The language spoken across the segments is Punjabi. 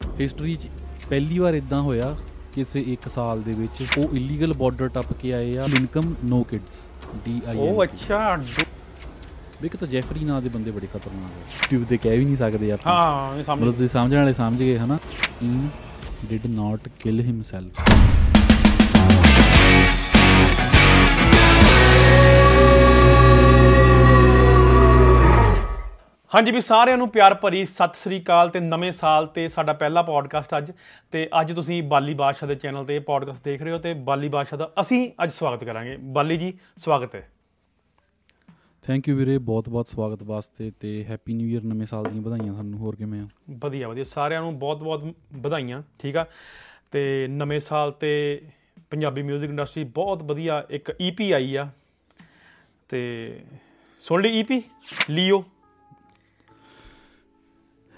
History 'ਚ ਪਹਿਲੀ ਵਾਰ ਇਦਾਂ ਹੋਇਆ ਕਿਸੇ ਇੱਕ ਸਾਲ ਦੇ ਵਿੱਚ ਉਹ ਇਲੀਗਲ ਬਾਰਡਰ ਟੱਪ ਕੇ ਆਏ ਆ income no kids D I ਉਹ ਅੱਛਾ ਵੇਖ ਤਾਂ ਜੈਫਰੀ ਨਾਂ ਦੇ ਬੰਦੇ ਬੜੇ ਖਤਰਨਾਕ ਆ। ਟਿਊਬ ਤੇ ਕਹਿ ਵੀ ਨਹੀਂ ਸਕਦੇ ਆਪਾਂ। ਹਾਂ ਸਮਝ ਮਤਲਬ ਤੁਸੀਂ ਸਮਝਣ ਵਾਲੇ ਸਮਝ ਗਏ ਹਨਾ? ਡਿਡ ਨਾਟ ਕਿਲ ਹਿਮਸੈਲਫ ਹਾਂਜੀ ਵੀ ਸਾਰਿਆਂ ਨੂੰ ਪਿਆਰ ਭਰੀ ਸਤਿ ਸ੍ਰੀ ਅਕਾਲ ਤੇ ਨਵੇਂ ਸਾਲ ਤੇ ਸਾਡਾ ਪਹਿਲਾ ਪੋਡਕਾਸਟ ਅੱਜ ਤੇ ਅੱਜ ਤੁਸੀਂ ਬਾਲੀ ਬਾਦਸ਼ਾਹ ਦੇ ਚੈਨਲ ਤੇ ਇਹ ਪੋਡਕਾਸਟ ਦੇਖ ਰਹੇ ਹੋ ਤੇ ਬਾਲੀ ਬਾਦਸ਼ਾਹ ਦਾ ਅਸੀਂ ਅੱਜ ਸਵਾਗਤ ਕਰਾਂਗੇ। ਬਾਲੀ ਜੀ ਸਵਾਗਤ ਹੈ। ਥੈਂਕ ਯੂ ਵੀਰੇ ਬਹੁਤ ਬਹੁਤ ਸਵਾਗਤ ਵਾਸਤੇ ਤੇ ਹੈਪੀ ਨਿਊ ਇਅਰ ਨਵੇਂ ਸਾਲ ਦੀਆਂ ਵਧਾਈਆਂ ਤੁਹਾਨੂੰ ਹੋਰ ਕਿਵੇਂ ਆ? ਵਧੀਆ ਵਧੀਆ। ਸਾਰਿਆਂ ਨੂੰ ਬਹੁਤ-ਬਹੁਤ ਵਧਾਈਆਂ ਠੀਕ ਆ? ਤੇ ਨਵੇਂ ਸਾਲ ਤੇ ਪੰਜਾਬੀ 뮤직 ਇੰਡਸਟਰੀ ਬਹੁਤ ਵਧੀਆ ਇੱਕ ਈਪੀ ਆਈ ਆ। ਤੇ ਸੁਣ ਲਈ ਈਪੀ ਲੀਓ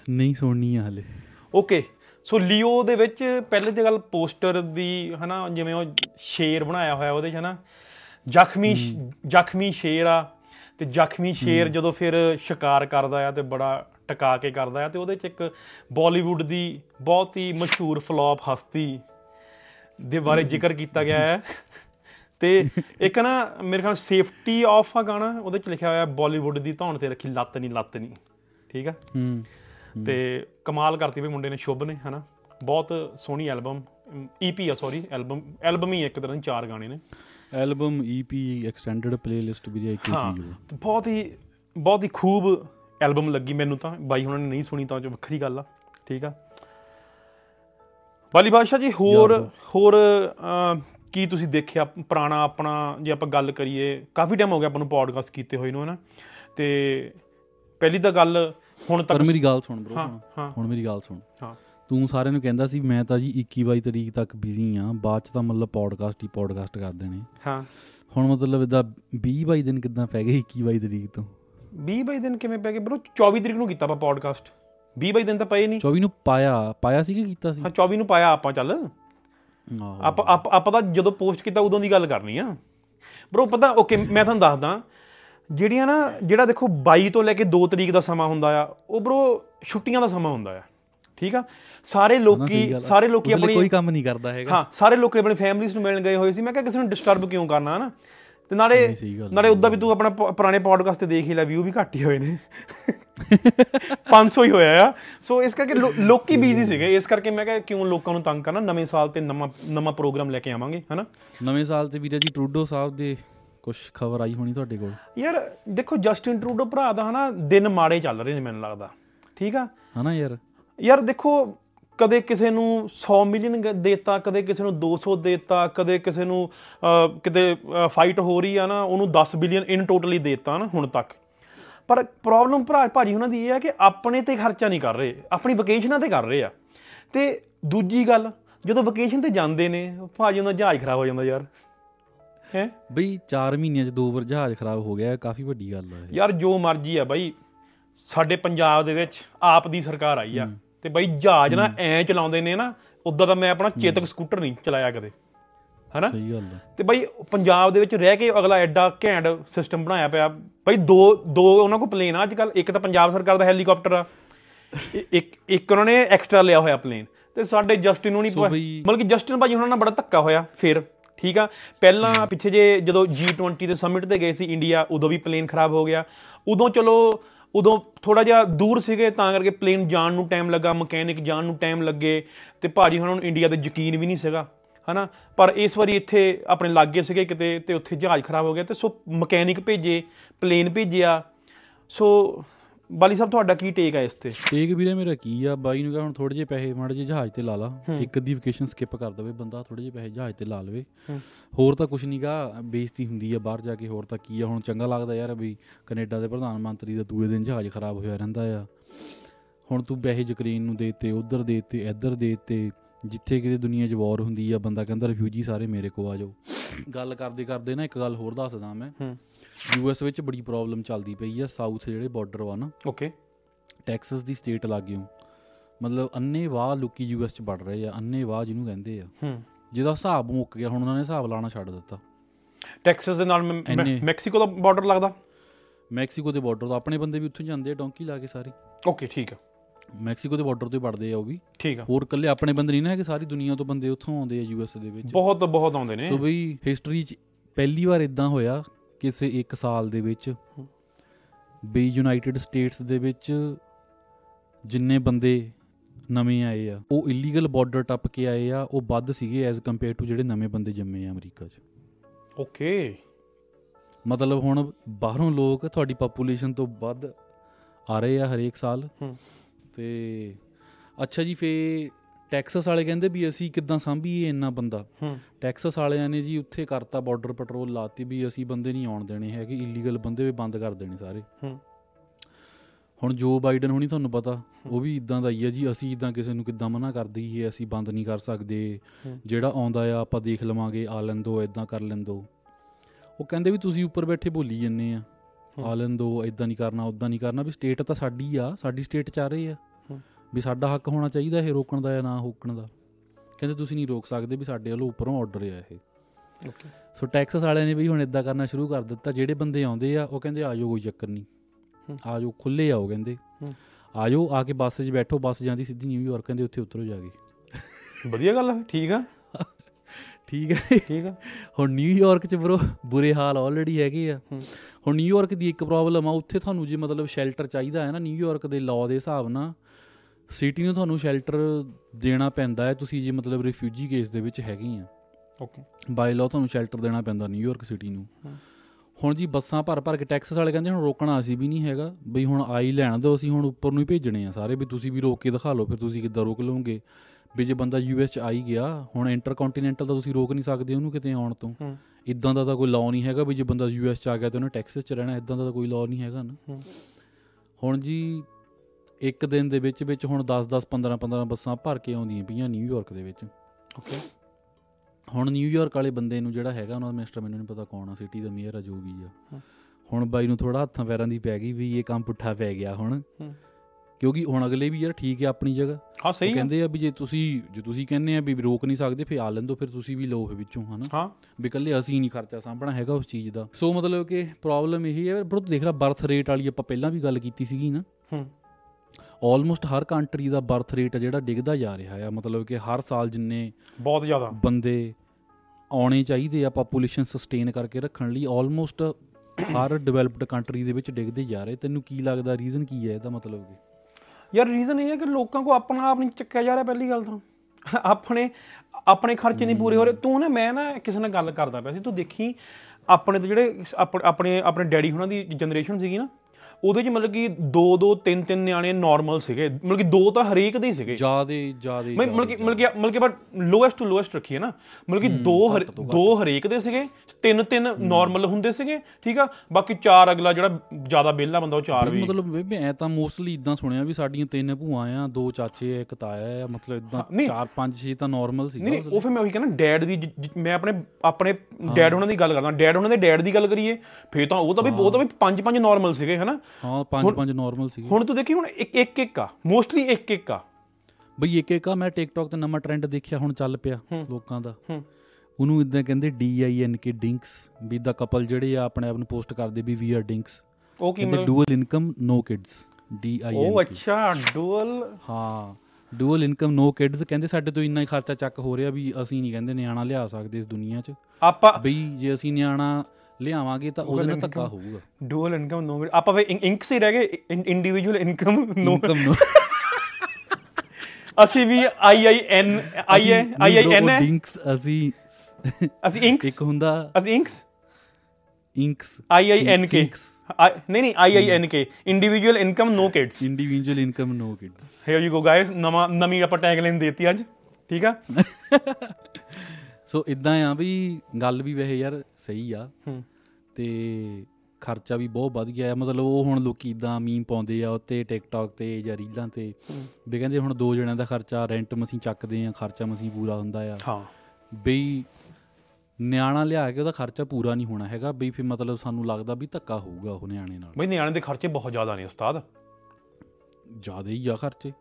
ਨਹੀਂ ਸੁਣਨੀ ਆ ਹਲੇ। ਓਕੇ ਸੋ ਲੀਓ ਦੇ ਵਿੱਚ ਪਹਿਲੇ ਤੇ ਗੱਲ ਪੋਸਟਰ ਦੀ ਹਨਾ ਜਿਵੇਂ ਉਹ ਸ਼ੇਰ ਬਣਾਇਆ ਹੋਇਆ ਉਹਦੇ 'ਚ ਹਨਾ। ਜ਼ਖਮੀ ਜ਼ਖਮੀ ਸ਼ੇਰ ਆ ਤੇ ਜ਼ਖਮੀ ਸ਼ੇਰ ਜਦੋਂ ਫਿਰ ਸ਼ਿਕਾਰ ਕਰਦਾ ਆ ਤੇ ਬੜਾ ਟਕਾ ਕੇ ਕਰਦਾ ਆ ਤੇ ਉਹਦੇ 'ਚ ਇੱਕ ਬਾਲੀਵੁੱਡ ਦੀ ਬਹੁਤ ਹੀ ਮਸ਼ਹੂਰ ਫਲॉप ਹਸਤੀ ਦੇ ਬਾਰੇ ਜ਼ਿਕਰ ਕੀਤਾ ਗਿਆ ਹੈ ਤੇ ਇੱਕ ਨਾ ਮੇਰੇ ਖਿਆਲ ਸੇਫਟੀ ਆਫ ਆ ਗਾਣਾ ਉਹਦੇ 'ਚ ਲਿਖਿਆ ਹੋਇਆ ਬਾਲੀਵੁੱਡ ਦੀ ਧੌਣ ਤੇ ਰੱਖੀ ਲੱਤ ਨਹੀਂ ਲੱਤ ਨਹੀਂ ਠੀਕ ਆ? ਹੂੰ। ਤੇ ਕਮਾਲ ਕਰਤੀ ਵੀ ਮੁੰਡੇ ਨੇ ਸ਼ੁਭ ਨੇ ਹਨਾ? ਬਹੁਤ ਸੋਹਣੀ ਐਲਬਮ ਈਪੀ ਆ ਸੌਰੀ ਐਲਬਮ ਐਲਬਮ ਹੀ ਇੱਕ ਤਰ੍ਹਾਂ ਦੀ ਚਾਰ ਗਾਣੇ ਨੇ। ਐਲਬਮ ਈਪੀ ਐਕਸਟੈਂਡਡ ਪਲੇਲਿਸਟ ਵੀਰੇ ਇੱਕ ਹੀ ਵਾ ਬਹੁਤ ਹੀ ਬਹੁਤ ਹੀ ਖੂਬ ਐਲਬਮ ਲੱਗੀ ਮੈਨੂੰ ਤਾਂ। ਬਾਈ ਹੁਣਾਂ ਨੇ ਨਹੀਂ ਸੁਣੀ ਤਾਂ ਜੋ ਵੱਖਰੀ ਗੱਲ ਆ ਠੀਕ ਆ? ਬਾਲੀ ਬਾਦਸ਼ਾਹ ਜੀ ਹੋਰ। ਹੋਰ ਕੀ ਤੁਸੀਂ ਦੇਖਿਆ? ਪੁਰਾਣਾ ਆਪਣਾ ਜੇ ਆਪਾਂ ਗੱਲ ਕਰੀਏ ਕਾਫੀ ਟਾਈਮ ਹੋ ਗਿਆ ਆਪਾਂ ਨੂੰ ਪੋਡਕਾਸਟ ਕੀਤੇ ਹੋਏ ਨੂੰ ਹਨਾ? ਤੇ ਪਹਿਲੀ ਤਾਂ ਗੱਲ ਹੁਣ ਤੱਕ ਪਰ ਮੇਰੀ ਗੱਲ ਸੁਣ ਬ్రో ਹਾਂ ਹੁਣ। ਮੇਰੀ ਗੱਲ ਸੁਣ। ਹਾਂ। ਤੂੰ ਸਾਰਿਆਂ ਨੂੰ ਕਹਿੰਦਾ ਸੀ ਮੈਂ ਤਾਂ ਜੀ 21 22 ਤਰੀਕ ਤੱਕ ਬਿਜ਼ੀ ਆ ਬਾਅਦ ਚ ਤਾਂ ਮਤਲਬ ਪੌਡਕਾਸਟ ਹੀ ਪੌਡਕਾਸਟ ਕਰਦੇ ਨੇ ਹਾਂ। ਹੁਣ ਮਤਲਬ ਇਹਦਾ 20 22 ਦਿਨ ਕਿਦਾਂ ਪੈ ਗਏ 21 22 ਤਰੀਕ ਤੋਂ? 20 22 ਦਿਨ ਕਿਵੇਂ ਪੈ ਗਏ ਬ్రో 24 ਤਰੀਕ ਨੂੰ ਕੀਤਾ ਆਪਾਂ ਪੌਡਕਾਸਟ 20 22 ਦਿਨ ਤਾਂ ਪਏ ਨਹੀਂ। 24 ਨੂੰ ਪਾਇਆ ਪਾਇਆ ਸੀ ਕਿ ਕੀਤਾ ਸੀ? ਹਾਂ 24 ਨੂੰ ਪਾਇਆ ਆਪਾਂ ਚੱਲ। ਆਪਾਂ ਆਪਾਂ ਤਾਂ ਜਦੋਂ ਪੋਸਟ ਕੀਤਾ ਉਦੋਂ ਦੀ ਗੱਲ ਕਰਨੀ ਆ। ਬ్రో ਪਤਾ ਓਕੇ ਮੈਂ ਤੁਹਾਨੂੰ ਦੱਸਦਾ ਜਿਹੜੀਆਂ ਨਾ ਜਿਹੜਾ ਦੇਖੋ 22 ਤੋਂ ਲੈ ਕੇ 2 ਤਰੀਕ ਦਾ ਸਮਾਂ ਹੁੰਦਾ ਆ ਉਹ ਬ్రో ਛੁੱਟੀਆਂ ਦਾ ਸਮਾਂ ਹੁੰਦਾ ਆ। ਠੀਕ ਆ? ਸਾਰੇ ਲੋਕੀ। ਸਾਰੇ ਲੋਕੀ ਆਪਣੀ ਕੋਈ ਕੰਮ ਨਹੀਂ ਕਰਦਾ ਹੈਗਾ। ਹਾਂ ਸਾਰੇ ਲੋਕੀ ਆਪਣੀ ਫੈਮਿਲੀਜ਼ ਨੂੰ ਮਿਲਣ ਗਏ ਹੋਏ ਸੀ। ਮੈਂ ਕਿਹਾ ਕਿਸੇ ਨੂੰ ਡਿਸਟਰਬ ਕਿਉਂ ਕਰਨਾ ਹਨਾ? ਤੇ ਨਾਲੇ। ਨਾਲੇ ਉਦਾਂ ਵੀ ਤੂੰ ਆਪਣਾ ਪੁਰਾਣੇ ਪੋਡਕਾਸਟ ਤੇ ਦੇਖ ਹੀ ਲੈ ਵਿਊ ਵੀ ਘੱਟ ਹੀ ਹੋਏ ਨੇ। 500 ਹੀ ਹੋਇਆ ਆ। ਸੋ ਇਸ ਕਰਕੇ ਲੋਕੀ ਬੀਜ਼ੀ ਸੀਗੇ। ਇਸ ਕਰਕੇ ਮੈਂ ਕਿਹਾ ਕਿਉਂ ਲੋਕਾਂ ਨੂੰ ਤੰਗ ਕਰਨਾ? ਨਵੇਂ ਸਾਲ ਤੇ ਨਵਾਂ ਨਵਾਂ ਪ੍ਰੋਗਰਾਮ ਲੈ ਕੇ ਆਵਾਂਗੇ ਹਨਾ? ਨਵੇਂ ਸਾਲ ਤੇ ਵੀਰੇ ਜੀ ਟਰੂਡੋ ਸਾਹਿਬ ਦੇ ਕੁਝ ਖਬਰ ਆਈ ਹੋਣੀ ਤੁਹਾਡੇ ਕੋਲ? ਯਾਰ ਦੇਖੋ ਜਸਟਿਨ ਟਰੂਡੋ ਭਰਾ ਦਾ ਹਨਾ ਦਿਨ ਮਾੜੇ ਚੱਲ ਰਹੇ ਨੇ ਮੈਨੂੰ ਲੱਗਦਾ। ਠੀਕ ਆ? ਹਨਾ ਯਾਰ? ਯਾਰ ਦੇਖੋ ਕਦੇ ਕਿਸੇ ਨੂੰ 100 ਮਿਲੀਅਨ ਦੇਤਾ ਕਦੇ ਕਿਸੇ ਨੂੰ 200 ਦੇਤਾ ਕਦੇ ਕਿਸੇ ਨੂੰ ਕਿਤੇ ਫਾਈਟ ਹੋ ਰਹੀ ਆ ਨਾ ਉਹਨੂੰ 10 ਬਿਲੀਅਨ ਇਨ ਟੋਟਲੀ ਦੇਤਾ ਨਾ ਹੁਣ ਤੱਕ। ਪਰ ਪ੍ਰੋਬਲਮ ਭਰਾ ਭਾਜੀ ਉਹਨਾਂ ਦੀ ਇਹ ਹੈ ਕਿ ਆਪਣੇ ਤੇ ਖਰਚਾ ਨਹੀਂ ਕਰ ਰਹੇ ਆਪਣੀ ਵਕੇਸ਼ਨਾਂ ਤੇ ਕਰ ਰਹੇ ਆ। ਤੇ ਦੂਜੀ ਗੱਲ ਜਦੋਂ ਵਕੇਸ਼ਨ ਤੇ ਜਾਂਦੇ ਨੇ ਭਾਜੀ ਉਹਨਾਂ ਦਾ ਜਹਾਜ਼ ਖਰਾਬ ਹੋ ਜਾਂਦਾ ਯਾਰ। ਹੈ। ਬਈ 4 ਮਹੀਨਿਆਂ ਚ ਦੋ ਵਾਰ ਜਹਾਜ਼ ਖਰਾਬ ਹੋ ਗਿਆ ਕਾਫੀ ਵੱਡੀ ਗੱਲ ਆ ਇਹ। ਯਾਰ ਜੋ ਮਰਜ਼ੀ ਆ ਬਾਈ ਸਾਡੇ ਪੰਜਾਬ ਦੇ ਵਿੱਚ ਆਪ ਦੀ ਸਰਕਾਰ ਆਈ ਆ ਤੇ ਬਾਈ ਜਹਾਜ਼ ਨਾ ਐ ਚਲਾਉਂਦੇ ਨੇ ਨਾ ਉਦਾਂ ਤਾਂ ਮੈਂ ਆਪਣਾ ਚੇਤਕ ਸਕੂਟਰ ਨਹੀਂ ਚਲਾਇਆ ਕਦੇ ਹਨਾ? ਸਹੀ ਗੱਲ ਆ। ਤੇ ਬਾਈ ਪੰਜਾਬ ਦੇ ਵਿੱਚ ਰਹਿ ਕੇ ਅਗਲਾ ਐਡਾ ਘੈਂਟ ਸਿਸਟਮ ਬਣਾਇਆ ਪਿਆ। ਬਾਈ ਦੋ ਦੋ ਉਹਨਾਂ ਕੋਲ ਪਲੇਨ ਆ ਅੱਜ ਕੱਲ ਇੱਕ ਤਾਂ ਪੰਜਾਬ ਸਰਕਾਰ ਦਾ ਹੈਲੀਕਾਪਟਰ ਆ ਇੱਕ ਇੱਕ ਉਹਨਾਂ ਨੇ ਐਕਸਟਰਾ ਲਿਆ ਹੋਇਆ ਪਲੇਨ ਤੇ ਸਾਡੇ ਜਸਟਿਨ ਨੂੰ ਨਹੀਂ ਮਤਲਬ ਕਿ ਜਸਟਿਨ ਭਾਜੀ ਉਹਨਾਂ ਨਾਲ ਬੜਾ ਧੱਕਾ ਹੋਇਆ ਫਿਰ। ਠੀਕ ਆ? ਪਹਿਲਾਂ ਪਿੱਛੇ ਜੇ ਜਦੋਂ G20 ਦੇ ਸਮਿਟ ਤੇ ਗਏ ਸੀ ਇੰਡੀਆ ਉਦੋਂ ਵੀ ਪਲੇਨ ਖਰਾਬ ਹੋ ਗਿਆ। ਉਦੋਂ ਚਲੋ, ਉਦੋਂ ਥੋੜਾ ਜਿਹਾ ਦੂਰ ਸੀਗੇ, ਤਾਂ ਕਰਕੇ ਪਲੇਨ ਜਾਣ ਨੂੰ ਟਾਈਮ ਲੱਗਾ ਮਕੈਨਿਕ ਜਾਣ ਨੂੰ ਟਾਈਮ ਲੱਗੇ, ਤੇ ਭਾਜੀ ਉਹਨਾਂ ਨੂੰ ਇੰਡੀਆ ਤੇ ਯਕੀਨ ਵੀ ਨਹੀਂ ਸੀਗਾ, ਹਨਾ? ਪਰ ਇਸ ਵਾਰੀ ਇੱਥੇ ਆਪਣੇ ਲਾਗੇ ਸੀਗੇ ਕਿਤੇ, ਤੇ ਉੱਥੇ ਜਹਾਜ਼ ਖਰਾਬ ਹੋ ਗਿਆ, ਤੇ ਸੋ ਮਕੈਨਿਕ ਭੇਜੇ ਪਲੇਨ ਭੇਜਿਆ। ਸੋ ਬਾਲੀ ਸਾਹਿਬ ਤੁਹਾਡਾ ਕੀ ਟੇਕ ਹੈ ਇਸ ਤੇ? ਟੇਕ ਵੀਰੇ ਮੇਰਾ ਕੀ ਆ? ਬਾਈ ਨੂੰ ਕਹ ਹੁਣ ਥੋੜੇ ਜਿਹੇ ਪੈਸੇ ਮਾੜੇ ਜਿਹੇ ਜਹਾਜ਼ ਤੇ ਲਾ ਲਾ। ਇੱਕ ਅੱਧੀ ਵਕੇਸ਼ਨ ਸਕਿਪ ਕਰ ਦਵੇ ਬੰਦਾ ਥੋੜੇ ਜਿਹੇ ਪੈਸੇ ਜਹਾਜ਼ ਤੇ ਲਾ ਲਵੇ। ਹੋਰ ਤਾਂ ਕੁਝ ਨਹੀਂਗਾ ਬੇਇੱਜ਼ਤੀ ਹੁੰਦੀ ਆ ਬਾਹਰ ਜਾ ਕੇ ਹੋਰ ਤਾਂ ਕੀ ਆ? ਹੁਣ ਚੰਗਾ ਲੱਗਦਾ ਯਾਰ ਵੀ ਕੈਨੇਡਾ ਦੇ ਪ੍ਰਧਾਨ ਮੰਤਰੀ ਦਾ ਦੂਏ ਦਿਨ ਜਹਾਜ਼ ਖਰਾਬ ਹੋਇਆ ਰਹਿੰਦਾ ਆ। ਹੁਣ ਤੂੰ ਪੈਸੇ ਯੂਕਰੇਨ ਨੂੰ ਦੇਤੇ ਉਧਰ ਦੇਤੇ ਇੱਧਰ ਦੇਤੇ ਜਿੱਥੇ ਕਿਤੇ ਦੁਨੀਆ 'ਚ ਵਾਰ ਹੁੰਦੀ ਆ ਬੰਦਾ ਕਹਿੰਦਾ ਰਿਫਿਊਜੀ ਸਾਰੇ ਮੇਰੇ ਕੋ ਆ ਜਾਓ। ਗੱਲ ਕਰਦੇ ਕਰਦੇ ਨਾ ਇੱਕ ਗੱਲ ਹੋਰ ਦੱਸਦਾ ਮੈਂ। ਯੂਐਸ ਵਿੱਚ ਬੜੀ ਪ੍ਰੋਬਲਮ ਚੱਲਦੀ ਪਈ ਆ ਸਾਊਥ ਜਿਹੜੇ ਬਾਰਡਰ ਵਾ ਨਾ। ਓਕੇ ਟੈਕਸਸ ਦੀ ਸਟੇਟ ਲੱਗਿਓ ਮਤਲਬ ਅੰਨੇ ਵਾਹ ਲੋਕੀ ਯੂਐਸ 'ਚ ਵੜ ਰਹੇ ਆ ਅੰਨੇ ਵਾਹ ਜਿਹਨੂੰ ਕਹਿੰਦੇ ਆ। ਹੂੰ। ਜਿਹਦਾ ਹਿਸਾਬ ਮੁੱਕ ਗਿਆ ਹੁਣ ਉਹਨਾਂ ਨੇ ਹਿਸਾਬ ਲਾਣਾ ਛੱਡ ਦਿੱਤਾ। ਟੈਕਸਸ ਦੇ ਨਾਲ ਮੈਕਸੀਕੋ ਦਾ ਬਾਰਡਰ ਲੱਗਦਾ? ਮੈਕਸੀਕੋ ਦੇ ਬਾਰਡਰ ਤੋਂ ਆਪਣੇ ਬੰਦੇ ਵੀ ਉੱਥੋਂ ਜਾਂਦੇ ਆ ਡੋਂਕੀ ਲਾ ਕੇ ਸਾਰੇ। ਓਕੇ ਠੀਕ ਆ। ਮੈਕਸੀਕੋ ਦੇ ਬਾਰਡਰ ਤੋਂ ਹੀ ਵੜਦੇ ਆ ਉਹ ਵੀ। ਠੀਕ ਆ। ਹੋਰ ਕੱਲੇ ਆਪਣੇ ਬੰਦੇ ਨਹੀਂ ਨਾ ਹੈਗੇ ਸਾਰੀ ਦੁਨੀਆ ਤੋਂ ਬੰਦੇ ਉੱਥੋਂ ਆਉਂਦੇ ਆ ਯੂਐਸ ਦੇ ਵਿੱਚ। ਬਹੁਤ ਬਹੁਤ ਆਉਂਦੇ ਨੇ। ਸੋ ਬਈ ਹਿਸਟਰੀ 'ਚ ਪਹਿਲੀ ਵਾਰ ਇਦਾਂ ਹੋਇਆ ਕਿਸੇ ਇੱਕ ਸਾਲ ਦੇ ਵਿੱਚ ਵੀ ਯੂਨਾਈਟਿਡ ਸਟੇਟਸ ਦੇ ਵਿੱਚ ਜਿੰਨੇ ਬੰਦੇ ਨਵੇਂ ਆਏ ਆ ਉਹ ਇਲੀਗਲ ਬਾਰਡਰ ਟੱਪ ਕੇ ਆਏ ਆ ਉਹ ਵੱਧ ਸੀਗੇ ਐਜ਼ ਕੰਪੇਅਰ ਟੂ ਜਿਹੜੇ ਨਵੇਂ ਬੰਦੇ ਜੰਮੇ ਆ ਅਮਰੀਕਾ 'ਚ। ਓਕੇ ਮਤਲਬ ਹੁਣ ਬਾਹਰੋਂ ਲੋਕ ਤੁਹਾਡੀ ਪੋਪੂਲੇਸ਼ਨ ਤੋਂ ਵੱਧ ਆ ਰਹੇ ਆ ਹਰੇਕ ਸਾਲ। ਹੂੰ। ਤੇ ਅੱਛਾ ਜੀ ਫੇ ਟੈਕਸਸ ਵਾਲੇ ਕਹਿੰਦੇ ਵੀ ਅਸੀਂ ਕਿੱਦਾਂ ਸਾਂਭੀਏ ਇੰਨਾ ਬੰਦਾ। ਹੂੰ। ਟੈਕਸਸ ਵਾਲਿਆਂ ਨੇ ਜੀ ਉੱਥੇ ਕਰਤਾ ਬਾਰਡਰ ਪੈਟਰੋਲ ਲਾਤੀ ਵੀ ਅਸੀਂ ਬੰਦੇ ਨਹੀਂ ਆਉਣ ਦੇਣੇ ਹੈਗੇ ਇਲੀਗਲ ਬੰਦੇ ਵੀ ਬੰਦ ਕਰ ਦੇਣੇ ਸਾਰੇ। ਹੂੰ। ਹੁਣ ਜੋ ਬਾਈਡਨ ਹੋਣੀ ਤੁਹਾਨੂੰ ਪਤਾ ਉਹ ਵੀ ਇਦਾਂ ਦਾ ਹੀ ਹੈ ਜੀ ਅਸੀਂ ਇਦਾਂ ਕਿਸੇ ਨੂੰ ਕਿੱਦਾਂ ਮਨਾ ਕਰ ਦਈਏ ਅਸੀਂ ਬੰਦ ਨਹੀਂ ਕਰ ਸਕਦੇ। ਜਿਹੜਾ ਆਉਂਦਾ ਆ ਆਪਾਂ ਦੇਖ ਲਵਾਂਗੇ ਆ ਲੈਂਦੋ ਇਦਾਂ ਕਰ ਲੈਂਦੋ। ਉਹ ਕਹਿੰਦੇ ਵੀ ਤੁਸੀਂ ਉੱਪਰ ਬੈਠੇ ਬੋਲੀ ਜੰਨੇ ਆ। ਆ ਲੈਂਦੋ ਇਦਾਂ ਨਹੀਂ ਕਰਨਾ ਉਦਾਂ ਨਹੀਂ ਕਰਨਾ ਵੀ ਸਟੇਟ ਤਾਂ ਸਾਡੀ ਆ ਸਾਡੀ ਸਟੇਟ ਚ ਆ ਰਹੇ ਆ। ਵੀ ਸਾਡਾ ਹੱਕ ਹੋਣਾ ਚਾਹੀਦਾ ਇਹ ਰੋਕਣ ਦਾ ਜਾਂ ਨਾ ਰੋਕਣ ਦਾ। ਕਹਿੰਦੇ ਤੁਸੀਂ ਨਹੀਂ ਰੋਕ ਸਕਦੇ ਵੀ ਸਾਡੇ ਵੱਲੋਂ ਉੱਪਰੋਂ ਆਰਡਰ ਆ ਇਹ। ਓਕੇ ਸੋ ਟੈਕਸਸ ਵਾਲਿਆਂ ਨੇ ਵੀ ਹੁਣ ਇਦਾਂ ਕਰਨਾ ਸ਼ੁਰੂ ਕਰ ਦਿੱਤਾ। ਜਿਹੜੇ ਬੰਦੇ ਆਉਂਦੇ ਆ ਉਹ ਕਹਿੰਦੇ ਆ ਜਾਓ ਕੋਈ ਚੱਕਰ ਨਹੀਂ। ਹੂੰ। ਆ ਜਾਓ ਖੁੱਲੇ ਆਓ ਕਹਿੰਦੇ। ਹੂੰ। ਆ ਕੇ ਬੱਸ 'ਚ ਬੈਠੋ ਬੱਸ ਜਾਂਦੀ ਸਿੱਧੀ ਨਿਊਯਾਰਕ ਕਹਿੰਦੇ ਉੱਥੇ ਉਤਰੋ ਜਾ ਕੇ। ਵਧੀਆ ਗੱਲ ਹੈ ਠੀਕ ਆ। ਠੀਕ ਹੈ ਠੀਕ ਆ। ਹੁਣ ਨਿਊਯਾਰਕ 'ਚ ਬਰੋ ਬੁਰੇ ਹਾਲ ਆਲਰੇਡੀ ਹੈਗੇ ਆ। ਹੂੰ। ਹੁਣ ਨਿਊਯਾਰਕ ਦੀ ਇੱਕ ਪ੍ਰੋਬਲਮ ਆ ਉੱਥੇ ਤੁਹਾਨੂੰ ਜੇ ਮਤਲਬ ਸ਼ੈਲਟਰ ਚਾਹੀਦਾ ਹੈ ਨਾ ਨਿਊਯਾਰਕ ਦੇ ਲਾਅ ਦੇ ਹਿਸਾਬ ਨਾਲ ਸਿਟੀ ਨੂੰ ਤੁਹਾਨੂੰ ਸ਼ੈਲਟਰ ਦੇਣਾ ਪੈਂਦਾ ਹੈ। ਤੁਸੀਂ ਜੇ ਮਤਲਬ ਰਿਫਿਊਜੀ ਕੇਸ ਦੇ ਵਿੱਚ ਹੈਗੇ ਆ। ਓਕੇ ਬਾਈ ਲਾਅ ਤੁਹਾਨੂੰ ਸ਼ੈਲਟਰ ਦੇਣਾ ਪੈਂਦਾ ਨਿਊਯਾਰਕ ਸਿਟੀ ਨੂੰ। ਹੁਣ ਜੀ ਬੱਸਾਂ ਭਰ ਭਰ ਕੇ ਟੈਕਸਸ ਵਾਲੇ ਕਹਿੰਦੇ ਹੁਣ ਰੋਕਣਾ ਅਸੀਂ ਵੀ ਨਹੀਂ ਹੈਗਾ। ਬਈ ਹੁਣ ਆਈ ਲੈਣ ਦਿਓ ਅਸੀਂ ਹੁਣ ਉੱਪਰ ਨੂੰ ਹੀ ਭੇਜਣੇ ਆ ਸਾਰੇ। ਵੀ ਤੁਸੀਂ ਵੀ ਰੋਕ ਕੇ ਦਿਖਾ ਲਓ ਫਿਰ ਤੁਸੀਂ ਕਿੱਦਾਂ ਰੋਕ ਲਓਗੇ। ਵੀ ਜੇ ਬੰਦਾ ਯੂਐਸ ਚ ਆਈ ਗਿਆ ਹੁਣ ਇੰਟਰਕੰਟੀਨੈਂਟਲ ਤਾਂ ਤੁਸੀਂ ਰੋਕ ਨਹੀਂ ਸਕਦੇ ਉਹਨੂੰ ਕਿਤੇ ਆਉਣ ਤੋਂ। ਇਦਾਂ ਦਾ ਤਾਂ ਕੋਈ ਲਾਅ ਨਹੀਂ ਹੈਗਾ। ਵੀ ਜੇ ਬੰਦਾ ਯੂਐਸ ਚ ਆ ਗਿਆ ਤੇ ਉਹਨੇ ਟੈਕਸਸ ਚ ਰਹਿਣਾ ਇਦਾਂ ਦਾ ਤਾਂ ਕੋਈ ਲਾਅ ਨਹੀਂ ਹੈਗਾ ਨਾ। ਹੁਣ ਜੀ ਇੱਕ ਦਿਨ ਦੇ ਵਿੱਚ ਵਿੱਚ ਹੁਣ 10 10 15 15 ਬੱਸਾਂ ਭਰ ਕੇ ਆਉਂਦੀਆਂ ਪਈਆਂ ਨਿਊਯਾਰਕ ਦੇ ਵਿੱਚ। ਓਕੇ। ਹੁਣ ਨਿਊਯਾਰਕ ਵਾਲੇ ਬੰਦੇ ਨੂੰ ਜਿਹੜਾ ਹੈਗਾ ਉਹਨਾਂ ਦਾ ਮਿਨਿਸਟਰ ਮੈਨੂੰ ਨਹੀਂ ਪਤਾ ਕੌਣ ਆ ਸਿਟੀ ਦਾ ਮੇਅਰ ਆ ਜੋ ਵੀ ਆ। ਹੁਣ ਬਾਈ ਨੂੰ ਥੋੜਾ ਹੱਥਾਂ ਪੈਰਾਂ ਦੀ ਪੈ ਗਈ ਵੀ ਇਹ ਕੰਮ ਪੁੱਠਾ ਪੈ ਗਿਆ ਹੁਣ। ਕਿਉਂਕਿ ਹੁਣ ਅਗਲੇ ਵੀ ਯਾਰ ਠੀਕ ਹੈ ਆਪਣੀ ਜਗ੍ਹਾ। ਹਾਂ ਸਹੀ ਕਹਿੰਦੇ ਆ ਵੀ ਜੇ ਤੁਸੀਂ ਜੇ ਤੁਸੀਂ ਕਹਿੰਦੇ ਆ ਵੀ ਰੋਕ ਨਹੀਂ ਸਕਦੇ ਫਿਰ ਆ ਲੈਂਦੋ ਫਿਰ ਤੁਸੀਂ ਵੀ ਲਓ ਫਿਰ ਵਿੱਚੋਂ ਹਨਾ। ਹਾਂ। ਵੀ ਇਕੱਲੇ ਅਸੀਂ ਨਹੀਂ ਖਰਚਾ ਸਾਂਭਣਾ ਹੈਗਾ ਉਸ ਚੀਜ਼ ਦਾ। ਸੋ ਮਤਲਬ ਕਿ ਪ੍ਰੋਬਲਮ ਇਹੀ ਹੈ ਬਰੋ ਦੇਖ ਲੈ ਬਰਥ ਰੇਟ ਵਾਲੀ ਆਪਾਂ ਪਹਿਲਾਂ ਵੀ ਗੱਲ ਕੀਤੀ ਸੀਗੀ ਨਾ। ਹੂੰ। ਆਲਮੋਸਟ ਹਰ ਕੰਟਰੀ ਦਾ ਬਰਥ ਰੇਟ ਆ ਜਿਹੜਾ ਡਿੱਗਦਾ ਜਾ ਰਿਹਾ ਆ। ਮਤਲਬ ਕਿ ਹਰ ਸਾਲ ਜਿੰਨੇ ਬਹੁਤ ਜ਼ਿਆਦਾ। ਬੰਦੇ ਆਉਣੇ ਚਾਹੀਦੇ ਆ ਪੋਪੂਲੇਸ਼ਨ ਸਸਟੇਨ ਕਰਕੇ ਰੱਖਣ ਲਈ ਆਲਮੋਸਟ ਹਰ ਡਿਵੈਲਪਡ ਕੰਟਰੀ ਦੇ ਵਿੱਚ ਡਿੱਗਦੇ ਜਾ ਰਹੇ। ਤੈਨੂੰ ਕੀ ਲੱਗਦਾ? ਰੀਜ਼ਨ ਕੀ ਹੈ ਇਹਦਾ ਮਤਲਬ ਕਿ? ਯਾਰ ਰੀਜ਼ਨ ਇਹ ਹੈ ਕਿ ਲੋਕਾਂ ਕੋ ਆਪਣਾ ਆਪ ਨਹੀਂ ਚੱਕਿਆ ਜਾ ਰਿਹਾ ਪਹਿਲੀ ਗੱਲ ਤਾਂ। ਆਪਣੇ ਆਪਣੇ ਖਰਚੇ ਨਹੀਂ ਪੂਰੇ ਹੋ ਰਹੇ। ਤੂੰ ਨਾ ਮੈਂ ਨਾ ਕਿਸੇ ਨਾਲ ਗੱਲ ਕਰਦਾ ਪਿਆ ਸੀ। ਤੂੰ ਦੇਖੀ ਆਪਣੇ ਤੋਂ ਜਿਹੜੇ ਆਪ- ਆਪਣੇ ਆਪਣੇ ਡੈਡੀ ਹੁਣਾਂ ਦੀ ਜਨਰੇਸ਼ਨ ਸੀਗੀ ਨਾ। ਉਹਦੇ ਚ ਮਤਲਬ ਕਿ ਦੋ ਦੋ ਤਿੰਨ ਤਿੰਨ ਨਿਆਣੇ ਨਾਰਮਲ ਸੀਗੇ। ਮਤਲਬ ਕਿ ਦੋ ਤਾਂ ਹਰੇਕ ਦੇ ਹੀ ਸੀਗੇ। ਜਿਆਦੇ ਜਿਆਦੇ ਮੈਂ ਮਤਲਬ ਕਿ ਮਤਲਬ ਕਿ ਮਤਲਬ ਕਿ ਬਟ ਲੋਐਸਟ ਟੂ ਲੋਐਸਟ ਰੱਖੀਏ ਨਾ। ਮਤਲਬ ਕਿ ਦੋ ਦੋ ਹਰੇਕ ਦੇ ਸੀਗੇ ਤਿੰਨ ਤਿੰਨ ਨਾਰਮਲ ਹੁੰਦੇ ਸੀਗੇ ਠੀਕ ਆ? ਬਾਕੀ ਚਾਰ ਅਗਲਾ ਜਿਹੜਾ ਜ਼ਿਆਦਾ ਵਿਹਲਾ ਬੰਦਾ ਉਹ ਚਾਰ ਵੀ। ਮਤਲਬ ਬੇਬੇ ਐ ਤਾਂ ਮੋਸਟਲੀ ਇਦਾਂ ਸੁਣਿਆ ਵੀ ਸਾਡੀਆਂ ਤਿੰਨ ਭੂਆ ਆ ਦੋ ਚਾਚੇ ਇੱਕ ਤਾਇਆ ਆ ਮਤਲਬ ਇਦਾਂ। ਚਾਰ ਪੰਜ ਛੇ ਤਾਂ ਨਾਰਮਲ ਸੀਗਾ ਨਹੀਂ ਉਹ ਫਿਰ ਮੈਂ ਉਹੀ ਕਹਿੰਦਾ ਡੈਡ ਦੀ ਮੈਂ ਆਪਣੇ ਆਪਣੇ ਡੈਡ ਉਹਨਾਂ ਦੀ ਗੱਲ ਕਰਦਾ ਡੈਡ ਉਹਨਾਂ ਦੇ ਡੈਡ ਦੀ ਗੱਲ ਕਰੀਏ ਫੇਰ ਤਾਂ ਉਹ ਤਾਂ ਵੀ ਉਹ ਤਾਂ ਵੀ ਪੰਜ ਪੰਜ ਨਾਰਮਲ ਸੀਗੇ ਹਨਾ? ਹਾਂ ਪੰਜ ਪੰਜ ਨਾਰਮਲ ਸੀਗੇ। ਹੁਣ ਤੂੰ ਦੇਖੀ ਹੁਣ ਇੱਕ ਇੱਕ ਇੱਕ ਆ। ਮੋਸਟਲੀ ਇੱਕ ਇੱਕ ਆ। ਬਈ ਇੱਕ ਇੱਕ ਆ ਮੈਂ ਟਿਕਟੌਕ ਤੇ ਨਵਾਂ ਟ੍ਰੈਂਡ ਦੇਖਿਆ ਹੁਣ ਚੱਲ ਪਿਆ। ਲੋਕਾਂ ਦਾ। ਉਹਨੂੰ ਇਦਾਂ ਕਹਿੰਦੇ D I N K ਡਿੰਕਸ we the couple ਜਿਹੜੇ ਆ ਆਪਣੇ ਆਪ ਨੂੰ ਪੋਸਟ ਕਰਦੇ ਵੀ ਵੀ ਆਰ ਡਿੰਕਸ ਉਹ ਕੀ ਮਤਲਬ? Dual income no kids D I ਉਹ ਐਨ ਅੱਛਾ ਡੂਅਲ ਹਾਂ ਡੂਅਲ ਇਨਕਮ ਨੋ ਕਿਡਸ ਕਹਿੰਦੇ ਸਾਡੇ ਤੋਂ ਇੰਨਾ ਹੀ ਖਰਚਾ ਚੱਕ ਹੋ ਰਿਹਾ ਵੀ ਅਸੀਂ ਨਹੀਂ ਕਹਿੰਦੇ ਨਿਆਣਾ ਲਿਆ ਸਕਦੇ ਇਸ ਦੁਨੀਆ 'ਚ। ਆਪਾਂ ਬਈ ਜੇ ਅਸੀਂ ਨਿਆਣਾ ਲਿਆਵਾਂਗੇ ਤਾਂ ਉਹਦੇ ਨਾਲ ਧੱਕਾ ਹੋਊਗਾ। ਡੂਅਲ ਇਨਕਮ ਨੋ ਆਪਾਂ ਵੇ ਇੰਕਸ ਹੀ ਰਹਿ ਗਏ। Individual income no income no ਅਸੀਂ ਵੀ ਆਈ I N I I I ਐਨ ਹੈ। ਡਿੰਕਸ ਅਸੀਂ ਅਸੀਂ ਇੰਕਸ ਇੱਕ ਹੁੰਦਾ ਅਸੀਂ ਇੰਕਸ ਇੰਕਸ ਆਈ ਆਈ ਐਨ ਕੇ ਨਹੀਂ ਨਹੀਂ I I N K individual income no kids individual income no kids here you go guys ਨਵੀਂ ਆਪਾਂ ਟੈਗਲਾਈਨ ਦੇਤੀ ਅੱਜ। ਠੀਕ ਆ? ਸੋ ਇਦਾਂ ਆ ਵੀ ਗੱਲ ਵੀ ਵੈਸੇ ਯਾਰ ਸਹੀ ਆ। ਹੂੰ। ਤੇ ਖਰਚਾ ਵੀ ਬਹੁਤ ਵੱਧ ਗਿਆ ਮਤਲਬ ਉਹ ਹੁਣ ਲੋਕੀ ਇਦਾਂ ਮੀਮ ਪਾਉਂਦੇ ਆ ਉੱਤੇ ਟਿਕਟੌਕ ਤੇ ਜਾਂ ਰੀਲਾਂ ਤੇ। ਵੀ ਕਹਿੰਦੇ ਹੁਣ ਦੋ ਜਣਿਆਂ ਦਾ ਖਰਚਾ ਰੈਂਟ ਮਸੀਂ ਚੱਕਦੇ ਆ ਖਰਚਾ ਮਸੀਂ ਪੂਰਾ ਹੁੰਦਾ ਆ। ਹਾਂ। ਬਈ ਨਿਆਣਾ ਲਿਆ ਕੇ ਉਹਦਾ ਖਰਚਾ ਪੂਰਾ ਨਹੀਂ ਹੋਣਾ ਹੈਗਾ ਬਈ ਫਿਰ ਮਤਲਬ ਸਾਨੂੰ ਲੱਗਦਾ ਵੀ ਧੱਕਾ ਹੋਊਗਾ ਉਹ ਨਿਆਣੇ ਨਾਲ। ਬਈ ਨਿਆਣੇ ਦੇ ਖਰਚੇ ਬਹੁਤ ਜ਼ਿਆਦਾ ਨੇ ਉਸਤਾਦ। ਜ਼ਿਆਦਾ ਹੀ ਆ ਖਰਚੇ।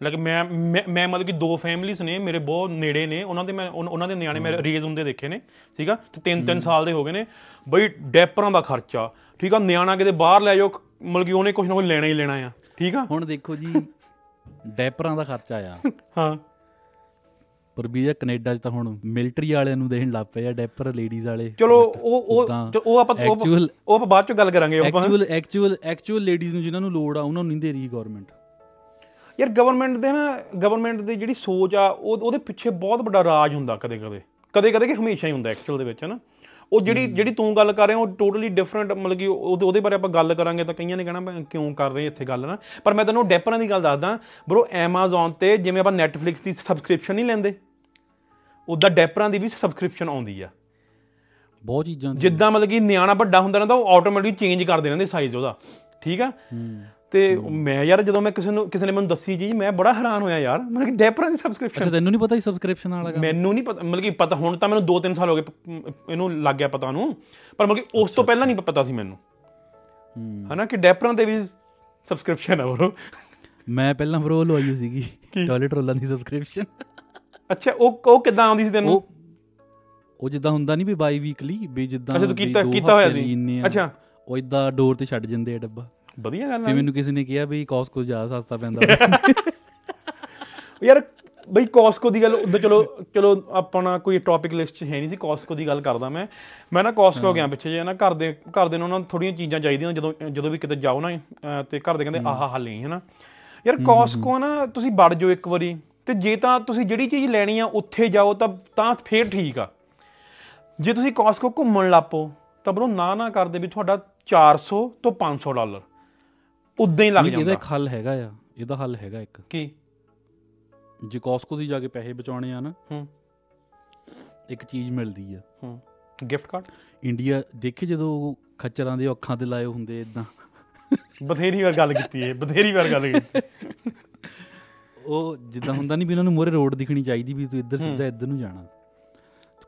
ਲਾਈਕ ਮੈਂ ਮੈਂ ਮਤਲਬ ਕਿ ਦੋ ਫੈਮਿਲੀਜ਼ ਨੇ ਮੇਰੇ ਬਹੁਤ ਨੇੜੇ ਨੇ ਉਹਨਾਂ ਦੇ ਮੈਂ ਉਹਨਾਂ ਦੇ ਨਿਆਣੇ ਮੈਂ ਰੇਜ਼ ਹੁੰਦੇ ਦੇਖੇ ਨੇ ਠੀਕ ਆ? ਤੇ ਤਿੰਨ ਤਿੰਨ ਸਾਲ ਦੇ ਹੋ ਗਏ ਨੇ। ਬਈ ਡੈਪਰਾਂ ਦਾ ਖਰਚਾ ਠੀਕ ਆ? ਨਿਆਣਾ ਕਿਤੇ ਬਾਹਰ ਲੈ ਜਾਓ ਮਤਲਬ ਕਿ ਉਹਨੇ ਕੁਝ ਨਾ ਕੁਝ ਲੈਣਾ ਹੀ ਲੈਣਾ ਆ ਠੀਕ ਆ? ਹੁਣ ਦੇਖੋ ਜੀ ਡੈਪਰਾਂ ਦਾ ਖਰਚਾ ਆ। ਹਾਂ। ਪਰ ਵੀ ਇਹ ਕੈਨੇਡਾ 'ਚ ਤਾਂ ਹੁਣ ਮਿਲਟਰੀ ਵਾਲਿਆਂ ਨੂੰ ਦੇਣ ਲੱਗ ਪਏ ਆ ਡੈਪਰ ਲੇਡੀਜ਼ ਵਾਲੇ। ਚਲੋ ਉਹ ਉਹ ਉਹ ਆਪਾਂ ਉਹ ਆਪਾਂ- ਬਾਅਦ ਚ ਗੱਲ ਕਰਾਂਗੇ ਆਪਾਂ। ਐਕਚੁਅਲ ਐਕਚੁਅਲ ਐਕਚੁਅਲ ਲੇਡੀਜ਼ ਨੂੰ ਜਿਨ੍ਹਾਂ ਨੂੰ ਲੋੜ ਆ ਉਹਨਾਂ ਨੂੰ ਨਹੀਂ ਦੇ ਰਹੀ ਗਵਰਨਮੈਂਟ ਯਾਰ ਗਵਰਨਮੈਂਟ ਦੇ ਨਾ ਗਵਰਨਮੈਂਟ ਦੀ ਜਿਹੜੀ ਸੋਚ ਆ ਉਹ ਉਹਦੇ ਪਿੱਛੇ ਬਹੁਤ ਵੱਡਾ ਰਾਜ ਹੁੰਦਾ ਕਦੇ ਕਦੇ। ਕਦੇ ਕਦੇ ਕਿ ਹਮੇਸ਼ਾ ਹੀ ਹੁੰਦਾ ਐਕਚੁਅਲ ਦੇ ਵਿੱਚ ਹਨਾ? ਉਹ ਜਿਹੜੀ ਜਿਹੜੀ ਤੂੰ ਗੱਲ ਕਰ ਰਿਹਾ ਉਹ ਟੋਟਲੀ ਡਿਫਰੈਂਟ ਮਤਲਬ ਕਿ ਉਹਦੇ ਬਾਰੇ ਆਪਾਂ ਗੱਲ ਕਰਾਂਗੇ ਤਾਂ ਕਈਆਂ ਨੇ ਕਹਿਣਾ ਕਿਉਂ ਕਰ ਰਹੇ ਇੱਥੇ ਗੱਲ ਨਾ ਪਰ ਮੈਂ ਤੈਨੂੰ ਡੈਪਰਾਂ ਦੀ ਗੱਲ ਦੱਸਦਾ ਬ్రో Amazon ਤੇ ਜਿਵੇਂ ਆਪਾਂ Netflix ਦੀ ਸਬਸਕ੍ਰਿਪਸ਼ਨ ਨਹੀਂ ਲੈਂਦੇ ਉਦਾਂ ਡੈਪਰਾਂ ਦੀ ਵੀ ਸਬਸਕ੍ਰਿਪਸ਼ਨ ਆਉਂਦੀ ਆ। ਬਹੁਤ ਚੀਜ਼ਾਂ ਜਿੱਦਾਂ ਮਤਲਬ ਕਿ ਨਿਆਣਾ ਵੱਡਾ ਹੁੰਦਾ ਰਹਿੰਦਾ ਉਹ ਆਟੋਮੈਟਿਕ ਚੇਂਜ ਕਰਦੇ ਰਹਿੰਦੇ ਸਾਈਜ਼ ਉਹਦਾ। ਠੀਕ ਆ? ਤੇ ਮੈਂ ਯਾਰ ਜਦੋਂ ਮੈਂ ਕਿਸੇ ਨੂੰ ਕਿਸੇ ਨੇ ਮੈਨੂੰ ਦੱਸੀ ਚੀਜ਼ ਮੈਂ ਬੜਾ ਹੈਰਾਨ ਹੋਇਆ ਯਾਰ। ਮਤਲਬ ਕਿ ਡੈਪਰਾਂ ਦੀ ਸਬਸਕ੍ਰਿਪਸ਼ਨ ਅੱਛਾ ਤੈਨੂੰ ਨਹੀਂ ਪਤਾ ਸੀ ਸਬਸਕ੍ਰਿਪਸ਼ਨ ਵਾਲਾ ਕੰਮ? ਮੈਨੂੰ ਨਹੀਂ ਪਤਾ ਮਤਲਬ ਕਿ ਪਤਾ ਹੁਣ ਤਾਂ ਮੈਨੂੰ 2-3 ਸਾਲ ਹੋ ਗਏ ਇਹਨੂੰ ਲੱਗ ਗਿਆ ਪਤਾ ਨੂੰ। ਪਰ ਮਤਲਬ ਕਿ ਉਸ ਤੋਂ ਪਹਿਲਾਂ ਨਹੀਂ ਪਤਾ ਸੀ ਮੈਨੂੰ। ਹੂੰ। ਹਨਾ ਕਿ ਡੈਪਰਾਂ ਤੇ ਵੀ ਸਬਸਕ੍ਰਿਪਸ਼ਨ ਆ ਬਰੋ। ਮੈਂ ਪਹਿਲਾਂ ਬਰੋ ਲਵਾਈ ਸੀਗੀ ਟਾਇਲਟ ਰੋਲਾਂ ਦੀ ਸਬਸਕ੍ਰਿਪਸ਼ਨ ਅੱਛਾ ਉਹ ਉਹ ਕਿੱਦਾਂ ਆਉਂਦੀ ਸੀ ਤੈਨੂੰ? ਉਹ ਜਿੱਦਾਂ ਹੁੰਦਾ ਨਹੀਂ ਵੀ ਬਾਈ ਵੀਕਲੀ ਵੀ ਜਿੱਦਾਂ ਅੱਛਾ ਤੂੰ ਕੀਤਾ ਦੋ ਕੀਤਾ ਹੋਇਆ ਸੀ। ਅੱਛਾ। ਉਹ ਇਦਾਂ ਡੋਰ ਤੇ ਛੱਡ ਜਾਂਦੇ ਆ ਡੱਬਾ। ਵਧੀਆ ਗੱਲ ਫਿਰ ਆ ਮੈਨੂੰ ਕਿਸੇ ਨੇ ਕਿਹਾ ਵੀ ਕਾਸਕੋ ਜ਼ਿਆਦਾ ਸਸਤਾ ਪੈਂਦਾ। ਯਾਰ ਬਈ ਕਾਸਕੋ ਦੀ ਗੱਲ ਉਦੋਂ ਚਲੋ ਚਲੋ ਆਪਣਾ ਕੋਈ ਟੌਪਿਕ ਲਿਸਟ 'ਚ ਹੈ ਨਹੀਂ ਸੀ ਕਾਸਕੋ ਦੀ ਗੱਲ ਕਰਦਾ ਮੈਂ। ਮੈਂ ਨਾ ਕਾਸਕੋ ਗਿਆ ਪਿੱਛੇ ਜੇ ਨਾ ਘਰ ਦੇ ਘਰ ਦੇ ਨੂੰ ਉਹਨਾਂ ਨੂੰ ਥੋੜੀਆਂ ਚੀਜ਼ਾਂ ਚਾਹੀਦੀਆਂ ਜਦੋਂ ਜਦੋਂ ਵੀ ਕਿਤੇ ਜਾਓ ਨਾ ਤੇ ਘਰ ਦੇ ਕਹਿੰਦੇ ਆਹ ਹਾਲ ਨਹੀਂ ਹਨਾ। ਯਾਰ ਕਾਸਕੋ ਨਾ ਤੁਸੀਂ ਵੜ ਜਾਓ ਇੱਕ ਵਾਰੀ ਤੇ ਜੇ ਤਾਂ ਤੁਸੀਂ ਜਿਹੜੀ ਚੀਜ਼ ਲੈਣੀ ਆ ਉੱਥੇ ਜਾਓ ਤਾਂ ਤਾਂ ਫੇਰ ਠੀਕ ਆ। ਜੇ ਤੁਸੀਂ ਕਾਸਕੋ ਘੁੰਮਣ ਲੱਪੋ ਤਾਂ ਬਰੋ ਨਾ ਨਾ ਕਰਦੇ ਵੀ ਤੁਹਾਡਾ 400 ਤੋਂ 500 ਡਾਲਰ। ਉਦਾਂ ਹੀ ਲੱਗ ਇਹਦਾ ਜਾਂਦਾ। ਇੱਕ ਹੱਲ ਹੈਗਾ ਆ ਇਹਦਾ ਹੱਲ ਹੈਗਾ ਇੱਕ। ਕੀ? ਜੇ ਕਾਸਕੋ ਦੀ ਜਾ ਕੇ ਪੈਸੇ ਬਚਾਉਣੇ ਆ ਨਾ ਹੂੰ। ਇੱਕ ਚੀਜ਼ ਮਿਲਦੀ ਆ। ਹੂੰ। ਗਿਫਟ ਕਾਰਡ ਇੰਡੀਆ ਦੇਖੇ ਜਦੋਂ ਖੱਚਰਾਂ ਦੇ ਅੱਖਾਂ ਤੇ ਲਾਏ ਹੁੰਦੇ ਇਦਾਂ ਬਥੇਰੀ ਵਾਰ ਗੱਲ ਕੀਤੀ ਏ ਬਥੇਰੀ ਵਾਰ ਗੱਲ ਕੀਤੀ। ਉਹ ਜਿੱਦਾਂ ਹੁੰਦਾ ਨਹੀਂ ਵੀ ਉਹਨਾਂ ਨੂੰ ਮੋਰੇ ਰੋਡ ਦਿਖਣੀ ਚਾਹੀਦੀ ਵੀ ਤੂੰ ਇੱਧਰ ਸਿੱਧਾ ਇੱਧਰ ਨੂੰ ਜਾਣਾ।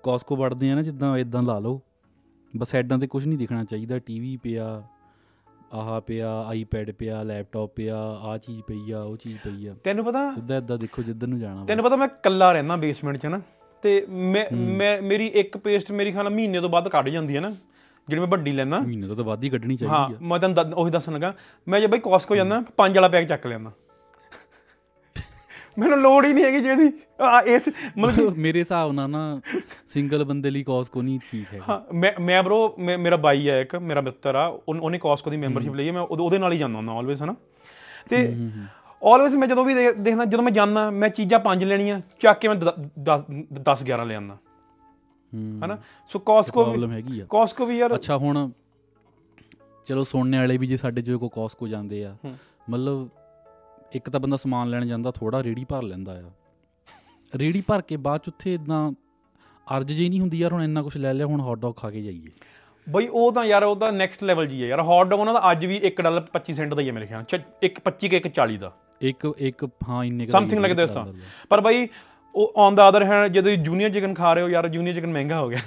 ਕਾਸਕੋ ਵੜਦੇ ਆ ਨਾ ਜਿੱਦਾਂ ਇਦਾਂ ਲਾ ਲਓ। ਬਸ ਐਡਾਂ ਤੇ ਕੁਝ ਨਹੀਂ ਦਿਖਣਾ ਚਾਹੀਦਾ ਟੀਵੀ ਪਿਆ ਆਹ ਪਿਆ ਆਈਪੈਡ ਪਿਆ ਲੈਪਟਾਪ ਪਿਆ ਆ ਚੀਜ਼ ਪਈ ਆ ਉਹ ਚੀਜ਼ ਪਈ ਆ। ਤੈਨੂੰ ਪਤਾ ਸਿੱਧਾ ਇਦਾਂ ਦੇਖੋ ਜਿੱਧਰ ਨੂੰ ਜਾਣਾ ਤੈਨੂੰ ਪਤਾ ਮੈਂ ਇਕੱਲਾ ਰਹਿਣਾ ਬੇਸਮੈਂਟ 'ਚ ਨਾ ਤੇ ਮੈਂ ਮੇਰੀ ਇੱਕ ਪੇਸਟ ਮੇਰੀ ਨਾਲ ਮਹੀਨੇ ਤੋਂ ਵੱਧ ਕੱਢ ਜਾਂਦੀ ਹੈ ਨਾ ਜਿਹੜੀ ਮੈਂ ਵੱਡੀ ਲੈਣਾ ਮਹੀਨੇ ਤੋਂ ਤਾਂ ਵੱਧ ਹੀ ਕੱਢਣੀ ਹਾਂ ਚਾਹੀਦੀ ਆ। ਮੈਂ ਤੁਹਾਨੂੰ ਉਹੀ ਦੱਸਣ ਲੱਗਾ ਮੈਂ ਜੇ ਬਈ ਕਾਸਕੋ ਜਾਂਦਾ ਪੰਜ ਵਾਲਾ ਪੈਕ ਚੱਕ ਲੈਂਦਾ ਮੈਨੂੰ ਲੋੜ ਹੀ ਨਹੀਂ ਹੈਗੀ ਜਿਹੜੀ ਆ ਇਸ ਮਤਲਬ ਮੇਰੇ ਹਿਸਾਬ ਨਾਲ ਨਾ ਸਿੰਗਲ ਬੰਦੇ ਲਈ ਕਾਸਕੋ ਨਹੀਂ ਠੀਕ ਹੈ ਹਾਂ ਮੈਂ ਮੈਂ ਬ్రో ਮੇਰਾ ਬਾਈ ਹੈ ਇੱਕ ਮੇਰਾ ਮਿੱਤਰ ਆ ਉਹਨ- ਕਾਸਕੋ ਦੀ ਮੈਂਬਰਸ਼ਿਪ ਲਈ ਹੈ ਮੈਂ ਉਹਦੇ ਨਾਲ ਹੀ ਜਾਂਦਾ ਹੁੰਦਾ ਆਲਵੇਸ ਹਨਾ। ਤੇ ਆਲਵੇਸ ਮੈਂ ਜਦੋਂ ਵੀ ਦੇਖਦਾ ਜਦੋਂ ਮੈਂ ਜਾਂਦਾ ਮੈਂ ਚੀਜ਼ਾਂ ਪੰਜ ਲੈਣੀਆਂ ਚੱਕ ਕੇ ਮੈਂ 10 10 11 ਲਿਆਉਂਦਾ ਹੂੰ। ਹਨਾ? ਸੋ ਕਾਸਕੋ ਪ੍ਰੋਬਲਮ ਹੈਗੀ ਆ। ਕਾਸਕੋ ਵੀ ਯਾਰ ਅੱਛਾ ਹੁਣ ਚਲੋ ਸੁਣਨੇ ਵਾਲੇ ਵੀ ਜੇ ਸਾਡੇ ਜੋ ਕੋ ਕਾਸਕੋ ਜਾਂਦੇ ਆ। ਮਤਲਬ ਇੱਕ ਤਾਂ ਬੰਦਾ ਸਮਾਨ ਲੈਣ ਜਾਂਦਾ ਥੋੜਾ ਰੇੜੀ ਭਰ ਲੈਂਦਾ ਆ। ਰੇੜੀ ਭਰ ਕੇ ਬਾਅਦ ਚ ਉੱਥੇ ਇਦਾਂ ਅਰਜ ਜਿਹੀ ਨਹੀਂ ਹੁੰਦੀ ਯਾਰ ਹੁਣ ਇੰਨਾ ਕੁਝ ਲੈ ਲਿਆ ਹੁਣ ਹੌਟ ਡੌਗ ਖਾ ਕੇ ਜਾਈਏ। ਬਈ ਉਹ ਤਾਂ ਯਾਰ ਉਹ ਤਾਂ ਨੈਕਸਟ ਲੈਵਲ ਜੀ ਹੈ ਯਾਰ। ਹੌਟ ਡੌਗ ਉਹਨਾਂ ਦਾ ਅੱਜ ਵੀ 1 ਡਾਲਰ 25 ਸੈਂਟ ਦਾ ਹੀ ਹੈ ਮੇਰੇ ਖਿਆਲ ਚ ਇੱਕ 25 ਕੇ ਇੱਕ 40 ਦਾ। ਇੱਕ ਇੱਕ ਹਾਂ ਇੰਨੇ ਦਾ ਸਮਥਿੰਗ ਚੱਲਦਾ ਹੁੰਦਾ। ਪਰ ਬਈ ਉਹ ਔਨ ਦਾ ਅਦਰ ਹੈਂਡ ਜਦੋਂ ਜੂਨੀਅਰ ਚਿਕਨ ਖਾ ਰਹੇ ਹੋ ਯਾਰ ਜੂਨੀਅਰ ਚਿਕਨ ਮਹਿੰਗਾ ਹੋ ਗਿਆ।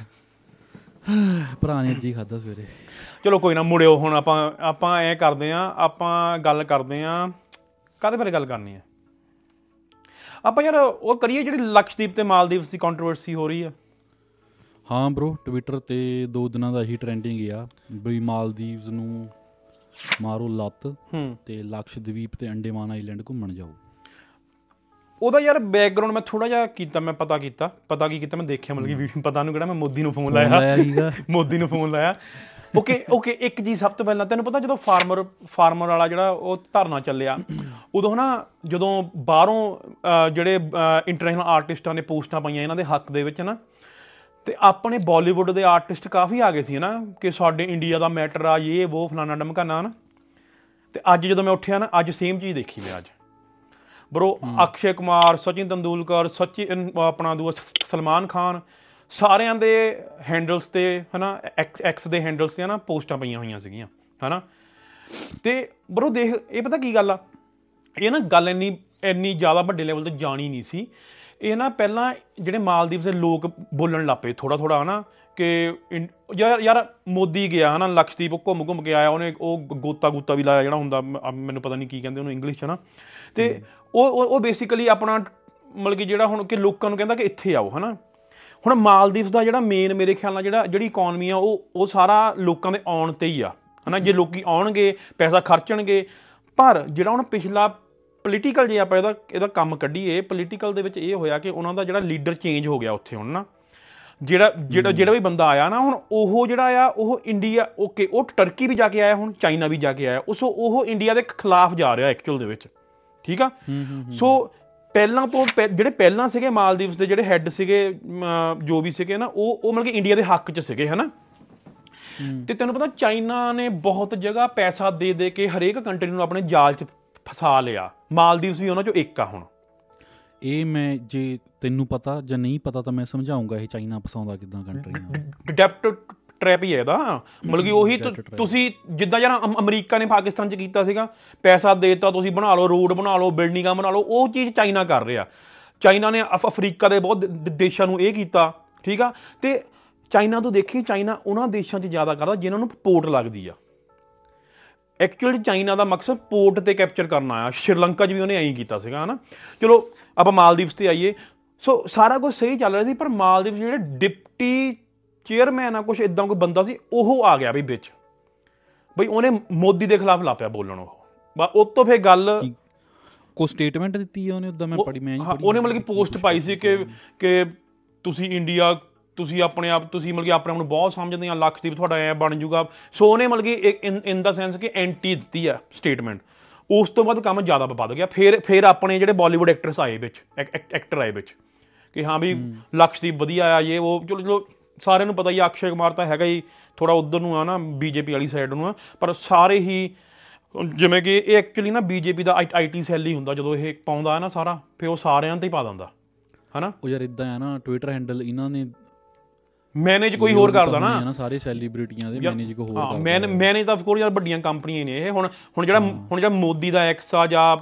ਭਰਾ ਨੇ ਹੀ ਖਾਦਾ ਸਵੇਰੇ। ਚਲੋ ਕੋਈ ਨਾ ਮੁੜਿਓ ਹੁਣ ਆਪਾਂ ਆਪਾਂ ਐ ਕਰਦੇ ਆ ਆਪਾਂ ਗੱਲ ਕਰਦੇ ਆ ਕਾਹਦੇ ਬਾਰੇ ਗੱਲ ਕਰਨੀ ਹੈ? ਆਪਾਂ ਯਾਰ ਉਹ ਕਰੀਏ ਜਿਹੜੀ ਲਕਸ਼ਦੀਪ ਤੇ ਮਾਲਦੀਵਸ ਦੀ ਕੰਟਰੋਵਰਸੀ ਹੋ ਰਹੀ ਆ ਹਾਂ ਬ్రో ਟਵਿੱਟਰ ਤੇ ਦੋ ਦਿਨਾਂ ਦਾ ਹੀ ਟ੍ਰੈਂਡਿੰਗ ਆ ਬਈ ਮਾਲਦੀਵਸ ਨੂੰ ਮਾਰੋ ਲੱਤ ਹੂੰ। ਤੇ ਲਕਸ਼ਦਵੀਪ ਤੇ ਅੰਡੇਮਾਨ ਆਈਲੈਂਡ ਘੁੰਮਣ ਜਾਓ। ਉਹਦਾ ਯਾਰ ਬੈਕਗ੍ਰਾਉਂਡ ਮੈਂ ਥੋੜਾ ਜਿਹਾ ਕੀਤਾ ਮੈਂ ਪਤਾ ਕੀਤਾ ਪਤਾ ਕੀ ਕੀਤਾ ਮੈਂ ਦੇਖਿਆ ਮਤਲਬ ਕਿ ਵੀਡੀਓ ਪਤਾ ਨੂੰ ਕਿਹੜਾ ਮੈਂ ਮੋਦੀ ਨੂੰ ਫੋਨ ਲਾਇਆ। ਮੋਦੀ ਨੂੰ ਫੋਨ ਲਾਇਆ। ਓਕੇ ਓਕੇ ਇੱਕ ਜੀ ਸਭ ਤੋਂ ਪਹਿਲਾਂ ਤੈਨੂੰ ਪਤਾ ਜਦੋਂ ਫਾਰਮਰ ਫਾਰਮਰ ਵਾਲਾ ਜਿਹੜਾ ਉਹ ਧਰਨਾ ਚੱਲਿਆ ਉਦੋਂ ਨਾ ਜਦੋਂ ਬਾਹਰੋਂ ਜਿਹੜੇ ਇੰਟਰਨੈਸ਼ਨਲ ਆਰਟਿਸਟਾਂ ਨੇ ਪੋਸਟਾਂ ਪਾਈਆਂ ਇਹਨਾਂ ਦੇ ਹੱਕ ਦੇ ਵਿੱਚ ਨਾ ਤੇ ਆਪਣੇ ਬਾਲੀਵੁੱਡ ਦੇ ਆਰਟਿਸਟ ਕਾਫੀ ਆ ਗਏ ਸੀ ਨਾ ਕਿ ਸਾਡੇ ਇੰਡੀਆ ਦਾ ਮੈਟਰ ਆ ਇਹ ਉਹ ਫਲਾਣਾ ਡਮਕਾਨਾ ਨਾ ਤੇ ਅੱਜ ਜਦੋਂ ਮੈਂ ਉੱਠਿਆ ਨਾ ਅੱਜ ਸੇਮ ਚੀਜ਼ ਦੇਖੀ ਮੈਂ ਅੱਜ। ਬ్రో ਅਕਸ਼ੇ ਕੁਮਾਰ ਸਚਿਨ ਤੰਦੂਲਕਰ ਸਚਿਨ ਆਪਣਾ ਦੂਆ ਸਲਮਾਨ ਖਾਨ ਸਾਰਿਆਂ ਦੇ ਹੈਂਡਲਸ ਤੇ ਹਨਾ ਐਕਸ ਐਕਸ ਦੇ ਹੈਂਡਲਸ ਤੇ ਹਨਾ ਪੋਸਟਾਂ ਪਈਆਂ ਹੋਈਆਂ ਸੀਗੀਆਂ ਹਨਾ। ਤੇ ਬਰੋ ਦੇਖ ਇਹ ਪਤਾ ਕੀ ਗੱਲ ਆ? ਇਹ ਨਾ ਗੱਲ ਇੰਨੀ ਇੰਨੀ ਜ਼ਿਆਦਾ ਵੱਡੇ ਲੈਵਲ ਤੇ ਜਾਣੀ ਨਹੀਂ ਸੀ। ਇਹ ਨਾ ਪਹਿਲਾਂ ਜਿਹੜੇ ਮਾਲਦੀਵਸ ਦੇ ਲੋਕ ਬੋਲਣ ਲੱਪੇ ਥੋੜਾ ਥੋੜਾ ਹਨਾ ਕਿ ਯਾਰ ਯਾਰ ਮੋਦੀ ਗਿਆ ਹਨਾ ਲਕਸ਼ਦੀਪ ਘੁੰਮ ਘੁੰਮ ਕੇ ਆਇਆ ਉਹਨੇ ਉਹ ਗੋਤਾ ਗੋਤਾ ਵੀ ਲਾਇਆ ਜਿਹੜਾ ਹੁੰਦਾ ਮੈਨੂੰ ਪਤਾ ਨਹੀਂ ਕੀ ਕਹਿੰਦੇ ਉਹਨੂੰ ਇੰਗਲਿਸ਼ ਚ ਨਾ ਤੇ ਉਹ- ਉਹ ਬੇਸਿਕਲੀ ਆਪਣਾ ਮਤਲਬ ਕਿ ਜਿਹੜਾ ਹੁਣ ਕਿ ਲੋਕਾਂ ਨੂੰ ਕਹਿੰਦਾ ਕਿ ਇੱਥੇ ਆਓ ਹਨਾ। ਹੁਣ ਮਾਲਦੀਵਸ ਦਾ ਜਿਹੜਾ ਮੇਨ ਮੇਰੇ ਖਿਆਲ ਨਾਲ ਜਿਹੜਾ ਜਿਹੜੀ ਇਕਨੋਮੀ ਆ ਉਹ ਉਹ ਸਾਰਾ ਲੋਕਾਂ ਦੇ ਆਉਣ ਤੇ ਹੀ ਆ। ਹਨਾ ਜੇ ਲੋਕੀ ਆਉਣਗੇ ਪੈਸਾ ਖਰਚਣਗੇ ਪਰ ਜਿਹੜਾ ਹੁਣ ਪਿਛਲਾ ਪੋਲੀਟੀਕਲ ਜੇ ਆਪਾਂ ਇਹਦਾ ਇਹਦਾ ਕੰਮ ਕੱਢੀਏ ਪੋਲੀਟੀਕਲ ਦੇ ਵਿੱਚ ਇਹ ਹੋਇਆ ਕਿ ਉਹਨਾਂ ਦਾ ਜਿਹੜਾ ਲੀਡਰ ਚੇਂਜ ਹੋ ਗਿਆ ਉੱਥੇ ਹੁਣ ਨਾ। ਜਿਹੜਾ ਜਿਹੜਾ ਜਿਹੜਾ ਵੀ ਬੰਦਾ ਆਇਆ ਨਾ ਹੁਣ ਉਹ ਜਿਹੜਾ ਆ ਉਹ ਇੰਡੀਆ ਓਕੇ ਉਹ ਟਰਕੀ ਵੀ ਜਾ ਕੇ ਆਇਆ ਹੁਣ ਚਾਈਨਾ ਵੀ ਜਾ ਕੇ ਆਇਆ। ਉਸ ਉਹ ਇੰਡੀਆ ਦੇ ਖਿਲਾਫ ਜਾ ਰਿਹਾ ਐਕਚੁਅਲ ਦੇ ਵਿੱਚ। ਠੀਕ ਆ? ਸੋ ਪਹਿਲਾਂ ਤੋਂ ਜਿਹੜੇ ਪਹਿਲਾਂ ਸੀਗੇ ਮਾਲਦੀਵਸ ਦੇ ਜਿਹੜੇ ਹੈੱਡ ਸੀਗੇ ਜੋ ਵੀ ਸੀਗੇ ਨਾ ਉਹ ਉਹ ਮਤਲਬ ਕਿ ਇੰਡੀਆ ਦੇ ਹੱਕ 'ਚ ਸੀਗੇ ਹਨਾ? ਤੇ ਤੈਨੂੰ ਪਤਾ ਚਾਈਨਾ ਨੇ ਬਹੁਤ ਜਗ੍ਹਾ ਪੈਸਾ ਦੇ ਦੇ ਕੇ ਹਰੇਕ ਕੰਟਰੀ ਨੂੰ ਆਪਣੇ ਜਾਲ 'ਚ ਫਸਾ ਲਿਆ। ਮਾਲਦੀਵਸ ਵੀ ਉਹਨਾਂ 'ਚੋਂ ਇੱਕ ਆ ਹੁਣ। ਇਹ ਮੈਂ ਜੇ ਤੈਨੂੰ ਪਤਾ ਜਾਂ ਨਹੀਂ ਪਤਾ ਤਾਂ ਮੈਂ ਸਮਝਾਉਂਗਾ ਇਹ ਚਾਈਨਾ ਫਸਾਉਂਦਾ ਕਿਦਾਂ ਕੰਟਰੀਆਂ। ਡੈਪਟ ਟ੍ਰੈਪ ਹੀ ਹੈ ਇਹਦਾ। ਮਤਲਬ ਕਿ ਉਹੀ ਤੁਸੀਂ ਜਿੱਦਾਂ ਯਾਰ ਅਮ- ਅਮਰੀਕਾ ਨੇ ਪਾਕਿਸਤਾਨ 'ਚ ਕੀਤਾ ਸੀਗਾ ਪੈਸਾ ਦੇਤਾ ਤੁਸੀਂ ਬਣਾ ਲਓ ਰੋਡ ਬਣਾ ਲਓ ਬਿਲਡਿੰਗਾਂ ਬਣਾ ਲਓ ਉਹ ਚੀਜ਼ ਚਾਈਨਾ ਕਰ ਰਿਹਾ। ਚਾਈਨਾ ਨੇ ਅਫ- ਅਫਰੀਕਾ ਦੇ ਬਹੁਤ ਦੇਸ਼ਾਂ ਨੂੰ ਇਹ ਕੀਤਾ ਠੀਕ ਆ? ਤੇ ਚਾਈਨਾ ਤੋਂ ਦੇਖੀ ਚਾਈਨਾ ਉਹਨਾਂ ਦੇਸ਼ਾਂ 'ਚ ਜ਼ਿਆਦਾ ਕਰਦਾ ਜਿਨ੍ਹਾਂ ਨੂੰ ਪੋਰਟ ਲੱਗਦੀ ਆ। ਐਕਚੁਅਲੀ ਚਾਈਨਾ ਦਾ ਮਕਸਦ ਪੋਰਟ ਤੇ ਕੈਪਚਰ ਕਰਨਾ ਆ ਸ਼੍ਰੀਲੰਕਾ 'ਚ ਵੀ ਉਹਨੇ ਐਂ ਕੀਤਾ ਸੀਗਾ ਹਨਾ? ਚਲੋ ਆਪਾਂ ਮਾਲਦੀਵਸ ਤੇ ਆਈਏ। ਸੋ ਸਾਰਾ ਕੁਝ ਸਹੀ ਚੱਲ ਰਿਹਾ ਸੀ ਪਰ ਮਾਲਦੀਵਸ ਜਿਹੜੇ ਡਿਪਟੀ ਚੇਅਰਮੈਨ ਆ ਕੁਝ ਇਦਾਂ ਕੋਈ ਬੰਦਾ ਸੀ ਉਹ ਆ ਗਿਆ ਬਈ ਵਿੱਚ। ਬਈ ਉਹਨੇ ਮੋਦੀ ਦੇ ਖਿਲਾਫ ਲਾਪਿਆ ਬੋਲਣ ਉਹ। ਬਾ ਉਹ ਤੋਂ ਫੇਰ ਗੱਲ ਕੀ ਸਟੇਟਮੈਂਟ ਦਿੱਤੀ ਹੈ ਉਹਨੇ ਉਦਾਂ? ਮੈਂ ਪੜੀ ਮੈਂ ਨਹੀਂ ਉਹਨੇ ਮਤਲਬ ਕਿ ਪੋਸਟ ਪਾਈ ਸੀ ਕਿ ਕਿ ਤੁਸੀਂ ਇੰਡੀਆ ਤੁਸੀਂ ਆਪਣੇ ਆਪ ਤੁਸੀਂ ਮਤਲਬ ਕਿ ਆਪਣੇ ਆਪ ਨੂੰ ਬਹੁਤ ਸਮਝਦੇ ਆ ਲਕਸ਼ਦੀਪ ਤੁਹਾਡਾ ਐ ਬਣ ਜੂਗਾ। ਸੋ ਉਹਨੇ ਮਤਲਬ ਕਿ ਇਨ ਦਾ ਸੈਂਸ ਕਿ ਐਂਟੀ ਦਿੱਤੀ ਆ ਸਟੇਟਮੈਂਟ ਉਸ ਤੋਂ ਬਾਅਦ ਕੰਮ ਜ਼ਿਆਦਾ ਵੱਧ ਗਿਆ। ਫਿਰ ਫਿਰ ਆਪਣੇ ਜਿਹੜੇ ਬਾਲੀਵੁੱਡ ਐਕਟਰਸ ਆਏ ਵਿੱਚ ਐਕਟਰ ਆਏ ਵਿੱਚ। ਕਿ ਹਾਂ ਵੀ ਲਕਸ਼ਦੀਪ ਵਧੀਆ ਆ ਇਹ ਉਹ ਚਲੋ ਚਲੋ ਸਾਰਿਆਂ ਨੂੰ ਪਤਾ ਹੀ ਅਕਸ਼ੇ ਕੁਮਾਰ ਤਾਂ ਹੈਗਾ ਹੀ ਥੋੜਾ ਉਧਰ ਨੂੰ ਆ ਨਾ ਬੀਜੇਪੀ ਵਾਲੀ ਸਾਈਡ ਨੂੰ ਆ ਪਰ ਸਾਰੇ ਹੀ ਜਿਵੇਂ ਕਿ ਇਹ ਐਕਚੁਅਲੀ ਨਾ ਬੀਜੇਪੀ ਦਾ ਆਈਟੀ ਸੈੱਲ ਹੀ ਹੁੰਦਾ ਜਦੋਂ ਇਹ ਪਾਉਂਦਾ ਹੈ ਨਾ ਸਾਰਾ ਫਿਰ ਉਹ ਸਾਰਿਆਂ ਤੇ ਹੀ ਪਾ ਦਿੰਦਾ ਹਨਾ? ਉਹ ਯਾਰ ਇਦਾਂ ਆ ਨਾ ਟਵਿੱਟਰ ਹੈਂਡਲ ਇਹਨਾਂ ਨੇ ਮੈਨੇਜ ਕੋਈ ਹੋਰ ਕਰਦਾ ਨਾ। ਨਾ ਸਾਰੇ ਸੈਲੀਬ੍ਰਿਟੀਆਂ ਦੇ ਮੈਨੇਜ ਕੋ ਹੋਰ ਹਾਂ ਕਰਦਾ ਮੈਨ ਮੈਨੇਜ ਤਾਂ ਆਫਕੋਰਸ ਯਾਰ ਵੱਡੀਆਂ ਕੰਪਨੀਆਂ ਹੀ ਨੇ ਇਹ। ਹੁਣ ਹੁਣ ਜਿਹੜਾ ਹੁਣ ਜਿਹੜਾ ਮੋਦੀ ਦਾ ਐਕਸ ਆ ਜਾਂ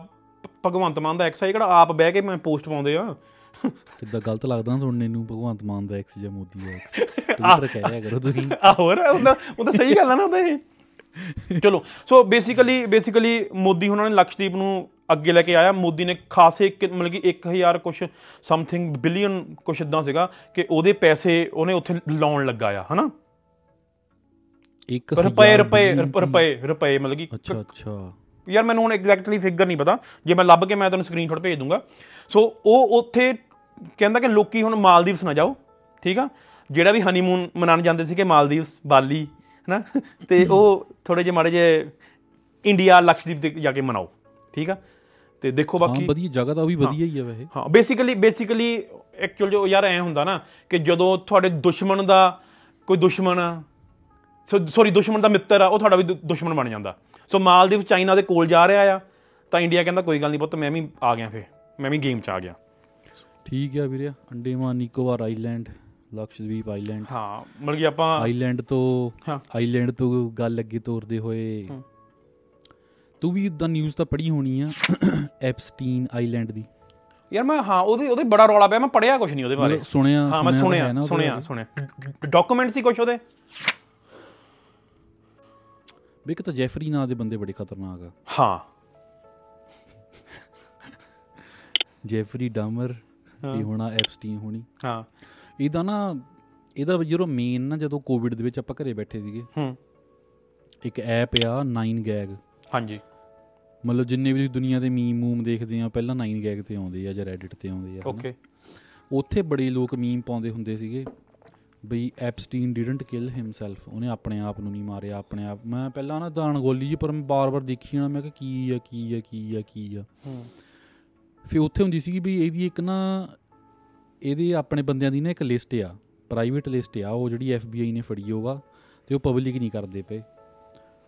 ਭਗਵੰਤ ਮਾਨ ਦਾ ਐਕਸ ਆ ਇਹ ਕਿਹੜਾ ਆਪ ਬਹਿ ਕੇ ਮੈਂ ਪੋਸਟ ਪਾਉਂਦੇ ਆ? ਕਿੱਦਾਂ ਗਲਤ ਲੱਗਦਾ ਨਾ ਸੁਣਨੇ ਨੂੰ ਭਗਵੰਤ ਮਾਨ ਦਾ ਐਕਸ ਜਾਂ ਮੋਦੀ ਦਾ ਐਕਸ ਟਵਿੱਟਰ ਕਹਿਆ ਕਰੋ ਤੁਸੀਂ। ਆ ਹੋਰ ਉਹਦਾ ਉਹ ਤਾਂ ਸਹੀ ਗੱਲ ਆ ਨਾ ਉਹਦਾ ਇਹ। ਚਲੋ ਸੋ ਬੇਸਿਕਲੀ ਬੇਸਿਕਲੀ ਮੋਦੀ ਉਹਨਾਂ ਨੇ ਲਕਸ਼ਦੀਪ ਨੂੰ ਅੱਗੇ ਲੈ ਕੇ ਆਇਆ। ਮੋਦੀ ਨੇ ਖਾਸੇ ਮਤਲਬ ਕਿ 1000 ਕੁਛ ਸਮਥਿੰਗ ਬਿਲੀਅਨ ਕੁਛ ਇਦਾਂ ਸੀਗਾ ਕਿ ਉਹਦੇ ਪੈਸੇ ਉਹਨੇ ਉੱਥੇ ਲਾਉਣ ਲੱਗਾ ਆ ਹਨਾ? ਇੱਕ ਰੁਪਏ ਹਜ਼ਾਰ ਰੁਪਏ ਰੁਪਏ ਰੁਪਏ ਮਤਲਬ ਕਿ ਅੱਛਾ ਅੱਛਾ। ਯਾਰ ਮੈਨੂੰ ਹੁਣ ਐਗਜ਼ੈਕਟਲੀ ਫਿਗਰ ਨਹੀਂ ਪਤਾ। ਜੇ ਮੈਂ ਲੱਭ ਕੇ ਮੈਂ ਤੁਹਾਨੂੰ ਸਕਰੀਨਸ਼ਾਟ ਭੇਜ ਦੂੰਗਾ। ਸੋ ਉਹ ਉੱਥੇ ਕਹਿੰਦਾ ਕਿ ਲੋਕੀ ਹੁਣ ਮਾਲਦੀਵਸ ਨਾ ਜਾਓ ਠੀਕ ਆ? ਜਿਹੜਾ ਵੀ ਹਨੀਮੂਨ ਮਨਾਉਣ ਜਾਂਦੇ ਸੀਗੇ ਮਾਲਦੀਵਸ ਬਾਲੀ ਹਨਾ? ਤੇ ਉਹ ਥੋੜੇ ਜਿਹੇ ਮਾੜੇ ਜਿਹੇ ਇੰਡੀਆ ਲਕਸ਼ਦੀਪ ਤੇ ਜਾ ਕੇ ਮਨਾਓ ਠੀਕ ਆ? ਤੇ ਦੇਖੋ ਹਾਂ ਬਾਕੀ ਵਧੀਆ ਜਗ੍ਹਾ ਤਾਂ ਉਹ ਵੀ ਵਧੀਆ ਹੀ। ਆ ਵੈਸੇ। ਹਾਂ ਬੇਸਿਕਲੀ ਬੇਸਿਕਲੀ ਐਕਚੁਅਲ ਜੋ ਯਾਰ ਐ ਹੁੰਦਾ ਨਾ ਕਿ ਜਦੋਂ ਤੁਹਾਡੇ ਦੁਸ਼ਮਣ ਦਾ ਕੋਈ ਦੁਸ਼ਮਣ ਆ ਸੌਰੀ ਦੁਸ਼ਮਣ ਦਾ ਮਿੱਤਰ ਆ ਉਹ ਤੁਹਾਡਾ ਵੀ ਦੁਸ਼ਮਣ ਬਣ ਜਾਂਦਾ। ਸੋ ਮਾਲਦੀਵ ਚਾਈਨਾ ਦੇ ਕੋਲ ਜਾ ਰਿਹਾ ਆ ਤਾਂ ਇੰਡੀਆ ਕਹਿੰਦਾ ਕੋਈ ਗੱਲ ਨਹੀਂ ਪੁੱਤ ਮੈਂ ਵੀ ਆ ਗਿਆ ਫੇ ਮੈਂ ਵੀ ਗੇਮ 'ਚ ਆ ਗਿਆ। ਠੀਕ ਆ ਵੀਰੇ। Andaman Nicobar island Lakshadweep island. ਹਾਂ ਮਤਲਬ ਕਿ ਆਪਾਂ ਆਈਲੈਂਡ ਤੋਂ। ਆਈਲੈਂਡ ਤੋਂ ਗੱਲ ਅੱਗੇ ਤੋਰਦੇ ਹੋਏ ਤੂੰ ਵੀ ਇਦਾਂ ਨਿਊਜ਼ ਤਾਂ ਪੜ੍ਹੀ ਹੋਣੀ ਆ ਐਪਸਟੀਨ ਆਈਲੈਂਡ ਦੀ। ਯਾਰ ਮੈਂ ਹਾਂ ਉਹਦੇ ਉਹਦੇ ਬੜਾ ਰੌਲਾ ਪਿਆ ਮੈਂ ਪੜਿਆ ਕੁਝ ਨਹੀਂ ਉਹਦੇ ਬਾਰੇ। ਸੁਣਿਆ ਹਾਂ ਮੈਂ ਸੁਣਿਆ ਸੁਣਿਆ। ਸੁਣਿਆ ਡਾਕੂਮੈਂਟ ਸੀ ਕੁਝ ਉਹਦੇ? ਇੱਕ ਤਾਂ ਜੈਫਰੀ ਨਾਂ ਦੇ ਬੰਦੇ ਬੜੇ ਖਤਰਨਾਕ ਆ। ਹਾਂ। ਜੈਫਰੀ ਡਾਮਰ ਤੇ ਹੋਣਾ ਐਪਸਟੀਨ ਹੋਣੀ। ਹਾਂ। ਇਹਦਾ ਨਾ ਇਹਦਾ ਜਦੋਂ ਮੇਨ ਨਾ ਜਦੋਂ ਕੋਵਿਡ ਦੇ ਵਿੱਚ ਆਪਾਂ ਘਰੇ ਬੈਠੇ ਸੀਗੇ। ਹੂੰ। ਇੱਕ ਐਪ ਆ 9 ਗੈਗ ਹਾਂਜੀ। ਮਤਲਬ ਜਿੰਨੇ ਵੀ ਦੁਨੀਆ ਦੇ ਮੀਮ ਮੂਮ ਦੇਖਦੇ ਆ ਪਹਿਲਾਂ 9 ਗੈਗ ਤੇ ਆਉਂਦੇ ਆ ਜਾਂ ਰੈਡਿਟ ਤੇ ਆਉਂਦੇ ਆ। ਓਕੇ ਉੱਥੇ ਬੜੇ ਲੋਕ ਮੀਮ ਪਾਉਂਦੇ ਹੁੰਦੇ ਸੀਗੇ ਬਈ ਐਪਸਟੀਨ ਡਿਡਨਟ ਕਿਲ ਹਿਮਸੈਲਫ ਉਹਨੇ ਆਪਣੇ ਆਪ ਨੂੰ ਨਹੀਂ ਮਾਰਿਆ ਆਪਣੇ ਆਪ। ਮੈਂ ਪਹਿਲਾਂ ਨਾ ਤਾਂ ਅਣਗੋਲੀ ਜੀ ਪਰ ਮੈਂ ਬਾਰ-ਬਾਰ ਦੇਖੀ ਜਾਣਾ ਮੈਂ ਕਿ ਕੀ ਆ ਕੀ ਆ ਕੀ ਆ ਕੀ ਆ। ਹੂੰ। ਫਿਰ ਉੱਥੇ ਹੁੰਦੀ ਸੀਗੀ ਵੀ ਇਹਦੀ ਇੱਕ ਨਾ ਇਹਦੇ ਆਪਣੇ ਬੰਦਿਆਂ ਦੀ ਨਾ ਇੱਕ ਲਿਸਟ ਆ ਪ੍ਰਾਈਵੇਟ ਲਿਸਟ ਆ ਉਹ ਜਿਹੜੀ FBI ਨੇ ਫੜੀ ਹੋਗਾ ਤੇ ਉਹ ਪਬਲਿਕ ਨਹੀਂ ਕਰਦੇ ਪਏ।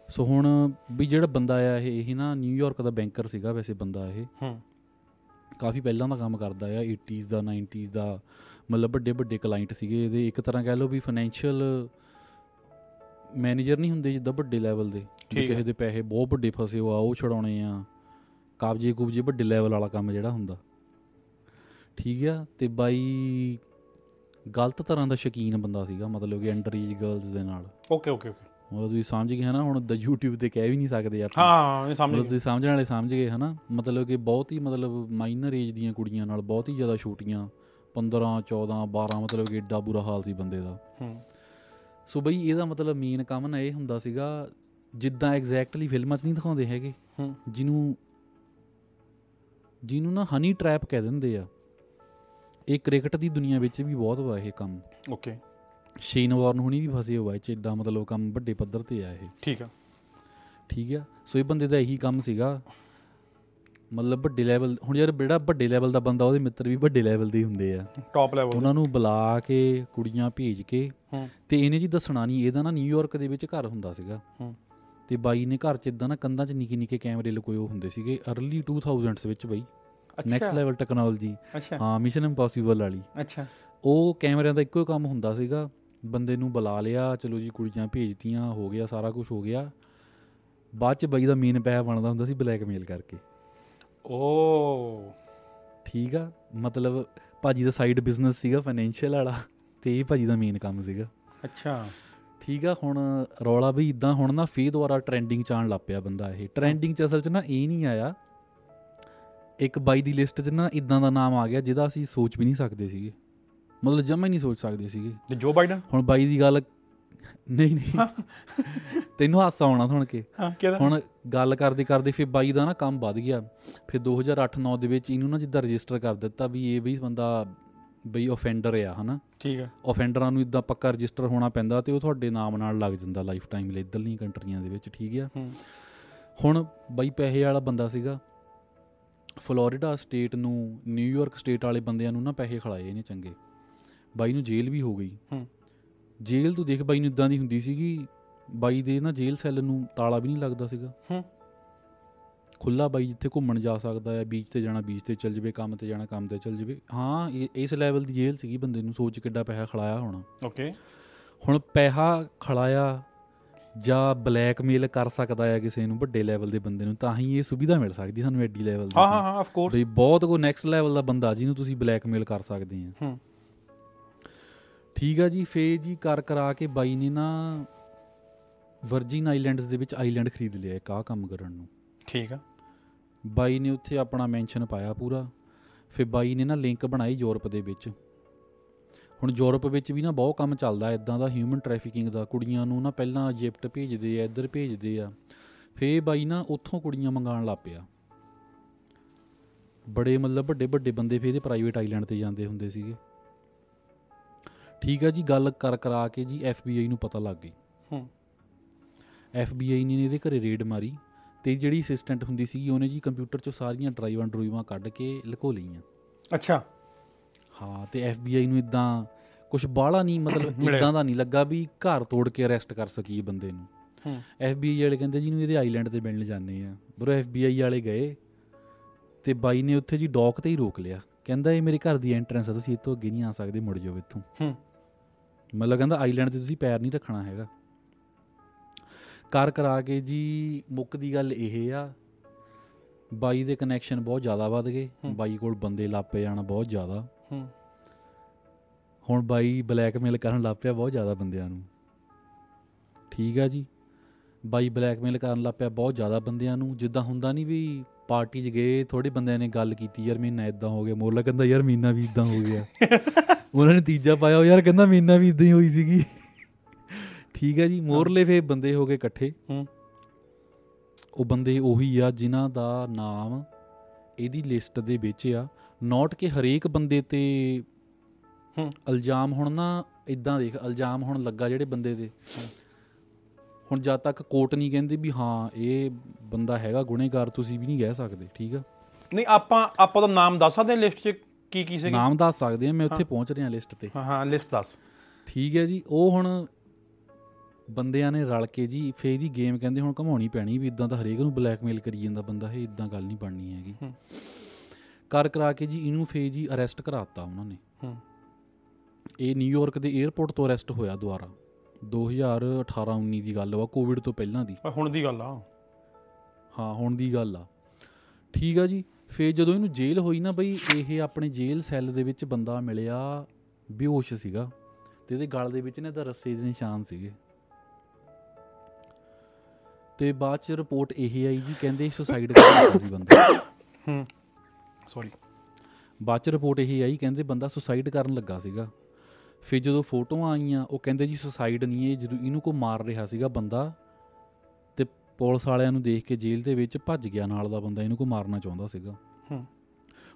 ਸੋ ਹੁਣ ਵੀ ਜਿਹੜਾ ਬੰਦਾ ਆ ਇਹ ਇਹ ਨਾ ਨਿਊਯਾਰਕ ਦਾ ਬੈਂਕਰ ਸੀਗਾ ਵੈਸੇ ਬੰਦਾ ਇਹ। ਹੂੰ। ਕਾਫੀ ਪਹਿਲਾਂ ਦਾ ਕੰਮ ਕਰਦਾ ਆ 80s ਦਾ 90s ਦਾ ਮਤਲਬ ਵੱਡੇ ਵੱਡੇ ਕਲਾਇੰਟ ਸੀਗੇ ਇਹਦੇ। ਇੱਕ ਤਰ੍ਹਾਂ ਕਹਿ ਲਓ ਵੀ ਫਾਈਨੈਂਸ਼ੀਅਲ ਮੈਨੇਜਰ ਨਹੀਂ ਹੁੰਦੇ ਜਿੱਦਾਂ ਵੱਡੇ ਲੈਵਲ ਦੇ। ਕਿਸੇ ਦੇ ਪੈਸੇ ਬਹੁਤ ਵੱਡੇ ਫਸੇ ਹੋ ਆ ਉਹ ਛਡਾਉਣੇ ਆ। ਕਾਬਜੇ ਕੁਬਜੇ ਵੱਡੇ ਲੈਵਲ ਵਾਲਾ ਕੰਮ ਜਿਹੜਾ ਹੁੰਦਾ। ਠੀਕ ਆ? ਤੇ ਬਾਈ ਗਲਤ ਤਰ੍ਹਾਂ ਦਾ ਸ਼ਕੀਨ ਬੰਦਾ ਸੀਗਾ ਮਤਲਬ ਕਿ ਅੰਡਰ ਏਜ ਗਰਲਸ ਦੇ ਨਾਲ। ਓਕੇ ਓਕੇ ਓਕੇ ਮਤਲਬ ਤੁਸੀਂ ਸਮਝ ਗਏ ਹਨਾ ਹੁਣ ਦਾ YouTube ਤੇ ਕਹਿ ਵੀ ਨਹੀਂ ਸਕਦੇ ਆਪਾਂ। ਹਾਂ ਇਹ ਸਮਝ ਗਿਆ ਤੁਸੀਂ ਸਮਝਣ ਵਾਲੇ ਸਮਝ ਗਏ ਹਨਾ ਮਤਲਬ ਕਿ ਬਹੁਤ ਹੀ ਮਤਲਬ ਮਾਈਨਰ ਏਜ ਦੀਆਂ ਕੁੜੀਆਂ ਨਾਲ ਬਹੁਤ ਹੀ ਜ਼ਿਆਦਾ ਛੋਟੀਆਂ 15 14 12 ਮਤਲਬ ਕਿ ਏਡਾ ਬੁਰਾ ਹਾਲ ਸੀ ਬੰਦੇ ਦਾ। ਹੂੰ। ਸੋ ਬਈ ਇਹਦਾ ਮਤਲਬ ਮੇਨ ਕੰਮ ਨਾ ਇਹ ਹੁੰਦਾ ਸੀਗਾ ਜਿੱਦਾਂ ਐਗਜ਼ੈਕਟਲੀ ਫਿਲਮਾਂ 'ਚ ਨਹੀਂ ਦਿਖਾਉਂਦੇ ਹੈਗੇ ਜਿਹਨੂੰ ਜਿਹਨੂੰ ਨਾ ਹਨੀ ਟ੍ਰੈਪ ਕਹਿ ਦਿੰਦੇ ਆ। ਇਹ ਕ੍ਰਿਕਟ ਦੀ ਦੁਨੀਆ ਵਿੱਚ ਵੀ ਬਹੁਤ ਵਾ ਇਹ ਕੰਮ। ਓਕੇ ਸ਼ੇਨ ਵਾਰਨ ਹੁਣੀ ਵੀ ਫਸੇ ਹੋਇਆ ਇਹ 'ਚ ਏਡਾ ਮਤਲਬ ਕੰਮ ਵੱਡੇ ਪੱਧਰ ਤੇ ਆ ਇਹ। ਠੀਕ ਆ। ਠੀਕ ਆ? ਸੋ ਇਹ ਬੰਦੇ ਦਾ ਇਹੀ ਕੰਮ ਸੀਗਾ। ਮਤਲਬ ਵੱਡੇ ਲੈਵਲ ਹੁਣ ਯਾਰ ਜਿਹੜਾ ਵੱਡੇ ਲੈਵਲ ਦਾ ਬੰਦਾ ਉਹਦੇ ਮਿੱਤਰ ਵੀ ਵੱਡੇ ਲੈਵਲ ਦੇ ਹੁੰਦੇ ਆ। ਟੌਪ ਲੈਵਲ ਉਹਨਾਂ ਨੂੰ ਬੁਲਾ ਕੇ ਕੁੜੀਆਂ ਭੇਜ ਕੇ ਤੇ ਇਹਨੇ ਜੀ ਦੱਸਣਾ ਨਹੀਂ ਇਹਦਾ ਨਾ ਨਿਊਯਾਰਕ ਦੇ ਵਿੱਚ ਘਰ ਹੁੰਦਾ ਸੀਗਾ। ਹੂੰ। ਤੇ ਬਾਈ ਨੇ ਘਰ 'ਚ ਇਦਾਂ ਨਾ ਕੰਧਾਂ 'ਚ ਨਿੱਕੇ ਨਿੱਕੇ ਕੈਮਰੇ ਹੋਏ ਹੁੰਦੇ ਸੀਗੇ अर्ਲੀ 2000s ਵਿੱਚ ਬਾਈ। ਨੈਕਸਟ ਲੈਵਲ ਟੈਕਨੋਲੋਜੀ ਹਾਂ ਮਿਸ਼ਨ ਇੰਪੋਸੀਬਲ ਵਾਲੀ। ਅੱਛਾ। ਉਹ ਕੈਮਰਿਆਂ ਦਾ ਇੱਕੋ ਹੀ ਕੰਮ ਹੁੰਦਾ ਸੀਗਾ ਬੰਦੇ ਨੂੰ ਬੁਲਾ ਲਿਆ ਚਲੋ ਜੀ ਕੁੜੀਆਂ ਭੇਜਤੀਆਂ ਹੋ ਗਿਆ ਸਾਰਾ ਕੁਝ ਹੋ ਗਿਆ। ਬਾਅਦ ਚ ਬਾਈ ਦਾ ਮੇਨ ਪੈਸਾ ਬਣਦਾ ਹੁੰਦਾ ਸੀ ਬਲੈਕਮੇਲ ਕਰਕੇ। ਓ ਠੀਕ ਆ ਮਤਲਬ ਭਾਜੀ ਦਾ ਸਾਈਡ ਬਿਜ਼ਨਸ ਸੀਗਾ ਫਾਈਨੈਂਸ਼ੀਅਲ ਵਾਲਾ ਤੇ ਇਹ ਭਾਜੀ ਦਾ ਮੇਨ ਕੰਮ ਸੀਗਾ। ਅੱਛਾ। ਠੀਕ ਆ ਹੁਣ ਰੌਲਾ ਵੀ ਇਦਾਂ ਹੁਣ ਨਾ ਫੇਰ ਦੁਬਾਰਾ ਟ੍ਰੈਂਡਿੰਗ ਚ ਆਉਣ ਲੱਗ ਪਿਆ ਬੰਦਾ ਇਹ। ਟ੍ਰੈਂਡਿੰਗ ਚ ਅਸਲ ਚ ਨਾ ਇਹ ਨਹੀਂ ਆਇਆ ਇੱਕ ਬਾਈ ਦੀ ਲਿਸਟ 'ਚ ਨਾ ਇਦਾਂ ਦਾ ਨਾਮ ਆ ਗਿਆ ਜਿਹਦਾ ਅਸੀਂ ਸੋਚ ਵੀ ਨਹੀਂ ਸਕਦੇ ਸੀਗੇ। ਮਤਲਬ ਜਮਾ ਹੀ ਨਹੀਂ ਸੋਚ ਸਕਦੇ ਸੀਗੇ। ਤੇ ਜੋ ਬਾਈਡਨ ਹੁਣ ਬਾਈ ਦੀ ਗੱਲ ਨਹੀਂ ਨਹੀਂ। ਤੈਨੂੰ ਹਾਸਾ ਆਉਣਾ ਸੁਣ ਕੇ। ਹਾਂ ਕਿਹਦਾ? ਹੁਣ ਗੱਲ ਕਰਦੇ ਕਰਦੇ ਫਿਰ ਬਾਈ ਦਾ ਨਾ ਕੰਮ ਵੱਧ ਗਿਆ। ਫਿਰ 2008-9 ਦੇ ਵਿੱਚ ਇਹਨੂੰ ਨਾ ਜਿੱਦਾਂ ਰਜਿਸਟਰ ਕਰ ਦਿੱਤਾ ਵੀ ਇਹ ਵੀ ਬੰਦਾ ਬਈ ਆਫੈਂਡਰ ਆ ਹਨਾ? ਠੀਕ ਆ। ਆਫੈਂਡਰਾਂ ਨੂੰ ਇਦਾਂ ਪੱਕਾ ਰਜਿਸਟਰ ਹੋਣਾ ਪੈਂਦਾ ਤੇ ਉਹ ਤੁਹਾਡੇ ਨਾਮ ਨਾਲ ਲੱਗ ਜਾਂਦਾ ਲਾਈਫ ਟਾਈਮ ਲਈ ਇਧਰਲੀਆਂ ਕੰਟਰੀਆਂ ਦੇ ਵਿੱਚ ਠੀਕ ਆ? ਹੂੰ। ਹੁਣ ਬਾਈ ਪੈਸੇ ਵਾਲਾ ਬੰਦਾ ਸੀਗਾ ਫਲੋਰੀਡਾ ਸਟੇਟ ਨੂੰ ਨਿਊਯਾਰਕ ਸਟੇਟ ਵਾਲੇ ਬੰਦਿਆਂ ਨੂੰ ਨਾ ਪੈਸੇ ਖਿਲਾਏ ਇਹਨੇ ਚੰਗੇ। ਬਾਈ ਨੂੰ ਜੇਲ੍ਹ ਵੀ ਹੋ ਗਈ। ਹੂੰ। ਜੇਲ੍ਹ ਤੂੰ ਦੇਖ ਬਾਈ ਨੂੰ ਇਦਾਂ ਦੀ ਹੁੰਦੀ ਸੀਗੀ ਬਾਈ ਦੇ ਨਾ ਜੇਲ੍ਹ ਸੈੱਲ ਨੂੰ ਤਾਲਾ ਵੀ ਨਹੀਂ ਲੱਗਦਾ ਸੀਗਾ। ਹੂੰ। ਖੁੱਲਾ ਬਾਈ ਜਿੱਥੇ ਘੁੰਮਣ ਜਾ ਸਕਦਾ ਹੈ ਬੀਚ ਤੇ ਜਾਣਾ ਬੀਚ ਤੇ ਚੱਲ ਜਵੇ ਕੰਮ ਤੇ ਜਾਣਾ ਕੰਮ ਤੇ ਚੱਲ ਜਵੇ। ਹਾਂ ਇਸ ਲੈਵਲ ਦੀ ਜੇਲ੍ਹ ਸੀਗੀ ਬੰਦੇ ਨੂੰ ਸੋਚ ਕਿੱਡਾ ਪੈਸਾ ਖਲਾਇਆ ਹੋਣਾ। ਓਕੇ ਹੁਣ ਪੈਸਾ ਖਲਾਇਆ ਜਾਂ ਬਲੈਕਮੇਲ ਕਰ ਸਕਦਾ ਹੈ ਕਿਸੇ ਨੂੰ ਵੱਡੇ ਲੈਵਲ ਦੇ ਬੰਦੇ ਨੂੰ ਤਾਂ ਹੀ ਇਹ ਸੁਵਿਧਾ ਮਿਲ ਸਕਦੀ ਸਾਨੂੰ ਐਡੀ ਲੈਵਲ ਦੀ ਹਾਂ ਹਾਂ ਹਾਂ ਆਫ ਕੋਰਸ ਬਈ ਬਹੁਤ ਕੋ ਨੈਕਸਟ ਲੈਵਲ ਦਾ ਬੰਦਾ ਜਿਹਨੂੰ ਤੁਸੀਂ ਬਲੈਕਮੇਲ ਕਰ ਸਕਦੇ ਆ। ਹੂੰ। ਠੀਕ ਆ ਜੀ ਫੇ ਜੀ ਕਰ ਕਰਾ ਕੇ ਬਾਈ ਨੇ ਨਾ ਵਰਜਿਨ ਆਈਲੈਂਡਸ ਦੇ ਵਿੱਚ ਆਈਲੈਂਡ ਖਰੀਦ ਲਿਆ ਇੱਕ ਆਹ ਕੰਮ ਕਰਨ ਨੂੰ। ਠੀਕ ਆ। ਬਾਈ ਨੇ ਉੱਥੇ ਆਪਣਾ ਮੈਂਸ਼ਨ ਪਾਇਆ ਪੂਰਾ। ਫਿਰ ਬਾਈ ਨੇ ਨਾ ਲਿੰਕ ਬਣਾਈ ਯੂਰਪ ਦੇ ਵਿੱਚ। ਹੁਣ ਯੂਰਪ ਵਿੱਚ ਵੀ ਨਾ ਬਹੁਤ ਕੰਮ ਚੱਲਦਾ ਇਦਾਂ ਦਾ ਹਿਊਮਨ ਟ੍ਰੈਫਿਕਿੰਗ ਦਾ। ਕੁੜੀਆਂ ਨੂੰ ਨਾ ਪਹਿਲਾਂ ਇਜਿਪਟ ਭੇਜਦੇ ਆ ਇੱਧਰ ਭੇਜਦੇ ਆ। ਫੇ ਬਾਈ ਨਾ ਉੱਥੋਂ ਕੁੜੀਆਂ ਮੰਗਾਉਣ ਲੱਗ ਪਿਆ। ਬੜੇ ਮਤਲਬ ਵੱਡੇ ਵੱਡੇ ਬੰਦੇ ਫੇ ਇਹਦੇ ਪ੍ਰਾਈਵੇਟ ਆਈਲੈਂਡ ਤੇ ਜਾਂਦੇ ਹੁੰਦੇ ਸੀਗੇ। ਠੀਕ ਆ ਜੀ ਗੱਲ ਕਰ ਕਰਾ ਕੇ ਜੀ FBI ਨੂੰ ਪਤਾ ਲੱਗ ਗਈ। ਹੂੰ। FBI ਨੇ ਇਹਦੇ ਘਰੇ ਰੇਡ ਮਾਰੀ। ਤੇ ਜਿਹੜੀ ਅਸਿਸਟੈਂਟ ਹੁੰਦੀ ਸੀਗੀ ਉਹਨੇ ਜੀ ਕੰਪਿਊਟਰ 'ਚੋਂ ਸਾਰੀਆਂ ਡਰਾਈਵਾਂ ਡਰੂਈਵਾਂ ਕੱਢ ਕੇ ਲੁਕੋ ਲਈਆਂ। ਅੱਛਾ। ਹਾਂ ਤੇ FBI ਨੂੰ ਇਦਾਂ ਕੁਝ ਬਾਹਲਾ ਨਹੀਂ ਮਤਲਬ। ਇਦਾਂ ਦਾ ਨਹੀਂ ਲੱਗਾ ਵੀ ਘਰ ਤੋੜ ਕੇ ਅਰੈਸਟ ਕਰ ਸਕੀਏ ਬੰਦੇ ਨੂੰ। ਹੂੰ। FBI ਵਾਲੇ ਕਹਿੰਦੇ ਜੀ ਨੂੰ ਇਹਦੇ ਆਈਲੈਂਡ ਤੇ ਮਿਲਣ ਜਾਂਦੇ ਆ। ਬਰੋ FBI ਵਾਲੇ ਗਏ ਤੇ ਬਾਈ ਨੇ ਉੱਥੇ ਜੀ ਡੌਕ ਤੇ ਹੀ ਰੋਕ ਲਿਆ। ਕਹਿੰਦਾ ਇਹ ਮੇਰੇ ਘਰ ਦੀ ਐਂਟਰੈਂਸ ਆ ਤੁਸੀਂ ਇੱਥੋਂ ਅੱਗੇ ਨਹੀਂ ਆ ਸਕਦੇ ਮੁੜ ਜਾਓ ਇੱਥੋਂ। ਹੂੰ। ਮਤਲਬ ਕਹਿੰਦਾ ਆਈਲੈਂਡ ਤੇ ਤੁਸੀਂ ਪੈਰ ਨਹੀਂ ਰੱਖਣਾ ਹੈਗਾ। ਕਰ ਕਰਾ ਕੇ ਜੀ ਮੁੱਕ ਦੀ ਗੱਲ ਇਹ ਆ ਬਾਈ ਦੇ ਕਨੈਕਸ਼ਨ ਬਹੁਤ ਜ਼ਿਆਦਾ ਵੱਧ ਗਏ। ਬਾਈ ਕੋਲ ਬੰਦੇ ਲਾਪੇ ਜਾਣਾ ਬਹੁਤ ਜ਼ਿਆਦਾ। ਹੁਣ ਬਾਈ ਬਲੈਕਮੇਲ ਕਰਨ ਲੱਗ ਪਿਆ ਬਹੁਤ ਜ਼ਿਆਦਾ ਬੰਦਿਆਂ ਨੂੰ। ਠੀਕ ਆ ਜੀ? ਬਾਈ ਬਲੈਕਮੇਲ ਕਰਨ ਲੱਗ ਪਿਆ ਬਹੁਤ ਜ਼ਿਆਦਾ ਬੰਦਿਆਂ ਨੂੰ। ਜਿੱਦਾਂ ਹੁੰਦਾ ਨਹੀਂ ਵੀ ਪਾਰਟੀ 'ਚ ਗਏ ਥੋੜੇ ਬੰਦਿਆਂ ਨੇ ਗੱਲ ਕੀਤੀ ਯਾਰ ਮਹੀਨਾ ਇਦਾਂ ਹੋ ਗਿਆ। ਮੋਰਲਾ ਕਹਿੰਦਾ ਯਾਰ ਮਹੀਨਾ ਵੀ ਇਦਾਂ ਹੋ ਗਿਆ। ਉਹਨਾਂ ਨੇ ਤੀਜਾ ਪਾਇਆ ਯਾਰ ਕਹਿੰਦਾ ਮਹੀਨਾ ਵੀ ਇਦਾਂ ਹੀ ਹੋਈ ਸੀਗੀ। ਠੀਕ ਹੈ ਜੀ ਮੋਰਲੇ ਫੇ ਬੰਦੇ ਹੋ ਗਏ ਇਕੱਠੇ। ਹੂੰ। ਉਹ ਬੰਦੇ ਉਹੀ ਆ ਜਿਨ੍ਹਾਂ ਦਾ ਨਾਮ ਇਹਦੀ ਲਿਸਟ ਦੇ ਵਿੱਚ ਆ। ਨੋਟ ਕਿ ਹਰੇਕ ਬੰਦੇ ਤੇ ਹੂੰ। ਇਲਜ਼ਾਮ ਹੁਣ ਨਾ ਇਦਾਂ ਦੇਖ ਇਲਜ਼ਾਮ ਹੁਣ ਲੱਗਾ ਜਿਹੜੇ ਬੰਦੇ ਦੇ। ਹੁਣ ਜਦ ਤੱਕ ਕੋਰਟ ਨਹੀਂ ਕਹਿੰਦੀ ਵੀ ਹਾਂ ਇਹ ਬੰਦਾ ਹੈਗਾ ਗੁਨੇਗਾਰ ਤੁਸੀਂ ਵੀ ਨਹੀਂ ਕਹਿ ਸਕਦੇ ਠੀਕ ਆ? ਨਹੀਂ ਆਪਾਂ ਆਪਾਂ ਦਾ ਨਾਮ ਦੱਸ ਸਕਦੇ ਹਾਂ ਲਿਸਟ 'ਚ ਕੀ ਕੀ ਸੀਗੇ? ਨਾਮ ਦੱਸ ਸਕਦੇ ਆ ਮੈਂ ਉੱਥੇ। ਪਹੁੰਚ ਰਿਹਾ ਲਿਸਟ ਤੇ। ਹਾਂ ਹਾਂ ਲਿਸਟ ਦੱਸ। ਠੀਕ ਹੈ ਜੀ ਉਹ ਹੁਣ ਬੰਦਿਆਂ ਨੇ ਰਲ ਕੇ ਜੀ ਫੇਰ ਦੀ ਗੇਮ ਕਹਿੰਦੇ ਹੁਣ ਘਮਾਉਣੀ ਪੈਣੀ ਵੀ ਇਦਾਂ ਤਾਂ ਹਰੇਕ ਨੂੰ ਬਲੈਕਮੇਲ ਕਰੀ ਜਾਂਦਾ ਬੰਦਾ ਇਹ ਇਦਾਂ ਗੱਲ ਨਹੀਂ ਬਣਨੀ ਹੈਗੀ। ਕਰ ਕਰਾ ਕੇ ਜੀ ਇਹਨੂੰ ਫੇ ਜੀ ਅਰੈਸਟ ਕਰਾਤਾ ਉਹਨਾਂ ਨੇ। ਇਹ ਨਿਊਯਾਰਕ ਦੇ 에ਅਰਪੋਰਟ ਤੋਂ ਅਰੈਸਟ ਹੋਇਆ ਦੁਬਾਰਾ। 2018-19 ਦੀ ਗੱਲ ਵਾ ਕੋਵਿਡ ਤੋਂ ਪਹਿਲਾਂ ਦੀ। ਹੁਣ ਦੀ ਗੱਲ ਆ। ਹਾਂ ਹੁਣ ਦੀ ਗੱਲ ਆ। ਠੀਕ ਆ ਜੀ ਫੇ ਜਦੋਂ ਇਹਨੂੰ ਜੇਲ੍ਹ ਹੋਈ ਨਾ ਬਈ ਇਹ ਆਪਣੇ ਜੇਲ੍ਹ ਸੈੱਲ ਦੇ ਵਿੱਚ ਬੰਦਾ ਮਿਲਿਆ ਬੇਹੋਸ਼ ਸੀਗਾ। ਤੇ ਇਹਦੇ ਗਲ ਦੇ ਵਿੱਚ ਨੇ ਤਾਂ ਰੱਸੇ ਦੇ ਨਿਸ਼ਾਨ ਸੀਗੇ। ਤੇ ਬਾਅਦ ਚ ਰਿਪੋਰਟ ਇਹ ਆਈ ਜੀ ਕਹਿੰਦੇ ਸੁਸਾਈਡ ਕਰ ਲਿਆ ਸੀ ਬੰਦਾ। ਹੂੰ ਸੌਰੀ ਬਾਅਦ ਚ ਰਿਪੋਰਟ ਇਹ ਆਈ ਕਹਿੰਦੇ ਬੰਦਾ ਸੁਸਾਈਡ ਕਰਨ ਲੱਗਾ ਸੀਗਾ। ਫਿਰ ਜਦੋਂ ਫੋਟੋਆਂ ਆਈਆਂ ਉਹ ਕਹਿੰਦੇ ਜੀ ਸੁਸਾਈਡ ਨਹੀਂ ਇਹ ਜਦੋਂ ਇਹਨੂੰ ਕੋ ਮਾਰ ਰਿਹਾ ਸੀਗਾ ਬੰਦਾ ਤੇ ਪੁਲਿਸ ਵਾਲਿਆਂ ਨੂੰ ਦੇਖ ਕੇ ਜੇਲ੍ਹ ਦੇ ਵਿੱਚ ਭੱਜ ਗਿਆ ਨਾਲ ਦਾ ਬੰਦਾ ਇਹਨੂੰ ਕੋ ਮਾਰਨਾ ਚਾਹੁੰਦਾ ਸੀਗਾ। ਹੂੰ।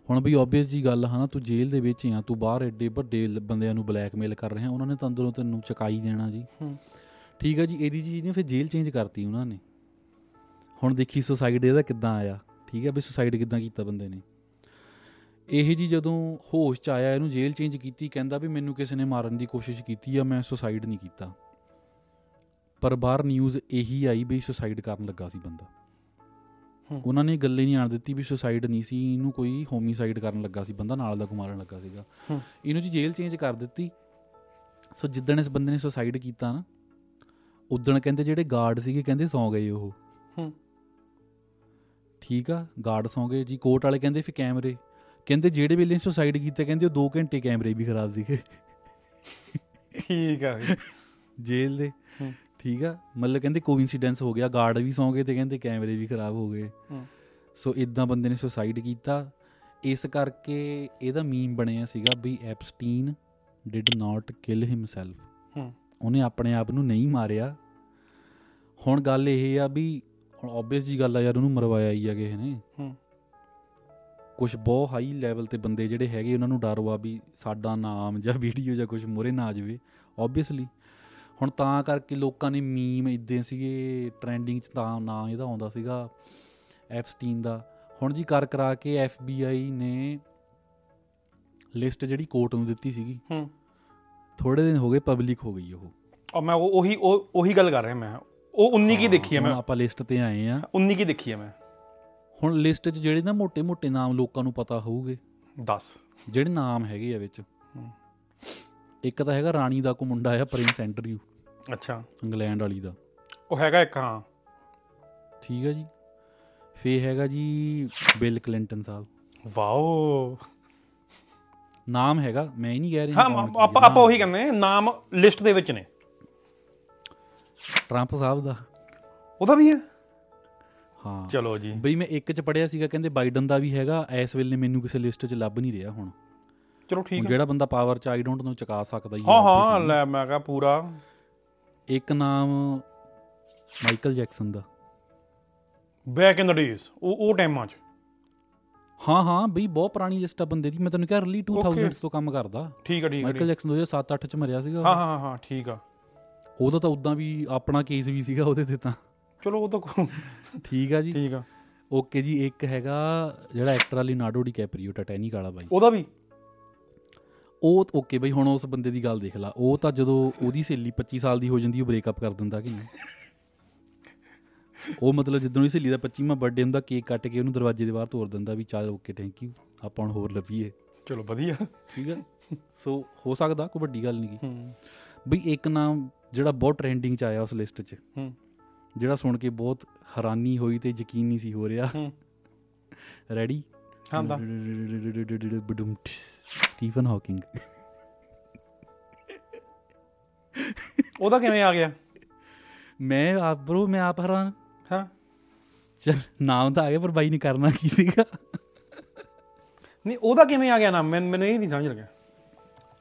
ਹੁਣ ਵੀ ਆਬਵੀਅਸ ਜੀ ਗੱਲ ਆ ਨਾ ਤੂੰ ਜੇਲ੍ਹ ਦੇ ਵਿੱਚ ਆ ਤੂੰ ਬਾਹਰ ਐਡੇ ਵੱਡੇ ਬੰਦਿਆਂ ਨੂੰ ਬਲੈਕਮੇਲ ਕਰ ਰਿਹਾ ਉਹਨਾਂ ਨੇ ਤਾਂ ਅੰਦਰੋਂ ਤੈਨੂੰ ਚਕਾਈ ਦੇਣਾ ਜੀ। ਹੂੰ। ਠੀਕ ਆ ਜੀ ਇਹਦੀ ਚੀਜ਼ ਨੇ ਫਿਰ ਜੇਲ੍ਹ ਚੇਂਜ ਕਰਤੀ ਉਹਨਾਂ ਨੇ। ਹੁਣ ਦੇਖੀ ਸੁਸਾਈਡ ਇਹਦਾ ਕਿੱਦਾਂ ਆਇਆ ਠੀਕ ਆ ਵੀ ਸੁਸਾਈਡ ਕਿੱਦਾਂ ਕੀਤਾ ਬੰਦੇ ਨੇ ਇਹ ਜੀ ਜਦੋਂ ਹੋਸ਼ ਚ ਆਇਆ ਇਹਨੂੰ ਜੇਲ੍ਹ ਚੇਂਜ ਕੀਤੀ ਕਹਿੰਦਾ ਵੀ ਮੈਨੂੰ ਕਿਸੇ ਨੇ ਮਾਰਨ ਦੀ ਕੋਸ਼ਿਸ਼ ਕੀਤੀ ਆ ਮੈਂ ਸੁਸਾਈਡ ਨਹੀਂ ਕੀਤਾ ਪਰ ਬਾਹਰ ਨਿਊਜ਼ ਇਹੀ ਆਈ ਵੀ ਸੁਸਾਈਡ ਕਰਨ ਲੱਗਾ ਸੀ ਬੰਦਾ ਹੂੰ। ਉਹਨਾਂ ਨੇ ਗੱਲੇ ਨਹੀਂ ਆਣ ਦਿੱਤੀ ਵੀ ਸੁਸਾਈਡ ਨਹੀਂ ਸੀ ਇਹਨੂੰ ਕੋਈ ਹੋਮਿਸਾਈਡ ਕਰਨ ਲੱਗਾ ਸੀ ਬੰਦਾ ਨਾਲ ਦਾ ਕੋ ਮਾਰਨ ਲੱਗਾ ਸੀਗਾ ਹੂੰ। ਇਹਨੂੰ ਜੀ ਜੇਲ੍ਹ ਚੇਂਜ ਕਰ ਦਿੱਤੀ ਸੋ ਜਿੱਦਣ ਇਸ ਬੰਦੇ ਨੇ ਸੁਸਾਈਡ ਕੀਤਾ ਨਾ ਉਦਣ ਕਹਿੰਦੇ ਜਿਹੜੇ ਗਾਰਡ ਸੀਗੇ ਕਹਿੰਦੇ ਸੌਂ ਗਏ ਉਹ ਹੂੰ। ਠੀਕ ਆ ਗਾਰਡ ਸੌਂ ਗਏ ਜੀ। ਕੋਰਟ ਵਾਲੇ ਕਹਿੰਦੇ ਫਿਰ ਕੈਮਰੇ। ਕਹਿੰਦੇ ਜਿਹੜੇ ਵੇਲੇ ਸੁਸਾਈਡ ਕੀਤਾ ਕਹਿੰਦੇ ਉਹ 2 ਘੰਟੇ ਕੈਮਰੇ ਵੀ ਖਰਾਬ ਸੀਗੇ। ਠੀਕ ਆ। ਜੇਲ੍ਹ ਦੇ। ਠੀਕ ਆ ਮਤਲਬ ਕਹਿੰਦੇ ਕੋਇਨਸੀਡੈਂਸ ਹੋ ਗਿਆ। ਗਾਰਡ ਵੀ ਸੌਂ ਗਏ ਤੇ ਕਹਿੰਦੇ ਕੈਮਰੇ ਵੀ ਖਰਾਬ ਹੋ ਗਏ। ਸੋ ਇਦਾਂ ਬੰਦੇ ਨੇ ਸੁਸਾਈਡ ਕੀਤਾ। ਇਸ ਕਰਕੇ ਇਹਦਾ ਮੀਮ ਬਣਿਆ ਸੀਗਾ ਵੀ Epstein did not kill himself ਹੂੰ। ਉਹਨੇ ਆਪਣੇ ਆਪ ਨੂੰ ਨਹੀਂ ਮਾਰਿਆ। ਹੁਣ ਗੱਲ ਇਹ ਆ ਵੀ ਹੁਣ ਆਬਵੀਅਸ ਜੀ ਗੱਲ ਆ ਯਾਰ ਉਹਨੂੰ ਮਰਵਾਇਆ ਹੀ ਆ ਕਿਸੇ ਨੇ। ਹੂੰ। ਕੁਝ ਬਹੁਤ ਹਾਈ ਲੈਵਲ ਤੇ ਬੰਦੇ ਜਿਹੜੇ ਹੈਗੇ ਉਹਨਾਂ ਨੂੰ ਡਰ ਵਾ ਵੀ ਸਾਡਾ ਨਾਮ ਜਾਂ ਵੀਡੀਓ ਜਾਂ ਕੁਝ ਮੋਰੇ ਨਾ ਆ ਜਾਵੇ ਆਬਵੀਅਸਲੀ ਹੁਣ ਤਾਂ ਕਰਕੇ ਲੋਕਾਂ ਨੇ ਮੀਮ ਇਦਾਂ ਸੀਗੇ ਟ੍ਰੈਂਡਿੰਗ ਚ ਤਾਂ ਨਾਂ ਇਹਦਾ ਆਉਂਦਾ ਸੀਗਾ ਐਪਸਟੀਨ ਦਾ। ਹੁਣ ਜੀ ਕਰ ਕਰਾ ਕੇ FBI ਨੇ ਲਿਸਟ ਜਿਹੜੀ ਕੋਰਟ ਨੂੰ ਦਿੱਤੀ ਸੀਗੀ। ਹੂੰ। ਥੋੜੇ ਦਿਨ ਹੋ ਗਏ ਪਬਲਿਕ ਹੋ ਗਈ ਉਹ। ਔਰ ਮੈਂ ਉਹੀ ਉਹ ਉਹੀ ਗੱਲ ਕਰ ਰਿਹਾ ਮੈਂ। ਉਹ 19 ਕੀ ਦੇਖੀ ਆ ਮੈਂ? ਹੁਣ ਆਪਾਂ ਲਿਸਟ ਤੇ ਆਏ ਆ। 19 ਕੀ ਦੇਖੀ ਆ ਮੈਂ? ਹੁਣ ਲਿਸਟ 'ਚ ਜਿਹੜੇ ਨਾ ਮੋٹے-ਮੋٹے ਨਾਮ ਲੋਕਾਂ ਨੂੰ ਪਤਾ ਹੋਊਗੇ। 10 ਜਿਹੜੇ ਨਾਮ ਹੈਗੇ ਆ ਵਿੱਚ। ਇੱਕ ਤਾਂ ਹੈਗਾ ਰਾਣੀ ਦਾ ਕੋ ਮੁੰਡਾ ਆ ਪ੍ਰਿੰਸ ਐਂਡਰਿਊ। ਅੱਛਾ। ਇੰਗਲੈਂਡ ਵਾਲੀ ਦਾ। ਉਹ ਹੈਗਾ ਇੱਕ ਹਾਂ। ਠੀਕ ਹੈ ਜੀ। ਫੇ ਹੈਗਾ ਜੀ ਬਿਲ ਕਲਿੰਟਨ ਸਾਹਿਬ। ਵਾਓ। ਨਾਮ ਹੈਗਾ ਮੈਂ ਹੀ ਨਹੀਂ ਕਹਿ ਰਿਹਾ ਹਾਂ ਆਪਾਂ ਆਪਾਂ ਉਹੀ ਕਹਿੰਦੇ ਨਾਮ ਲਿਸਟ ਦੇ ਵਿੱਚ ਨੇ। ਟਰੰਪ ਸਾਹਿਬ ਦਾ। ਉਹਦਾ ਵੀ ਹੈ। ਹਾਂ। ਚਲੋ ਜੀ। ਬਈ ਮੈਂ ਇੱਕ ਚ ਪੜਿਆ ਸੀਗਾ ਕਹਿੰਦੇ ਬਾਈਡਨ ਦਾ ਵੀ ਹੈਗਾ ਇਸ ਵੇਲੇ ਮੈਨੂੰ ਕਿਸੇ ਲਿਸਟ 'ਚ ਲੱਭ ਨਹੀਂ ਰਿਹਾ ਹੁਣ। ਚਲੋ ਠੀਕ ਹੈ। ਜਿਹੜਾ ਬੰਦਾ ਪਾਵਰ 'ਚ ਆਈ ਡੋਂਟ ਨੋ ਚਕਾ ਸਕਦਾ ਹੀ ਹਾਂ। ਹਾਂ। ਲੈ ਮੈਂ ਕਹਾ ਪੂਰਾ। ਇੱਕ ਨਾਮ ਮਾਈਕਲ ਜੈਕਸਨ ਦਾ। ਬੈਕ ਇਨ ਦ ਡੇਜ਼ ਉਹ ਉਹ ਟਾਈਮਾਂ 'ਚ। ਹਾਂ ਹਾਂ ਬਈ ਬਹੁਤ ਪੁਰਾਣੀ ਲਿਸਟ ਆ ਬੰਦੇ ਦੀ। ਮੈਂ ਤੈਨੂੰ ਕਿਹਾ ਅਰਲੀ 2000s Okay. ਤੋਂ ਕੰਮ ਕਰਦਾ। ਠੀਕ ਹੈ ਠੀਕ ਹੈ ਮਾਈਕਲ ਜੈਕਸਨ 2007-8 ਚ ਮਰਿਆ ਸੀਗਾ ਹਾਂ ਹਾਂ ਹਾਂ ਠੀਕ ਆ। ਉਹਦਾ ਤਾਂ ਉਦਾਂ ਵੀ ਆਪਣਾ ਕੇਸ ਵੀ ਸੀਗਾ ਉਹਦੇ ਤੇ ਤਾਂ। ਚਲੋ ਉਹ ਤਾਂ ਠੀਕ ਆ ਜੀ। ਠੀਕ ਆ। ਓਕੇ ਜੀ ਇੱਕ ਹੈਗਾ ਜਿਹੜਾ ਐਕਟਰ ਆ ਲਿਨਾਰਡੋ ਡਿਕੈਪਰੀਓ ਟਾਟੈਨਿਕ ਵਾਲਾ ਬਾਈ। ਉਹਦਾ ਵੀ? ਉਹ ਓਕੇ ਬਈ ਹੁਣ ਉਸ ਬੰਦੇ ਦੀ ਗੱਲ ਦੇਖ ਲਾ। ਉਹ ਤਾਂ ਜਦੋਂ ਉਹਦੀ ਸਹੇਲੀ 25 ਸਾਲ ਦੀ ਹੋ ਜਾਂਦੀ ਉਹ ਬ੍ਰੇਕਅਪ ਕਰ ਦਿੰਦਾ ਕਿ ਨਹੀਂ? ਉਹ ਮਤਲਬ ਜਦੋਂ ਦੀ ਸਹੇਲੀ ਦਾ 25ਵਾਂ ਬਰਥਡੇ ਹੁੰਦਾ ਕੇਕ ਕੱਟ ਕੇ ਉਹਨੂੰ ਦਰਵਾਜ਼ੇ ਦੇ ਬਾਹਰ ਤੋਰ ਦਿੰਦਾ ਵੀ ਚੱਲ ਓਕੇ ਥੈਂਕ ਯੂ ਆਪਾਂ ਹੁਣ ਹੋਰ ਲੱਭੀਏ। ਚਲੋ ਵਧੀਆ। ਠੀਕ ਹੈ ਸੋ ਹੋ ਸਕਦਾ ਕੋਈ ਵੱਡੀ ਗੱਲ ਨਹੀਂ ਹੂੰ। ਬਈ ਇੱਕ ਨਾਮ ਜਿਹੜਾ ਬਹੁਤ ਟ੍ਰੈਂਡਿੰਗ ਚ ਆਇਆ ਉਸ ਲਿਸਟ 'ਚ। ਹੂੰ। ਜਿਹੜਾ ਸੁਣ ਕੇ ਬਹੁਤ ਹੈਰਾਨੀ ਹੋਈ ਤੇ ਯਕੀਨ ਨਹੀਂ ਸੀ ਹੋ ਰਿਹਾ। ਹੂੰ। ਰੈਡੀ ਹਾਂ ਦਾ ਸਟੀਫਨ ਹਾਕਿੰਗ ਉਹਦਾ ਕਿਵੇਂ ਆ ਗਿਆ? ਮੈਂ ਆਪ ਬ్రో ਮੈਂ ਆਪ ਹੈਰਾਨ। ਹਾਂ। ਚਲ ਨਾਮ ਤਾਂ ਆ ਗਿਆ ਪਰ ਬਾਈ ਨੇ ਕਰਨਾ ਕੀ ਸੀਗਾ? ਨਹੀਂ ਉਹਦਾ ਕਿਵੇਂ ਆ ਗਿਆ ਨਾਮ? ਮੈਨੂੰ ਮੈਨੂੰ ਇਹ ਨਹੀਂ ਸਮਝ ਲੱਗਿਆ।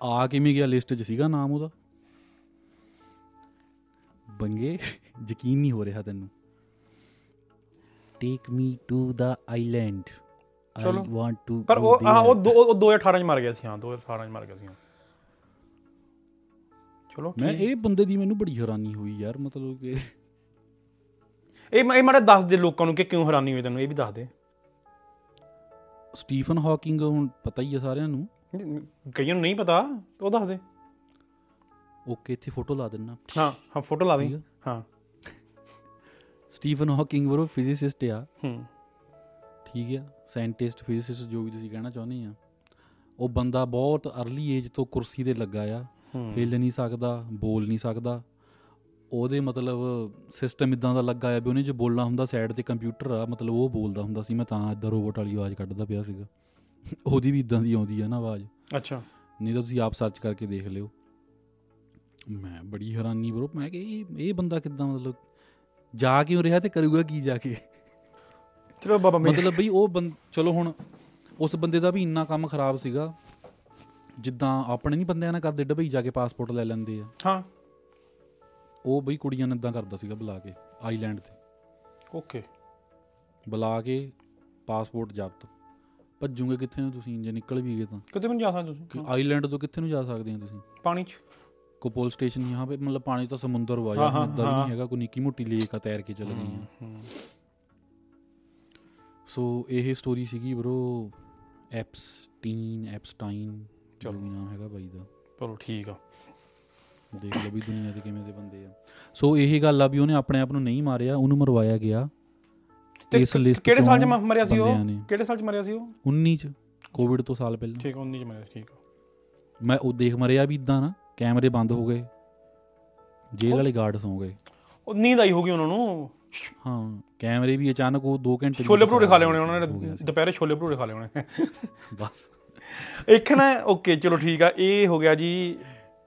ਆ ਕਿਵੇਂ ਗਿਆ ਲਿਸਟ 'ਚ ਸੀਗਾ ਨਾਮ ਉਹਦਾ? ਬੰਗੇ ਯਕੀਨ ਨਹੀਂ ਹੋ ਰਿਹਾ ਤੈਨੂੰ take me to the island I. Want to ਪਰ ਉਹ ਹਾਂ ਉਹ ਉਹ 2018 ਚ ਮਰ ਗਿਆ ਸੀ ਹਾਂ 2018 ਚ ਮਰ ਗਿਆ ਸੀ ਹਾਂ। ਚਲੋ ਮੈਂ। ਇਹ ਬੰਦੇ ਦੀ ਮੈਨੂੰ ਬੜੀ ਹੈਰਾਨੀ ਹੋਈ ਯਾਰ ਮਤਲਬ ਕਿ ਇਹ ਇਹ ਮਾੜੇ ਦੱਸ ਦੇ ਲੋਕਾਂ ਨੂੰ ਕਿ ਕਿਉਂ ਹੈਰਾਨੀ ਹੋਈ ਤੈਨੂੰ ਇਹ ਵੀ ਦੱਸ ਦੇ ਸਟੀਫਨ ਹਾਕਿੰਗ ਹੁਣ ਪਤਾ ਹੀ ਆ ਸਾਰਿਆਂ ਨੂੰ ਕਈਆਂ ਨੂੰ ਨਹੀਂ ਪਤਾ ਉਹ ਦੱਸ ਦੇ ਓਕੇ ਇੱਥੇ ਫੋਟੋ ਲਾ ਦਿੰਨਾ ਹਾਂ ਹਾਂ ਫੋਟੋ ਲਾ ਠੀਕ ਦੇ ਆ। ਹਾਂ। ਸਟੀਫਨ ਹਾਕਿੰਗ ਬਰੋ ਫਿਜ਼ਿਸਿਸਟ ਆ। ਹੂੰ। ਠੀਕ ਆ। ਸਾਇੰਟਿਸਟ ਫਿਜ਼ਿਸਿਸਟ ਜੋ ਵੀ ਤੁਸੀਂ ਕਹਿਣਾ ਚਾਹੁੰਦੇ ਆ। ਉਹ ਬੰਦਾ ਬਹੁਤ ਅਰਲੀ ਏਜ ਤੋਂ ਕੁਰਸੀ ਤੇ ਲੱਗਾ ਆ। ਹਿੱਲ ਨਹੀਂ ਸਕਦਾ ਬੋਲ ਨਹੀਂ ਸਕਦਾ। ਉਹਦੇ ਮਤਲਬ ਸਿਸਟਮ ਇਦਾਂ ਦਾ ਲੱਗਾ ਆ ਵੀ ਉਹਨੇ ਜੋ ਬੋਲਣਾ ਹੁੰਦਾ ਸਾਈਡ ਤੇ ਕੰਪਿਊਟਰ ਆ ਮਤਲਬ ਉਹ ਬੋਲਦਾ ਹੁੰਦਾ ਸੀ। ਮੈਂ ਤਾਂ ਇਦਾਂ ਰੋਬੋਟ ਵਾਲੀ ਆਵਾਜ਼ ਕੱਢਦਾ ਪਿਆ ਸੀਗਾ। ਉਹਦੀ ਵੀ ਇਦਾਂ ਦੀ ਆਉਂਦੀ ਆ ਨਾ ਆਵਾਜ਼। ਅੱਛਾ। ਨਹੀਂ ਤਾਂ ਤੁਸੀਂ ਆਪ ਸਰਚ ਕਰਕੇ ਦੇਖ ਲਿਓ। ਮੈਂ ਬੜੀ ਹੈਰਾਨੀ ਬਰੋ ਮੈਂ ਕਿ ਇਹ ਇਹ ਬੰਦਾ ਕਿੱਦਾਂ ਮਤਲਬ ਜਾ ਕਿਉਂ ਰਿਹਾ ਤੇ ਕਰੂਗਾ ਕੀ ਜਾ ਕੇ? ਚਲੋ ਬਾਬਾ ਮਤਲਬ ਬਈ ਉਹ ਚਲੋ ਹੁਣ ਉਸ ਬੰਦੇ ਦਾ ਵੀ ਇੰਨਾ ਕੰਮ ਖਰਾਬ ਸੀਗਾ ਜਿੱਦਾਂ ਆਪਣੇ ਨਹੀਂ ਬੰਦਿਆਂ ਨਾਲ ਕਰਦੇ ਡਬਈ ਜਾ ਕੇ ਪਾਸਪੋਰਟ ਲੈ ਲੈਂਦੇ ਆ। ਹਾਂ। ਉਹ ਬਈ ਕੁੜੀਆਂ ਨੇ ਇਦਾਂ ਕਰਦਾ ਸੀਗਾ ਬੁਲਾ ਕੇ ਆਈਲੈਂਡ ਤੇ। ਓਕੇ। ਬੁਲਾ ਕੇ ਪਾਸਪੋਰਟ ਜ਼ਬਤ। ਭੱਜੂਗੇ ਕਿੱਥੇ ਨੂੰ ਤੁਸੀਂ? ਜੇ ਨਿਕਲ ਵੀ ਗਏ ਤਾਂ। ਕਿਤੇ ਵੀ ਨਹੀਂ ਜਾ ਸਕਦੇ ਤੁਸੀਂ? ਆਈਲੈਂਡ ਤੋਂ ਕਿੱਥੇ ਨੂੰ ਜਾ ਸਕਦੇ ਆ ਤੁਸੀਂ? ਪਾਣੀ 'ਚ। ਕੋਪੋਲ ਸਟੇਸ਼ਨ ਯਹਾਂ ਪੇ ਮਤਲਬ ਪਾਣੀ ਤਾਂ ਸਮੁੰਦਰ ਵਾ ਯਾਰ ਨਦਰ ਨਹੀਂ ਹੈਗਾ ਕੋਈ ਨਿੱਕੀ ਮੋਟੀ ਲੇਕ ਆ ਤੈਰ ਕੇ ਚਲ ਗਈ ਆ ਸੋ ਇਹ ਸਟੋਰੀ ਸੀਗੀ ਬ్రో ਐਪਸਟੀਨ ਐਪਸਟਾਈਨ ਚਲੋ। ਨਾਮ ਹੈਗਾ ਬਾਈ ਦਾ। ਚਲੋ ਠੀਕ ਆ। ਦੇਖ ਲਓ ਵੀ ਦੁਨੀਆ ਦੇ ਕਿਵੇਂ ਦੇ ਬੰਦੇ ਆ। ਸੋ ਇਹੀ ਗੱਲ ਆ ਵੀ ਉਹਨੇ ਆਪਣੇ ਆਪ ਨੂੰ ਨਹੀਂ ਮਾਰਿਆ ਉਹਨੂੰ ਮਰਵਾਇਆ ਗਿਆ। ਇਸ ਲਿਸਟ ਕਿਹੜੇ ਸਾਲ 'ਚ ਮਰਿਆ ਸੀ ਉਹ? ਕਿਹੜੇ ਸਾਲ 'ਚ ਮਰਿਆ ਸੀ ਉਹ? 19 'ਚ ਕੋਵਿਡ ਤੋਂ ਸਾਲ ਪਹਿਲਾਂ। ਠੀਕ 19 'ਚ ਮਰਿਆ ਠੀਕ ਮੈਂ ਉਹ ਦੇਖ ਮਰਿਆ ਵੀ ਇਦਾਂ ਨਾ। ਕੈਮਰੇ ਬੰਦ ਹੋ ਗਏ। ਜੇਲ੍ਹ ਵਾਲੇ ਗਾਰਡ ਸੌ ਗਏ। ਉਹ ਨੀਂਦ ਆਈ ਹੋਗੀ ਉਹਨਾਂ ਨੂੰ। ਹਾਂ ਕੈਮਰੇ ਵੀ ਅਚਾਨਕ ਉਹ 2 ਘੰਟੇ ਛੋਲੇ ਭਟੂਰੇ ਖਾ ਲਏ ਹੋਣੇ ਉਹਨਾਂ ਨੇ। ਦੁਪਹਿਰੇ ਛੋਲੇ ਭਟੂਰੇ ਖਾ ਲਏ ਹੋਣੇ। ਬਸ। ਇੱਕ ਨਾ ਓਕੇ ਚਲੋ ਠੀਕ ਆ। ਇਹ ਹੋ ਗਿਆ ਜੀ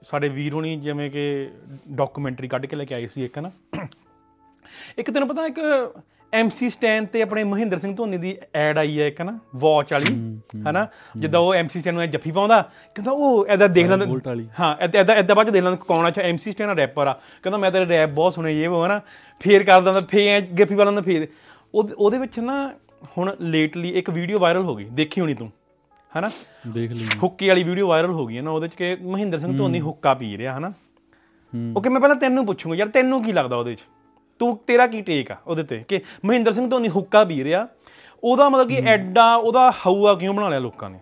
ਸਾਡੇ ਵੀਰ ਹੋਣੀ ਜਿਵੇਂ ਕਿ ਡਾਕੂਮੈਂਟਰੀ ਕੱਢ ਕੇ ਲੈ ਕੇ ਆਏ ਸੀ ਇੱਕ ਨਾ। ਇੱਕ ਤੈਨੂੰ ਪਤਾ ਇੱਕ ਐਮਸੀ ਸਟੈਂਡ ਤੇ ਆਪਣੇ ਮਹਿੰਦਰ ਸਿੰਘ ਧੋਨੀ ਦੀ ਐਡ ਆਈ ਹੈ ਇੱਕ ਨਾ ਵਾਚ ਵਾਲੀ ਹਨਾ? ਜਿੱਦਾਂ ਉਹ ਐਮਸੀ ਸਟੈਂਡ ਨੂੰ ਜੱਫੀ ਪਾਉਂਦਾ ਕਹਿੰਦਾ ਉਹ ਐਦਾ ਦੇਖ ਲੈਂਦਾ ਵਾਲੀ। ਹਾਂ ਐਦਾਂ ਐਦਾਂ ਬਾਅਦ ਚ ਦੇਖ ਲੈਂਦਾ ਕੌਣ ਅੱਛਾ ਐਮਸੀ ਸਟੈਂਡ ਰੈਪਰ ਆ ਕਹਿੰਦਾ ਮੈਂ ਤੇਰੇ ਰੈਪ ਬਹੁਤ ਸੁਣੇ ਇਹ ਉਹ ਹਨਾ? ਫੇਰ ਕਰਦਾ ਹੁੰਦਾ ਫੇਰ ਜੱਫੀ ਪਾ ਲੈਂਦਾ ਫੇਰ। ਉਹ- ਉਹਦੇ ਵਿੱਚ ਨਾ ਹੁਣ ਲੇਟਲੀ ਇੱਕ ਵੀਡੀਓ ਵਾਇਰਲ ਹੋ ਗਈ ਦੇਖੀ ਹੋਣੀ ਤੂੰ ਹਨਾ? ਦੇਖ ਲਈ। ਹੁੱਕੇ ਵਾਲੀ ਵੀਡੀਓ ਵਾਇਰਲ ਹੋ ਗਈ ਹੈ ਨਾ ਉਹਦੇ ਚ ਕਿ ਮਹਿੰਦਰ ਸਿੰਘ ਧੋਨੀ ਹੁੱਕਾ ਪੀ ਰਿਹਾ ਹਨਾ? ਓਕੇ ਮੈਂ ਪਹਿਲਾਂ ਤੈਨੂੰ ਪੁੱਛੂੰਗਾ ਯਾਰ ਤੈਨੂੰ ਕੀ ਲੱਗਦਾ ਉਹਦੇ ਚ? ਤੂੰ ਤੇਰਾ ਕੀ ਟੇਕ ਆ ਉਹਦੇ ਤੇ? ਕਿ ਮਹਿੰਦਰ ਸਿੰਘ ਧੋਨੀ ਹੁੱਕਾ ਪੀ ਰਿਹਾ। ਉਹਦਾ ਮਤਲਬ ਕਿ ਐਡਾ ਉਹਦਾ ਹਊਆ ਕਿਉਂ ਬਣਾ ਲਿਆ ਲੋਕਾਂ ਨੇ?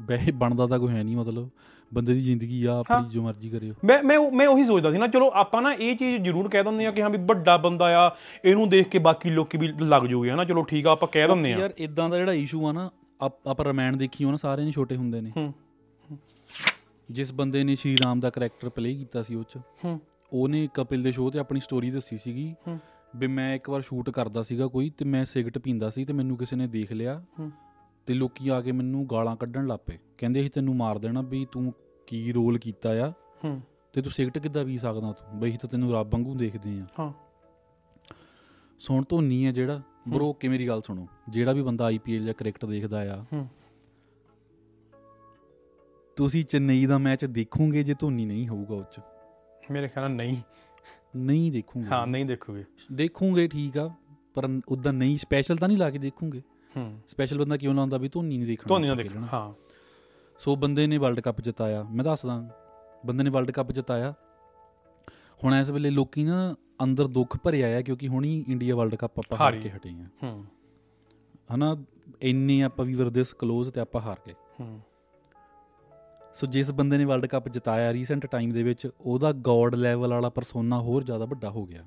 ਵੈਸੇ ਬਣਦਾ ਤਾਂ ਕੋਈ ਹੈ ਨਹੀਂ ਮਤਲਬ। ਬੰਦੇ ਦੀ ਜ਼ਿੰਦਗੀ ਆ। ਆਪਣੀ ਜੋ ਮਰਜ਼ੀ ਕਰਿਓ। ਮੈਂ ਮੈਂ ਮੈਂ ਉਹੀ ਸੋਚਦਾ ਸੀ ਨਾ ਚਲੋ ਆਪਾਂ ਨਾ ਇਹ ਚੀਜ਼ ਜ਼ਰੂਰ ਕਹਿ ਦਿੰਦੇ ਆ ਕਿ ਹਾਂ ਵੀ ਵੱਡਾ ਬੰਦਾ ਆ ਇਹਨੂੰ ਦੇਖ ਕੇ ਬਾਕੀ ਲੋਕੀ ਵੀ ਲੱਗ ਜੂਗੇ ਹਨਾ ਚਲੋ ਠੀਕ ਆ ਆਪਾਂ ਕਹਿ ਦਿੰਦੇ ਆ ਯਾਰ ਇਦਾਂ ਦਾ ਜਿਹੜਾ ਇਸ਼ੂ ਆ ਨਾ ਆਪ- ਰਮਾਇਣ ਦੇਖੀ ਹੋ ਨਾ ਸਾਰਿਆਂ ਨੇ ਛੋਟੇ ਹੁੰਦੇ ਨੇ। ਹੂੰ। ਜਿਸ ਬੰਦੇ ਨੇ ਸ਼੍ਰੀ ਰਾਮ ਦਾ ਕੈਰੈਕਟਰ ਪਲੇ ਕੀਤਾ ਸੀ ਉਹ ਚ ਹੂੰ। ਉਹਨੇ ਕਪਿਲ ਦੇ ਸ਼ੋਅ ਤੇ ਆਪਣੀ ਸਟੋਰੀ ਦੱਸੀ ਸੀਗੀ ਹੂੰ। ਵੀ ਮੈਂ ਇੱਕ ਵਾਰ ਸ਼ੂਟ ਕਰਦਾ ਸੀਗਾ ਕੋਈ ਤੇ ਮੈਂ ਸਿਗਰਟ ਪੀਂਦਾ ਸੀ ਤੇ ਮੈਨੂੰ ਕਿਸੇ ਨੇ ਦੇਖ ਲਿਆ ਹੂੰ। ਤੇ ਲੋਕੀ ਆ ਕੇ ਮੈਨੂੰ ਗਾਲਾਂ ਕੱਢਣ ਲੱਪੇ ਕਹਿੰਦੇ ਅਸੀਂ ਤੈਨੂੰ ਮਾਰ ਦੇਣਾ ਵੀ ਤੂੰ ਕੀ ਰੋਲ ਕੀਤਾ ਆ ਹੂੰ। ਤੇ ਤੂੰ ਸਿਗਰਟ ਕਿੱਦਾਂ ਪੀ ਸਕਦਾ ਤੂੰ? ਬਈ ਤਾਂ ਤੈਨੂੰ ਰੱਬ ਵਾਂਗੂ ਦੇਖਦੇ ਆ। ਹਾਂ। ਸੁਣ ਧੋਨੀ ਆ ਜਿਹੜਾ। ਬਰੋ ਕਿ ਮੇਰੀ ਗੱਲ ਸੁਣੋ। ਜਿਹੜਾ ਵੀ ਬੰਦਾ ਆਈਪੀਐਲ ਜਾਂ ਕ੍ਰਿਕਟ ਦੇਖਦਾ ਆ ਹੂੰ। ਤੁਸੀਂ ਚੇਨਈ ਦਾ ਮੈਚ ਦੇਖੋਗੇ ਜੇ ਧੋਨੀ ਨਹੀਂ ਹੋਊਗਾ ਉਹ ਚ? ਮੇਰੇ ਖਿਆਲ ਨਾਲ ਨਹੀਂ। ਨਹੀਂ ਦੇਖੋਗੇ? ਹਾਂ ਨਹੀਂ ਦੇਖੋਗੇ। ਦੇਖੋਗੇ ਠੀਕ ਆ ਪਰ ਉਦਾਂ ਨਹੀਂ ਸਪੈਸ਼ਲ ਤਾਂ ਨਹੀਂ ਲਾ ਕੇ ਦੇਖੋਗੇ? ਹੂੰ। ਸਪੈਸ਼ਲ ਬੰਦਾ ਕਿਉਂ ਲਾਉਂਦਾ ਵੀ ਧੋਨੀ ਨਹੀਂ ਦੇਖਣਾ ਧੋਨੀ ਨਾਲ ਆਪਾਂ ਦੇਖ ਖੇਲਣਾ। ਹਾਂ। ਸੋ ਬੰਦੇ ਨੇ ਵਰਲਡ ਕੱਪ ਜਿਤਾਇਆ ਮੈਂ ਦੱਸਦਾ ਬੰਦੇ ਨੇ ਵਰਲਡ ਕੱਪ ਜਿਤਾਇਆ। ਹੁਣ ਇਸ ਵੇਲੇ ਲੋਕੀ ਨਾ ਅੰਦਰ ਦੁੱਖ ਭਰਿਆ ਆ ਕਿਉਂਕਿ ਹੁਣੀ ਇੰਡੀਆ ਵਰਲਡ ਕੱਪ ਆਪਾਂ ਹਾਰ। ਕੇ ਹਟੇ ਆ। ਹੂੰ। ਹਨਾ ਇੰਨੇ ਆਪਾਂ ਵੀ ਵਰਦਿਸ ਕਲੋਜ਼ ਤੇ ਆਪਾਂ ਹਾਰ ਗਏ। ਹੂੰ। ਸੋ ਜਿਸ ਬੰਦੇ ਨੇ ਵਰਲਡ ਕੱਪ ਜਿਤਾਇਆ ਰੀਸੈਂਟ ਟਾਈਮ ਦੇ ਵਿੱਚ ਉਹਦਾ ਗੋਡ ਲੈਵਲ ਵਾਲਾ ਪਰਸੋਨਾ ਹੋਰ ਜ਼ਿਆਦਾ ਵੱਡਾ ਹੋ ਗਿਆ।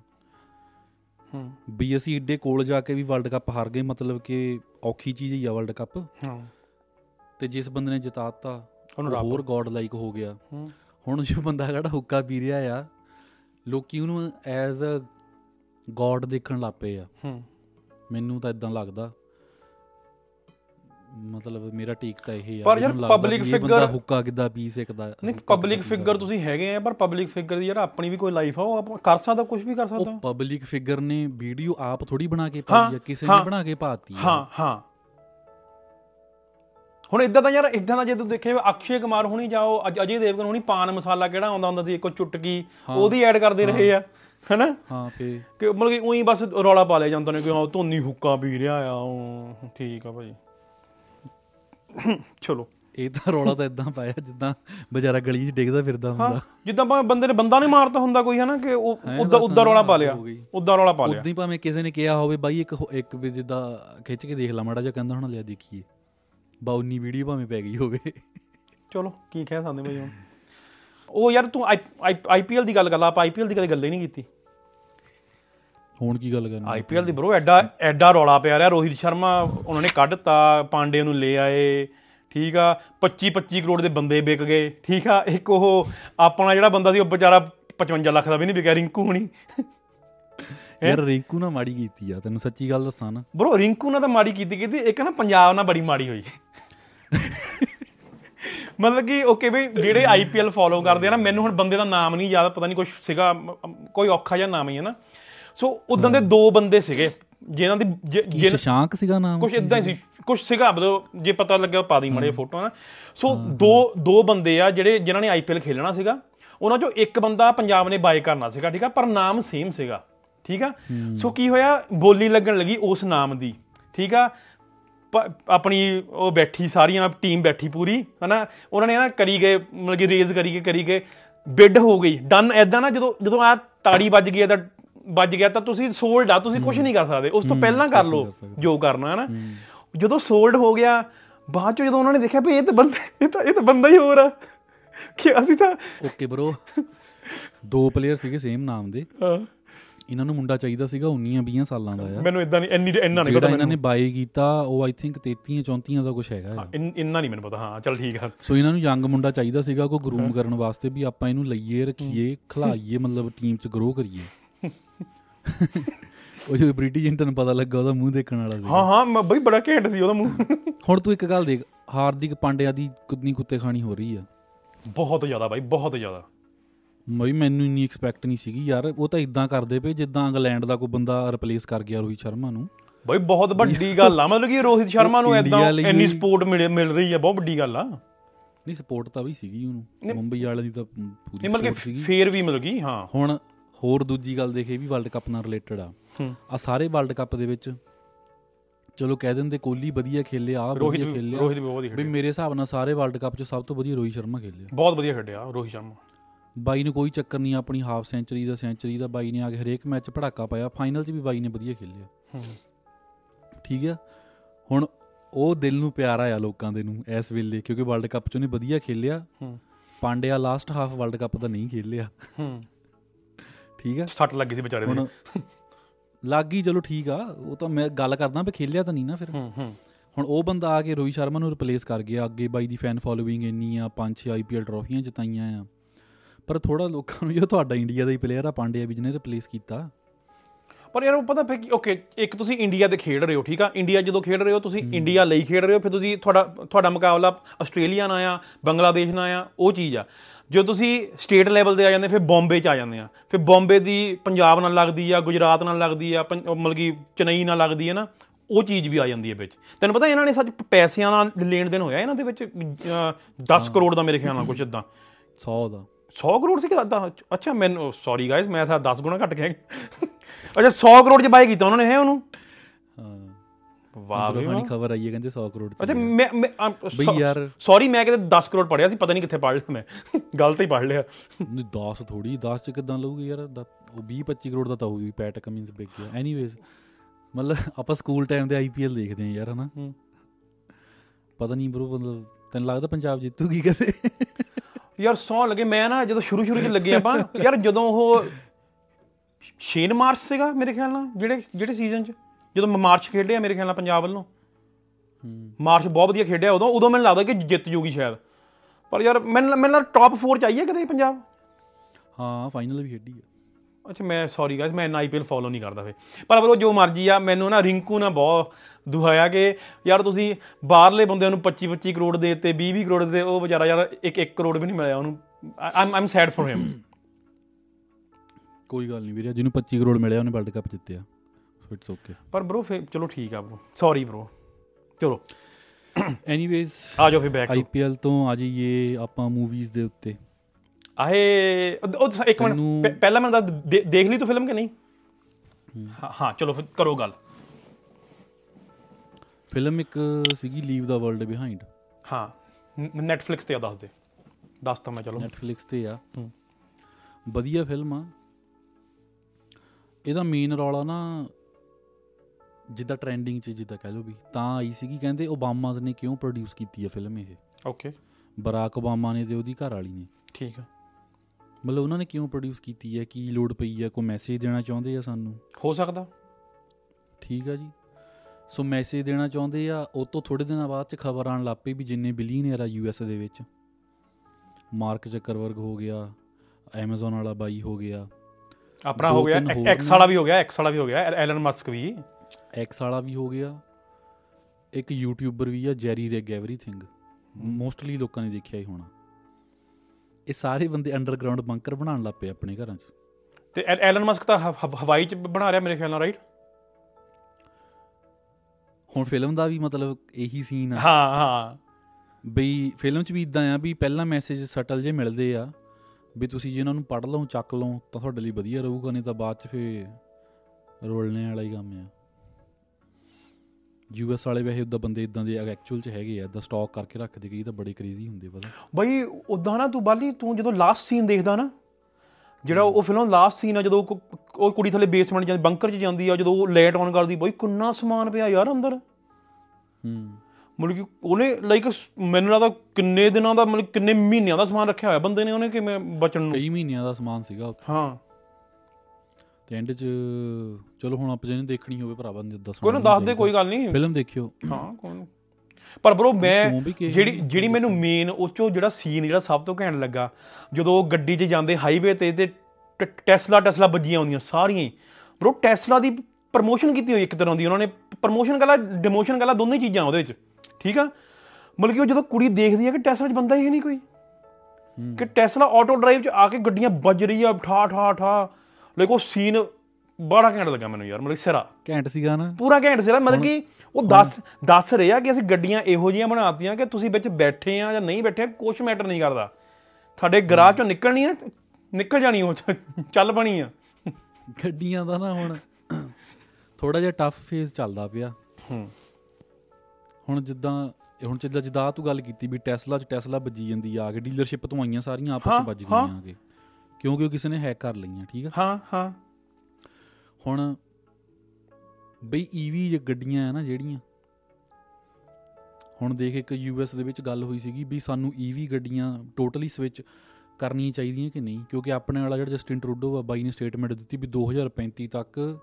ਹੂੰ। ਵੀ ਅਸੀਂ ਏਡੇ ਕੋਲ ਜਾ ਕੇ ਵੀ ਵਰਲਡ ਕੱਪ ਹਾਰ ਗਏ ਮਤਲਬ ਕਿ ਔਖੀ ਚੀਜ਼ ਹੀ ਆ ਵਰਲਡ ਕੱਪ ਹਾਂ। ਤੇ ਜਿਸ ਬੰਦੇ ਨੇ ਜਿਤਾਤਾ ਉਹਨੂੰ ਹੋਰ ਗੋਡ ਲਾਈਕ ਹੋ ਗਿਆ। ਹੂੰ। ਹੁਣ ਜੋ ਬੰਦਾ ਜਿਹੜਾ ਹੁੱਕਾ ਪੀ ਰਿਹਾ ਆ ਲੋਕੀ ਉਹਨੂੰ ਐਜ਼ ਅ ਗੋਡ ਦੇਖਣ ਲੱਗ ਪਏ ਆ। ਹੂੰ। ਮੈਨੂੰ ਤਾਂ ਇਦਾਂ ਲੱਗਦਾ। ਮਤਲਬ ਮੇਰਾ ਟੇਕ ਤਾਂ ਇਹ ਆ ਪਰ ਯਾਰ ਵੀ ਇਹ ਬੰਦਾ ਹੁੱਕਾ ਕਿੱਦਾਂ ਪੀ ਸਕਦਾ ਨਹੀਂ ਪਬਲਿਕ ਫਿਗਰ। ਤੁਸੀਂ ਹੈਗੇ ਆ ਪਰ ਪਬਲਿਕ ਫਿਗਰ ਦੀ ਯਾਰ ਆਪਣੀ ਵੀ ਕੋਈ ਲਾਈਫ ਆ ਉਹ ਆਪ ਕਰ ਸਕਦਾ ਕੁਝ ਵੀ ਕਰ ਸਕਦਾ। ਉਹ ਪਬਲਿਕ ਫਿਗਰ ਨੇ ਵੀਡੀਓ ਆਪ ਥੋੜੀ ਬਣਾ ਕੇ ਪਾਈ ਆ ਕਿਸੇ। ਨੇ ਬਣਾ ਕੇ ਪਾਤੀ ਹਾਂ ਹਾਂ। ਹੁਣ ਇਦਾਂ ਦਾ ਯਾਰ ਇਦਾਂ ਦਾ ਜੇ ਤੂੰ ਦੇਖੇ ਅਕਸ਼ੇ ਕੁਮਾਰ ਹੁਣੀ ਜਾਓ ਅਜ- ਦੇਵਗਨ ਹੁਣੀ ਪਾਨ ਮਸਾਲਾ ਕਿਹੜਾ ਆਉਂਦਾ ਹੁੰਦਾ ਸੀ ਇੱਕੋ ਚੁਟਕੀ। ਉਹਦੀ ਐਡ ਕਰਦੇ ਰਹੇ ਆ ਹੈਨਾ? ਹਾਂ ਫੇ ਕਿ ਮਤਲਬ ਕਿ ਉਹੀ ਬਸ ਰੌਲਾ ਪਾ ਲਿਆ ਜਾਂਦਾ ਨੇ ਕਿ ਹਾਂ ਧੋਨੀ ਹੁੱਕਾ ਪੀ ਰਿਹਾ ਆ ਠੀਕ ਆ ਭਾਈ। ਚਲੋ। ਇਹ ਤਾਂ ਰੌਲਾ ਤਾਂ ਇਦਾਂ ਪਾਇਆ ਜਿੱਦਾਂ ਵਿਚਾਰਾ ਗਲੀ 'ਚ ਡਿੱਗਦਾ ਫਿਰਦਾ ਹੁੰਦਾ। ਜਿੱਦਾਂ ਭਾਵੇਂ ਬੰਦੇ ਨੇ ਬੰਦਾ ਨਹੀਂ ਮਾਰਤਾ ਹੁੰਦਾ ਕੋਈ ਹਨਾ ਕਿ ਉਹ ਉਦਾਂ ਉਦਾਂ ਰੌਲਾ ਪਾ ਲਿਆ। ਉਦਾਂ ਰੌਲਾ ਪਾ ਲਿਆ। ਉਦਾਂ ਹੀ ਭਾਵੇਂ ਕਿਸੇ ਨੇ ਕਿਹਾ ਹੋਵੇ ਬਾਈ ਇੱਕ ਇੱਕ ਵੀ ਜਿੱਦਾਂ ਖਿੱਚ ਕੇ ਦੇਖ ਲਾ ਮਾੜਾ ਜਿਹਾ ਕਹਿੰਦਾ ਹੁਣ ਲਿਆ ਦੇਖੀਏ। ਬਾ ਉਨੀ ਵੀਡੀਓ ਭਾਵੇਂ ਪੈ ਗਈ ਹੋਵੇ। ਚਲੋ ਕੀ ਕਹਿ ਸਕਦੇ ਭਾਈ ਹੁਣ। ਉਹ ਯਾਰ ਤੂੰ ਆਈਪੀਐਲ ਦੀ ਗੱਲ ਕਰ ਲਾ ਆਪਾਂ ਆਈਪੀਐਲ ਦੀ ਕਦੇ ਗੱਲ ਹੀ ਨਹੀਂ ਕੀਤੀ। ਹੁਣ ਕੀ ਗੱਲ ਕਰਨੀ? ਆਈਪੀਐਲ ਦੀ ਬ్రో ਐਡਾ ਐਡਾ ਰੌਲਾ ਪਿਆ ਰਿਹਾ। ਰੋਹਿਤ ਸ਼ਰਮਾ ਉਹਨਾਂ ਨੇ ਕੱਢਤਾ ਪਾਂਡੇ ਨੂੰ ਲੈ ਆਏ ਠੀਕ ਆ। 25 25 ਕਰੋੜ ਦੇ ਬੰਦੇ ਵਿਕ ਗਏ ਠੀਕ ਆ। ਇੱਕ ਉਹ ਆਪਣਾ ਜਿਹੜਾ ਬੰਦਾ ਸੀ ਉਹ ਵਿਚਾਰਾ 55 ਲੱਖ ਦਾ ਵੀ ਨਹੀਂ ਵਿਕਿਆ ਰਿੰਕੂ ਹੁਣੀ। ਯਾਰ ਰਿੰਕੂ ਨਾ ਮਾੜੀ ਕੀਤੀ ਆ ਤੈਨੂੰ ਸੱਚੀ ਗੱਲ ਦੱਸਾਂ ਨਾ। ਬ్రో ਰਿੰਕੂ ਨਾਲ ਤਾਂ ਮਾੜੀ ਕੀਤੀ ਕੀਤੀ ਇੱਕ ਨਾ ਪੰਜਾਬ ਨਾਲ ਬੜੀ ਮਾੜੀ ਹੋਈ। ਮਤਲਬ ਕਿ ਓਕੇ ਵੀ ਜਿਹੜੇ ਆਈਪੀਐਲ ਫੋਲੋ ਕਰਦੇ ਆ ਨਾ ਮੈਨੂੰ ਹੁਣ ਬੰਦੇ ਦਾ ਨਾਮ ਨਹੀਂ ਯਾਦ ਪਤਾ ਨਹੀਂ ਕੁਝ ਸੀਗਾ ਕੋਈ ਔਖਾ ਜਿਹਾ ਨਾਮ ਹੀ ਹੈ ਨਾ। ਸੋ ਉਦੋਂ ਦੇ ਦੋ ਬੰਦੇ ਸੀਗੇ ਜਿਨ੍ਹਾਂ ਦੀ ਜਿਨ- ਸ਼ਸ਼ਾਂਕ ਸੀਗਾ ਨਾਮ? ਕੁਝ ਇਦਾਂ ਹੀ ਸੀ। ਕੁਝ ਸੀਗਾ ਮਤਲਬ ਜੇ ਪਤਾ ਲੱਗਿਆ ਪਾ ਦੀ ਮੜੇ ਫੋਟੋ ਨਾ ਸੋ ਦੋ ਦੋ ਬੰਦੇ ਆ ਜਿਹੜੇ ਜਿਨ੍ਹਾਂ ਨੇ ਆਈਪੀਐਲ ਖੇਲਣਾ ਸੀਗਾ ਉਹਨਾਂ ਚੋਂ ਇੱਕ ਬੰਦਾ ਪੰਜਾਬ ਨੇ ਬਾਏ ਕਰਨਾ ਸੀਗਾ ਠੀਕ ਆ ਪਰ ਨਾਮ ਸੇਮ ਸੀਗਾ ਠੀਕ ਆ। ਸੋ ਕੀ ਹੋਇਆ? ਬੋਲੀ ਲੱਗਣ ਲੱਗੀ ਉਸ ਨਾਮ ਦੀ ਠੀਕ ਆ। ਆਪਣੀ ਉਹ ਬੈਠੀ ਸਾਰੀਆਂ ਟੀਮ ਬੈਠੀ ਪੂਰੀ ਹਨਾ। ਉਹਨਾਂ ਨੇ ਨਾ ਕਰੀ ਗਏ ਮਤਲਬ ਕਿ ਰੇਜ਼ ਕਰੀ ਗਏ ਕਰੀ ਗਏ। ਬਿਡ ਹੋ ਗਈ ਡਨ ਐਦਾਂ ਨਾ ਜਦੋਂ ਜਦੋਂ ਆ ਤਾੜੀ ਵੱਜ ਗਈ ਤਾਂ ਵੱਜ ਗਿਆ ਤਾਂ ਤੁਸੀਂ ਸੋਲਡ ਆ ਤੁਸੀਂ ਕੁਝ ਨਹੀਂ ਕਰ ਸਕਦੇ। ਉਸ ਤੋਂ ਪਹਿਲਾਂ ਕਰ ਲਓ ਜੋ ਕਰਨਾ ਹੈ। ਨਾ ਜਦੋਂ ਸੋਲਡ ਹੋ ਗਿਆ ਬਾਅਦ ਚ ਜਦੋਂ ਉਹਨਾਂ ਨੇ ਦੇਖਿਆ ਵੀ ਇਹ ਤਾਂ ਬੰਦਾ ਇਹ ਤਾਂ ਇਹ ਤਾਂ ਬੰਦਾ ਹੀ ਹੋਰ ਆ ਕਿ ਅਸੀਂ ਤਾਂ ਓਕੇ ਬ్రో ਦੋ ਪਲੇਅਰ ਸੀਗੇ ਸੇਮ ਨਾਮ ਦੇ। ਹਾਂ, ਇਹਨਾਂ ਨੂੰ ਮੁੰਡਾ ਚਾਹੀਦਾ ਸੀਗਾ 19 20 ਸਾਲਾਂ ਦਾ ਆ ਮੈਨੂੰ ਇਦਾਂ ਨਹੀਂ ਇੰਨੀ ਇੰਨਾ ਨਹੀਂ ਪਤਾ ਇਹਨਾਂ ਨੇ ਬਾਈ ਕੀਤਾ ਉਹ ਆਈ ਥਿੰਕ 33 34 ਦਾ ਕੁਝ ਹੈਗਾ ਆ। ਇਨ- ਨਹੀਂ ਮੈਨੂੰ ਪਤਾ। ਹਾਂ ਚਲ ਠੀਕ ਆ। ਸੋ ਇਹਨਾਂ ਨੂੰ ਯੰਗ ਮੁੰਡਾ ਚਾਹੀਦਾ ਸੀਗਾ ਕੋਈ ਗਰੂਮ ਕਰਨ ਵਾਸਤੇ ਵੀ ਆਪਾਂ ਇਹਨੂੰ ਲਈਏ ਰੱਖੀਏ ਖਿਲਾਈਏ ਮਤਲਬ ਟੀਮ 'ਚ ਗਰੋ ਕਰੀਏ। ਉਹ ਜਦੋਂ ਬ੍ਰਿਟਿਸ਼ ਤੈਨੂੰ ਪਤਾ ਲੱਗਾ ਉਹਦਾ ਮੂੰਹ ਦੇਖਣ ਵਾਲਾ ਸੀ। ਹਾਂ ਹਾਂ ਮੈਂ ਬਈ ਬੜਾ ਘੈਂਟ ਸੀ ਉਹਦਾ ਮੂੰਹ। ਹੁਣ ਤੂੰ ਇੱਕ ਗੱਲ ਦੇਖ ਹਾਰਦਿਕ ਪਾਂਡਿਆ ਦੀ ਕੁੱਦਨੀ ਕੁੱਤੇ ਖਾਣੀ ਹੋ ਰਹੀ ਆ। ਬਹੁਤ ਜ਼ਿਆਦਾ ਬਾਈ ਬਹੁਤ ਜ਼ਿਆਦਾ। ਮੈਂ ਮੈਨੂੰ ਇੰਨੀ ਐਕਸਪੈਕਟ ਨਹੀਂ ਸੀਗੀ ਯਾਰ ਉਹ ਤਾਂ ਇਦਾਂ ਕਰਦੇ ਪਏ ਜਿੱਦਾਂ ਇੰਗਲੈਂਡ ਦਾ ਕੋਈ ਬੰਦਾ ਰਿਪਲੇਸ ਕਰ ਗਿਆ ਰੋਹਿਤ ਸ਼ਰਮਾ ਨੂੰ। ਬਈ ਬਹੁਤ ਵੱਡੀ ਗੱਲ ਆ ਮਤਲਬ ਕਿ ਰੋਹਿਤ ਸ਼ਰਮਾ ਨੂੰ ਲਈ ਇੰਨੀ ਸਪੋਰਟ ਮਿਲ ਮਿਲ ਰਹੀ ਹੈ ਬਹੁਤ ਵੱਡੀ ਗੱਲ ਆ। ਨਹੀਂ ਸਪੋਰਟ ਤਾਂ ਵੀ ਸੀਗੀ ਉਹਨੂੰ। ਮੁੰਬਈ ਵਾਲਿਆਂ ਦੀ ਤਾਂ ਪੂਰੀ ਨਹੀਂ ਮਤਲਬ ਸਪੋਰਟ ਕਿ ਸੀਗੀ। ਫੇਰ ਵੀ ਮਤਲਬ ਕਿ ਹਾਂ। ਹੁਣ ਹੋਰ ਦੂਜੀ ਗੱਲ ਦੇਖੇ ਵੀ ਵਰਲਡ ਕੱਪ ਨਾਲ ਰਿਲੇਟਡ ਆ। ਆ ਸਾਰੇ ਵਰਲਡ ਕੱਪ ਦੇ ਵਿੱਚ ਚਲੋ ਕਹਿ ਦਿੰਦੇ ਕੋਹਲੀ ਵਧੀਆ ਖੇਲਿਆ ਆ ਰੋਹਿਤ ਵਧੀਆ ਵੀ ਖੇਲਿਆ ਰੋਹਿਤ ਵੀ ਬਹੁਤ ਵਧੀਆ ਵੀ ਖੇਡਿਆ ਮੇਰੇ ਹਿਸਾਬ ਨਾਲ ਸਾਰੇ ਵਰਲਡ ਕੱਪ 'ਚ ਸਭ ਤੋਂ ਵਧੀਆ ਰੋਹਿਤ ਸ਼ਰਮਾ ਖੇਲਿਆ ਬਹੁਤ ਵਧੀਆ ਖੇਡਿਆ ਰੋਹਿਤ ਸ਼ਰਮਾ। ਬਾਈ ਨੂੰ ਕੋਈ ਚੱਕਰ ਨਹੀਂ ਆਪਣੀ ਹਾਫ ਸੈਂਚਰੀ ਦਾ ਸੈਂਚਰੀ ਦਾ ਬਾਈ ਨੇ ਆ ਕੇ ਹਰੇਕ ਮੈਚ ਪੜਾਕਾ ਪਾਇਆ ਫਾਈਨਲ 'ਚ ਵੀ ਬਾਈ ਨੇ ਵਧੀਆ ਖੇਲਿਆ। ਠੀਕ ਆ? ਹੁਣ ਉਹ ਦਿਲ ਨੂੰ ਪਿਆਰਾ ਆ ਲੋਕਾਂ ਦੇ ਨੂੰ ਇਸ ਵੇਲੇ ਕਿਉਂਕਿ ਵਰਲਡ ਕੱਪ 'ਚ ਉਹਨੇ ਵਧੀਆ ਖੇਲਿਆ। ਹੂੰ। Pandya last half world cup ਦਾ ਨਹੀਂ ਖੇਲਿਆ। ਠੀਕ ਆ? ਸੱਟ ਲੱਗੀ ਸੀ ਵਿਚਾਰੇ ਦੇ। ਲੱਗ ਗਈ ਚਲੋ ਠੀਕ ਆ। ਉਹ ਤਾਂ ਮੈਂ ਗੱਲ ਕਰਦਾ ਵੀ ਖੇਲਿਆ ਤਾਂ ਨਹੀਂ ਨਾ ਫਿਰ। ਹੂੰ ਹੂੰ। ਹੁਣ ਉਹ ਬੰਦਾ ਆ ਕੇ ਰੋਹਿਤ ਸ਼ਰਮਾ ਨੂੰ ਰਿਪਲੇਸ ਕਰ ਗਿਆ। ਅੱਗੇ ਬਾਈ ਦੀ ਫੈਨ ਫੋਲੋਇੰਗ ਇੰਨੀ ਆ ਪੰਜ ਛੇ ਆਈਪੀਐਲ ਟਰੋਫੀਆਂ ਜਿਤਾਈਆਂ ਆ। ਪਰ ਥੋੜਾ ਲੋਕਾਂ ਨੂੰ ਜੋ ਤੁਹਾਡਾ ਇੰਡੀਆ ਦਾ ਹੀ ਪਲੇਅਰ ਆ ਪਾਂਡਿਆ ਵੀ ਜਿਹਨੇ ਰਿਪਲੇਸ ਕੀਤਾ। ਪਰ ਯਾਰ ਉਹ ਪਤਾ ਕੀ ਓਕੇ ਇੱਕ ਤੁਸੀਂ ਇੰਡੀਆ ਦੇ ਖੇਡ ਰਹੇ ਹੋ ਠੀਕ ਆ? ਇੰਡੀਆ ਜਦੋਂ ਖੇਡ ਰਹੇ ਹੋ ਤੁਸੀਂ ਇੰਡੀਆ ਲਈ ਖੇਡ ਰਹੇ ਹੋ ਫਿਰ ਤੁਸੀਂ ਤੁਹਾਡਾ ਤੁਹਾਡਾ ਮੁਕਾਬਲਾ ਆਸਟ੍ਰੇਲੀਆ ਨਾਲ ਆ ਬੰਗਲਾਦੇਸ਼ ਨਾਲ ਆ ਉਹ ਚੀਜ਼ ਆ। ਜੋ ਤੁਸੀਂ ਸਟੇਟ ਲੈਵਲ ਤੇ ਆ ਜਾਂਦੇ ਫਿਰ ਬੰਬੇ ਚ ਆ ਜਾਂਦੇ ਆ। ਫਿਰ ਬੰਬੇ ਦੀ ਪੰਜਾਬ ਨਾਲ ਲੱਗਦੀ ਆ ਗੁਜਰਾਤ ਨਾਲ ਲੱਗਦੀ ਆ ਮਤਲਬ ਕਿ ਚੇਨਈ ਨਾਲ ਲੱਗਦੀ ਆ ਨਾ ਉਹ ਚੀਜ਼ ਵੀ ਆ ਜਾਂਦੀ ਹੈ ਵਿੱਚ। ਤੈਨੂੰ ਪਤਾ ਇਹਨਾਂ ਨੇ ਸੱਚ ਪੈਸਿਆਂ ਨਾਲ ਲੈਣ ਦੇਣ ਹੋਇਆ ਇਹਨਾਂ ਦੇ ਵਿੱਚ? ਅਹ, 10 ਕਰੋੜ ਦਾ ਮੇਰੇ ਖਿਆਲ ਨਾਲ ਕੁਝ ਇਦਾਂ 100 ਦਾ। 100 ਕਰੋੜ ਸੀ ਕਿ ਅੱਛਾ ਮੈਨੂੰ ਸੌਰੀ ਗਾਇਸ ਮੈਂ ਤਾਂ 10 ਗੁਣਾ ਘੱਟ ਗਿਆ। ਅੱਛਾ 100 ਕਰੋੜ ਚ ਬਾਈ ਕੀਤਾ ਉਹਨਾਂ ਨੇ ਹੈ ਉਹਨੂੰ? ਹਾਂ ਵਾਹ ਵੀ ਵਾਹ। ਖਬਰ ਆਈ ਹੈ ਕਹਿੰਦੇ 100 ਕਰੋੜ ਚ ਅੱਛਾ। ਮੈਂ ਮੈਂ ਬਈ ਯਾਰ ਸੌਰੀ ਮੈਂ ਕਿਤੇ 10 ਕਰੋੜ ਪੜਿਆ ਸੀ ਪਤਾ ਨਹੀਂ ਕਿੱਥੇ ਪੜ ਲਿਆ ਮੈਂ। ਗਲਤ ਹੀ ਪੜ ਲਿਆ। ਨਹੀਂ 10 ਥੋੜੀ 10 ਚ ਕਿਦਾਂ ਲਊਗੀ ਯਾਰ? ਉਹ 20 25 ਕਰੋੜ ਦਾ ਤਾਂ ਹੋਊਗੀ ਪੈਟ ਕਮਿੰਸ ਵਿਕ ਗਿਆ। ਐਨੀਵੇਜ਼ ਮਤਲਬ ਆਪਾਂ ਸਕੂਲ ਟਾਈਮ ਦੇ ਆਈਪੀਐਲ ਦੇਖਦੇ ਆਂ ਯਾਰ ਹਨਾ। ਪਤਾ ਨਹੀਂ ਬ్రో ਮਤਲਬ ਤੈਨੂੰ ਲੱਗਦਾ ਪੰਜਾਬ ਜਿੱਤੂਗੀ ਕਦੇ? ਯਾਰ ਸੌ ਲੱਗੇ ਮੈਂ ਨਾ ਜਦੋਂ ਸ਼ੁਰੂ ਸ਼ੁਰੂ ਚ ਲੱਗੇ ਆਪਾਂ ਯਾਰ ਜਦੋਂ ਉਹ ਛੇ ਮਾਰਚ ਸੀਗਾ ਮੇਰੇ ਖਿਆਲ ਨਾਲ ਜਿਹੜੇ ਜਿਹੜੇ ਸੀਜ਼ਨ ਚ। ਜਦੋਂ ਮਾਰਚ ਖੇਡਿਆ ਮੇਰੇ ਖਿਆਲ ਨਾਲ ਪੰਜਾਬ ਵੱਲੋਂ। ਹੂੰ ਮਾਰਚ ਬਹੁਤ ਵਧੀਆ ਖੇਡਿਆ ਉਦੋਂ ਉਦੋਂ ਮੈਨੂੰ ਲੱਗਦਾ ਕਿ ਜਿੱਤ ਜੂਗੀ ਸ਼ਾਇਦ। ਪਰ ਯਾਰ ਮੈਨੂੰ ਮੈਨੂੰ ਟੌਪ 4 ਚ ਆਈਏ ਕਦੇ ਪੰਜਾਬ? ਹਾਂ ਫਾਈਨਲ ਵੀ ਖੇਡੀ ਆ। ਅੱਛਾ ਮੈਂ ਸੌਰੀ ਗਾਇਸ ਮੈਂ ਆਈਪੀਐਲ ਫੋਲੋ ਨਹੀਂ ਕਰਦਾ ਫੇ ਪਰ ਬਰੋ ਜੋ ਮਰਜ਼ੀ ਆ ਮੈਨੂੰ ਨਾ ਰਿੰਕੂ ਨਾ ਬਹੁਤ ਦੁਹਾਇਆ ਕਿ ਯਾਰ ਤੁਸੀਂ ਬਾਹਰਲੇ ਬੰਦਿਆਂ ਨੂੰ 25 25 ਕਰੋੜ ਦੇ ਦਿੱਤੇ 20 20 ਕਰੋੜ ਦੇ ਉਹ ਵਿਚਾਰਾ ਯਾਰ 1 1 ਕਰੋੜ ਵੀ ਨਹੀਂ ਮਿਲਿਆ ਉਹਨੂੰ। I'm I'm sad for him ਕੋਈ ਗੱਲ ਨਹੀਂ ਵੀਰੇ ਜਿਹਨੂੰ 25 ਕਰੋੜ ਮਿਲਿਆ ਉਹਨੇ ਵਰਲਡ ਕੱਪ ਜਿੱਤਿਆ। ਸੋ ਇਟਸ ਓਕੇ ਪਰ ਬਰੋ ਫੇ ਚਲੋ ਠੀਕ ਆ ਬਰੋ ਸੌਰੀ ਬਰੋ ਚਲੋ। ਐਨੀਵੇਜ਼ ਆ ਜਾਓ ਫੇ ਬੈਕ ਆਈਪੀਐਲ ਤੋਂ ਆ ਜਾਈਏ ਆਪਾਂ ਮੂਵੀਜ਼ ਦੇ ਉੱਤੇ। ਆਹੇ ਉਹ- ਇੱਕ ਮਿੰਟ। ਪਹਿਲਾਂ ਮੈਂ ਦੱਸ ਦੇਖ ਲਈ ਤੂੰ ਫਿਲਮ ਕਿ ਨਹੀਂ? ਹਾਂ। ਚਲੋ ਫਿਰ ਕਰੋ ਗੱਲ। ਫਿਲਮ ਇੱਕ ਸੀਗੀ ਲੀਵ ਦਾ ਵਰਲਡ ਬਿਹਾਈਂਡ ਹਾਂ ਨੈਟਫਲਿਕਸ ਤੇ ਆ ਦੱਸ ਦੇ। ਦੱਸ ਤਾਂ ਮੈਂ ਚਲੋ। ਨੈਟਫਲਿਕਸ ਤੇ ਆ। ਵਧੀਆ ਫਿਲਮ ਆ। ਇਹਦਾ ਮੇਨ ਰੌਲਾ ਨਾ ਜਿੱਦਾਂ ਟ੍ਰੈਂਡਿੰਗ ਚ ਜਿੱਦਾਂ ਕਹਿ ਲਓ ਵੀ ਤਾਂ ਆਈ ਸੀਗੀ ਕਹਿੰਦੇ ਓਬਾਮਾਜ਼ ਨੇ ਕਿਉਂ ਪ੍ਰੋਡਿਊਸ ਕੀਤੀ ਆ ਫਿਲਮ ਇਹ? ਓਕੇ ਬਰਾਕ ਓਬਾਮਾ ਨੇ ਤੇ ਉਹਦੀ ਘਰ ਵਾਲੀ ਨੇ। ਠੀਕ ਆ। ਮਤਲਬ ਉਹਨਾਂ ਨੇ ਕਿਉਂ ਪ੍ਰੋਡਿਊਸ ਕੀਤੀ ਹੈ ਕੀ ਲੋਡ ਪਈ ਹੈ ਕੋਈ ਮੈਸੇਜ ਦੇਣਾ ਚਾਹੁੰਦੇ ਆ ਸਾਨੂੰ? ਹੋ ਸਕਦਾ। ਠੀਕ ਆ ਜੀ। ਸੋ ਮੈਸੇਜ ਦੇਣਾ ਚਾਹੁੰਦੇ ਆ ਉਹ ਤੋਂ ਥੋੜੇ ਦਿਨਾਂ ਬਾਅਦ ਚ ਖਬਰ ਆਣ ਲੱਪੇ ਵੀ ਜਿੰਨੇ ਬਿਲੀਅਨਰ ਆ ਯੂਐਸ ਦੇ ਵਿੱਚ। ਮਾਰਕ ਜ਼ਕਰਬਰਗ ਹੋ ਗਿਆ ਐਮਾਜ਼ਨ ਵਾਲਾ ਬਾਈ ਹੋ ਗਿਆ। ਆਪਣਾ ਹੋ ਗਿਆ ਐਕਸ। ਵਾਲਾ ਵੀ ਹੋ ਗਿਆ ਐਕਸ ਵਾਲਾ ਵੀ ਹੋ ਗਿਆ ਐਲਨ ਮਸਕ ਵੀ। ਐਕਸ ਵਾਲਾ ਵੀ ਹੋ ਗਿਆ ਇੱਕ ਯੂਟਿਊਬਰ ਵੀ ਆ ਜੈਰੀ ਰੈਗ ਐਵਰੀਥਿੰਗ ਮੋਸਟਲੀ ਲੋਕਾਂ ਨੇ ਦੇਖਿਆ ਹੀ ਹੋਣਾ। ਇਹ ਸਾਰੇ ਬੰਦੇ ਅੰਡਰਗਰਾਉਂਡ ਬੰਕਰ ਬਣਾਉਣ ਲੱਗ ਪਏ ਆਪਣੇ ਘਰਾਂ 'ਚ। ਤੇ ਐਲਨ ਮਸਕ ਤਾਂ ਹਵਾਈ ਚ ਬਣਾ ਰਿਹਾ ਮੇਰੇ ਖਿਆਲ ਨਾਲ ਰਾਈਟ ਹੁਣ ਫਿਲਮ ਦਾ ਵੀ ਮਤਲਬ ਇਹੀ ਸੀਨ ਆ। ਹਾਂ ਹਾਂ। ਬਈ ਫਿਲਮ 'ਚ ਵੀ ਇਦਾਂ ਆ ਵੀ ਪਹਿਲਾਂ ਮੈਸੇਜ ਸਟਲ ਜੇ ਮਿਲਦੇ ਆ ਵੀ ਤੁਸੀਂ ਜੇ ਇਹਨਾਂ ਨੂੰ ਪੜ੍ਹ ਲਓ ਚੱਕ ਲਓ ਤਾਂ ਤੁਹਾਡੇ ਲਈ ਵਧੀਆ ਰਹੂਗਾ ਨਹੀਂ ਤਾਂ ਬਾਅਦ 'ਚ ਫੇ ਰੋਲਣੇ ਵਾਲਾ ਹੀ ਕੰਮ ਆ। ਯੂਐਸ ਵਾਲੇ ਵੈਸੇ ਉਦਾਂ ਬੰਦੇ ਇਦਾਂ ਦੇ ਐਕਚੁਅਲ 'ਚ ਹੈਗੇ ਆ ਦਾ ਸਟਾਕ ਕਰਕੇ ਰੱਖਦੇ ਕਈ ਤਾਂ ਬੜੇ ਕ੍ਰੇਜ਼ੀ ਹੁੰਦੇ ਪਤਾ। ਬਈ ਉਦਾਂ ਨਾ ਤੂੰ ਬਾਲੀ ਤੂੰ ਜਦੋਂ ਲਾਸਟ ਸੀਨ ਦੇਖਦਾ ਨਾ ਜਿਹੜਾ ਉਹ ਫਿਲਮ ਲਾਸਟ ਸੀਨ ਆ ਜਦੋਂ ਉਹ ਕੁੜੀ ਥੱਲੇ ਬੇਸਮੈਂਟ ਜਾਂਦੀ ਬੰਕਰ 'ਚ ਜਾਂਦੀ ਆ ਜਦੋਂ ਉਹ ਲਾਈਟ ਆਨ ਕਰਦੀ ਬਈ ਕਿੰਨਾ ਸਮਾਨ ਪਿਆ ਯਾਰ ਅੰਦਰ। ਹੂੰ। ਮਤਲਬ ਕਿ ਉਹਨੇ ਲਾਈਕ ਮੈਨੂੰ ਲੱਗਦਾ ਕਿੰਨੇ ਦਿਨਾਂ ਦਾ ਮਤਲਬ ਕਿੰਨੇ ਮਹੀਨਿਆਂ ਦਾ ਸਮਾਨ ਰੱਖਿਆ ਹੋਇਆ ਬੰਦੇ ਨੇ ਉਹਨੇ ਕਿਵੇਂ ਬਚਣ ਨੂੰ। ਕਈ ਮਹੀਨਿਆਂ ਦਾ ਸਮਾਨ ਸੀਗਾ ਉੱਥੇ। ਹਾਂ। ਤੇ ਐਂਡ 'ਚ ਚਲੋ ਹੁਣ ਆਪਾਂ ਜਿਹਨੇ ਦੇਖਣੀ ਹੋਵੇ ਭਰਾਵਾ ਨੇ ਦੱਸਣਾ ਕੋਈ ਨਾ ਦੱਸ ਦੇ ਕੋਈ ਗੱਲ ਨਹੀਂ ਫਿਲਮ ਦੇਖਿਓ। ਹਾਂ ਕੋਈ ਨਾ। ਪਰ ਬ్రో ਮੈਂ ਜਿਹੜੀ ਜਿਹੜੀ ਮੈਨੂੰ ਮੇਨ ਉਹ ਚੋਂ ਜਿਹੜਾ ਸੀਨ ਜਿਹੜਾ ਸਭ ਤੋਂ ਘੈਂਟ ਲੱਗਾ ਜਦੋਂ ਉਹ ਗੱਡੀ 'ਚ ਜਾਂਦੇ ਹਾਈਵੇ ਤੇ ਤੇ ਟੈਸਲਾ ਟੈਸਲਾ ਵੱਜੀਆਂ ਹੁੰਦੀਆਂ ਸਾਰੀਆਂ ਹੀ। ਬ్రో ਟੈਸਲਾ ਦੀ ਪ੍ਰਮੋਸ਼ਨ ਕੀਤੀ ਹੋਈ ਇੱਕ ਤਰ੍ਹਾਂ ਦੀ ਉਹਨਾਂ ਨੇ ਪ੍ਰਮੋਸ਼ਨ ਕਲਾ ਡਿਮੋਸ਼ਨ ਕਲਾ ਦੋਨੇ ਚੀਜ਼ਾਂ ਉਹਦੇ ਵਿੱਚ ਠੀਕ ਆ? ਮਤਲਬ ਕਿ ਉਹ ਜਦੋਂ ਕੁੜੀ ਦੇਖਦੀ ਹੈ ਕਿ ਟੈਸਲਾ 'ਚ ਬੰਦਾ ਹੀ ਨਹੀਂ ਕੋਈ। ਕਿ ਟੈਸਲਾ ਆਟੋ ਡਰਾਈਵ 'ਚ ਆ ਕੇ ਗੱਡੀਆਂ ਵੱਜ ਰਹੀ ਆ ਠਾ ਠਾ ਠਾ ਲਾਈਕ ਉਹ ਸੀਨ ਬੜਾ ਘੈਂਟ ਲੱਗਾ ਮੈਨੂੰ ਯਾਰ ਮਤਲਬ ਸਿਰਾ। ਘੈਂਟ ਸੀਗਾ ਨਾ। ਪੂਰਾ ਘੈਂਟ ਸੀ ਮਤਲਬ ਕਿ ਉਹ ਦੱਸ ਦੱਸ ਰਹੇ ਕਿ ਅਸੀਂ ਗੱਡੀਆਂ ਇਹੋ ਜਿਹੀਆਂ ਬਣਾਤੀਆਂ ਕਿ ਤੁਸੀਂ ਵਿੱਚ ਬੈਠੇ ਆ ਜਾਂ ਨਹੀਂ ਬੈਠੇ ਕੁਝ ਮੈਟਰ ਨਹੀਂ ਕਰਦਾ। ਤੁਹਾਡੇ ਗਰਾਜ ਚੋਂ ਨਿਕਲਣੀ ਆ ਨਿਕਲ ਜਾਣੀ ਉਹ ਚੱਲ ਬਣੀ ਆ। ਗੱਡੀਆਂ ਦਾ ਨਾ ਹੁਣ ਥੋੜਾ ਜਿਹਾ ਟਫ ਫੇਜ਼ ਚੱਲਦਾ ਪਿਆ। ਹੂੰ। ਹੁਣ ਜਿੱਦਾਂ ਹੁਣ ਜਿੱਦਾਂ ਜਿੱਦਾਂ ਤੂੰ ਗੱਲ ਕੀਤੀ ਵੀ ਟੈਸਲਾ 'ਚ ਟੈਸਲਾ ਵੱਜੀ ਜਾਂਦੀ ਆ ਕੇ ਡੀਲਰਸ਼ਿਪ ਤੋਂ ਆਈਆਂ ਸਾਰੀਆਂ ਆਪਸ 'ਚ ਵੱਜ। ਗਈਆਂ ਆ ਕੇ। ਕਿਉਂਕਿ ਉਹ ਕਿਸੇ ਨੇ ਹੈਕ ਕਰ ਲਈਆਂ ਠੀਕ ਆ? ਹਾਂ ਹਾਂ। ਹੁਣ ਬਈ ਈਵੀ ਗੱਡੀਆਂ ਆ ਨਾ ਜਿਹੜੀਆਂ ਹੁਣ ਦੇਖ ਇੱਕ ਯੂਐਸ ਦੇ ਵਿੱਚ ਗੱਲ ਹੋਈ ਸੀਗੀ ਵੀ ਸਾਨੂੰ ਈਵੀ ਗੱਡੀਆਂ ਟੋਟਲੀ ਸਵਿਚ ਕਰਨੀਆਂ ਚਾਹੀਦੀਆਂ ਕਿ ਨਹੀਂ? ਕਿਉਂਕਿ ਆਪਣੇ ਵਾਲਾ ਜਿਹੜਾ ਜਸਟਿਨ ਟਰੂਡੋ ਆ ਬਾਈ ਨੇ ਸਟੇਟਮੈਂਟ ਦਿੱਤੀ ਵੀ 2035 ਤੱਕ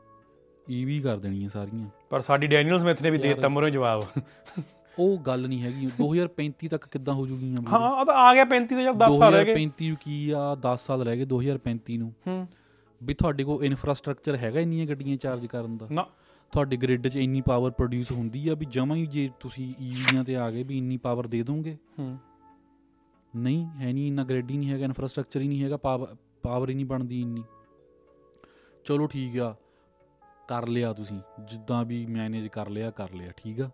ਈਵੀ ਕਰ ਦੇਣੀਆਂ ਸਾਰੀਆਂ। ਪਰ ਸਾਡੀ ਡੈਨੀਅਲ ਸਮਿਥ ਨੇ ਵੀ ਦੇ। ਦਿੱਤਾ ਮਰੋ ਜਵਾਬ। ਉਹ ਗੱਲ ਨਹੀਂ ਹੈਗੀ। 2035 ਤੱਕ ਕਿੱਦਾਂ ਹੋ ਜੂਗੀਆਂ? ਹਾਂ ਉਹ ਤਾਂ ਆ ਗਿਆ 35 ਤੇ ਜਦ 10 ਸਾਲ ਰਹਿ ਗਏ। 2035 ਨੂੰ ਕੀ ਆ? 10 ਸਾਲ ਰਹਿ ਗਏ 2035 ਨੂੰ। ਹੂੰ। ਵੀ ਤੁਹਾਡੇ ਕੋਲ ਇਨਫਰਾਸਟ੍ਰਕਚਰ ਹੈਗਾ ਇੰਨੀਆਂ ਗੱਡੀਆਂ ਚਾਰਜ ਕਰਨ ਦਾ? ਨਾ। ਤੁਹਾਡੇ ਗ੍ਰਿਡ 'ਚ ਇੰਨੀ ਪਾਵਰ ਪ੍ਰੋਡਿਊਸ ਹੁੰਦੀ ਆ ਵੀ ਜਮਾਂ ਹੀ ਜੇ ਤੁਸੀਂ ਈਵੀਆਂ ਤੇ ਆ ਗਏ ਵੀ ਇੰਨੀ ਪਾਵਰ ਦੇ ਦੋਗੇ? ਹੂੰ। ਨਹੀਂ ਹੈ ਨਹੀਂ ਇੰਨਾ ਗ੍ਰਿਡ ਹੀ ਨਹੀਂ ਹੈਗਾ ਇਨਫਰਾਸਟ੍ਰਕਚਰ ਹੀ ਨਹੀਂ ਹੈਗਾ ਪਾਵਰ ਹੀ ਨਹੀਂ ਬਣਦੀ ਇੰਨੀ। ਚਲੋ ਠੀਕ ਆ ਕਰ ਲਿਆ ਤੁਸੀਂ। ਜਿੱਦਾਂ ਵੀ ਮੈਨੇਜ ਕਰ ਲਿਆ ਕਰ ਲਿਆ ਠੀਕ ਆ?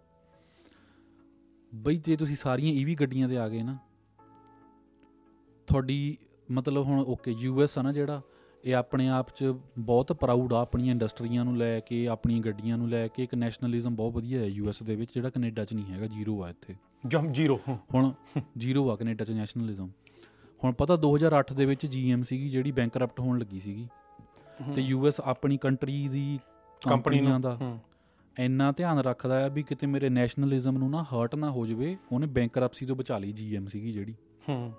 ਬਈ ਜੇ ਤੁਸੀਂ ਸਾਰੀਆਂ ਈਵੀ ਗੱਡੀਆਂ ਤੇ ਆ ਗਏ ਨਾ ਤੁਹਾਡੀ ਮਤਲਬ ਹੁਣ ਓਕੇ ਯੂਐਸ ਆ ਨਾ ਜਿਹੜਾ ਇਹ ਆਪਣੇ ਆਪ 'ਚ ਬਹੁਤ ਪ੍ਰਾਊਡ ਆ ਆਪਣੀਆਂ ਇੰਡਸਟਰੀਆਂ ਨੂੰ ਲੈ ਕੇ ਆਪਣੀਆਂ ਗੱਡੀਆਂ ਨੂੰ ਲੈ ਕੇ ਇੱਕ ਨੈਸ਼ਨਲਿਜ਼ਮ ਬਹੁਤ ਵਧੀਆ ਹੈ ਯੂਐਸ ਦੇ ਵਿੱਚ ਜਿਹੜਾ ਕੈਨੇਡਾ 'ਚ ਨਹੀਂ ਹੈਗਾ ਜ਼ੀਰੋ ਆ ਇੱਥੇ। ਜਮ ਜ਼ੀਰੋ ਹੁਣ ਜ਼ੀਰੋ ਆ ਕੈਨੇਡਾ 'ਚ ਨੈਸ਼ਨਲਿਜ਼ਮ ਹੁਣ ਪਤਾ 2008 ਦੇ ਵਿੱਚ ਜੀਐਮ ਸੀਗੀ ਜਿਹੜੀ ਬੈਂਕਰਪਟ ਹੋਣ ਲੱਗੀ ਸੀਗੀ। ਤੇ ਯੂਐਸ ਆਪਣੀ ਕੰਟਰੀ ਦੀ ਕੰਪਨੀ ਕੰਪਨੀਆਂ ਦਾ ਇੰਨਾ ਧਿਆਨ ਰੱਖਦਾ ਹੈ ਵੀ ਕਿਤੇ ਮੇਰੇ ਨੈਸ਼ਨਲਿਜ਼ਮ ਨੂੰ ਨਾ ਹਰਟ ਨਾ ਹੋ ਜਾਵੇ ਉਹਨੇ ਬੈਂਕਰਪਸੀ ਤੋਂ ਬਚਾ ਲਈ ਜੀਐਮ ਸੀਗੀ ਜਿਹੜੀ। ਹੂੰ।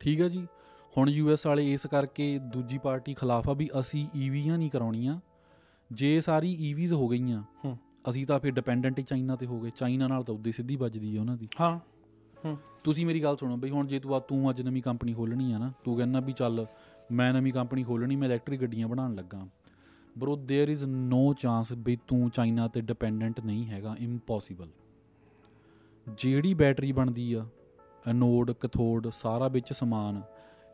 ਠੀਕ ਹੈ ਜੀ। ਹੁਣ ਯੂਐਸ ਵਾਲੇ ਇਸ ਕਰਕੇ ਦੂਜੀ ਪਾਰਟੀ ਖਿਲਾਫ ਆ ਵੀ ਅਸੀਂ ਈਵੀਆਂ ਨਹੀਂ ਕਰਾਉਣੀਆਂ। ਜੇ ਸਾਰੀ ਈਵੀਜ਼ ਹੋ ਗਈਆਂ ਹੂੰ। ਅਸੀਂ ਤਾਂ ਫਿਰ ਡਿਪੈਂਡੈਂਟ ਹੀ ਚਾਈਨਾ ਤੇ ਹੋ ਗਏ। ਚਾਈਨਾ ਨਾਲ ਤਾਂ ਉੱਦੇ ਸਿੱਧੀ ਵੱਜਦੀ ਹੈ ਉਹਨਾਂ ਦੀ। ਹਾਂ। ਤੁਸੀਂ ਮੇਰੀ ਗੱਲ ਸੁਣੋ ਬਈ ਹੁਣ ਜੇ ਤੂੰ ਆ ਤੂੰ ਅੱਜ ਨਵੀਂ ਕੰਪਨੀ ਖੋਲਣੀ ਆ ਨਾ ਤੂੰ ਕਹਿੰਦਾ ਵੀ ਚੱਲ ਮੈਂ ਨਵੀਂ ਕੰਪਨੀ ਖੋਲਣੀ ਮੈਂ ਇਲੈਕਟ੍ਰਿਕ ਗੱਡੀਆਂ ਬਣਾਉਣ ਲੱਗਾ। Bro there is no chance ਵੀ ਤੂੰ ਚਾਈਨਾ ਤੇ ਡਿਪੈਂਡੈਂਟ ਨਹੀਂ ਹੈਗਾ ਇੰਪੋਸੀਬਲ ਜਿਹੜੀ ਬੈਟਰੀ ਬਣਦੀ ਆ ਐਨੋਡ ਕੈਥੋਡ ਸਾਰਾ ਵਿੱਚ ਸਮਾਨ,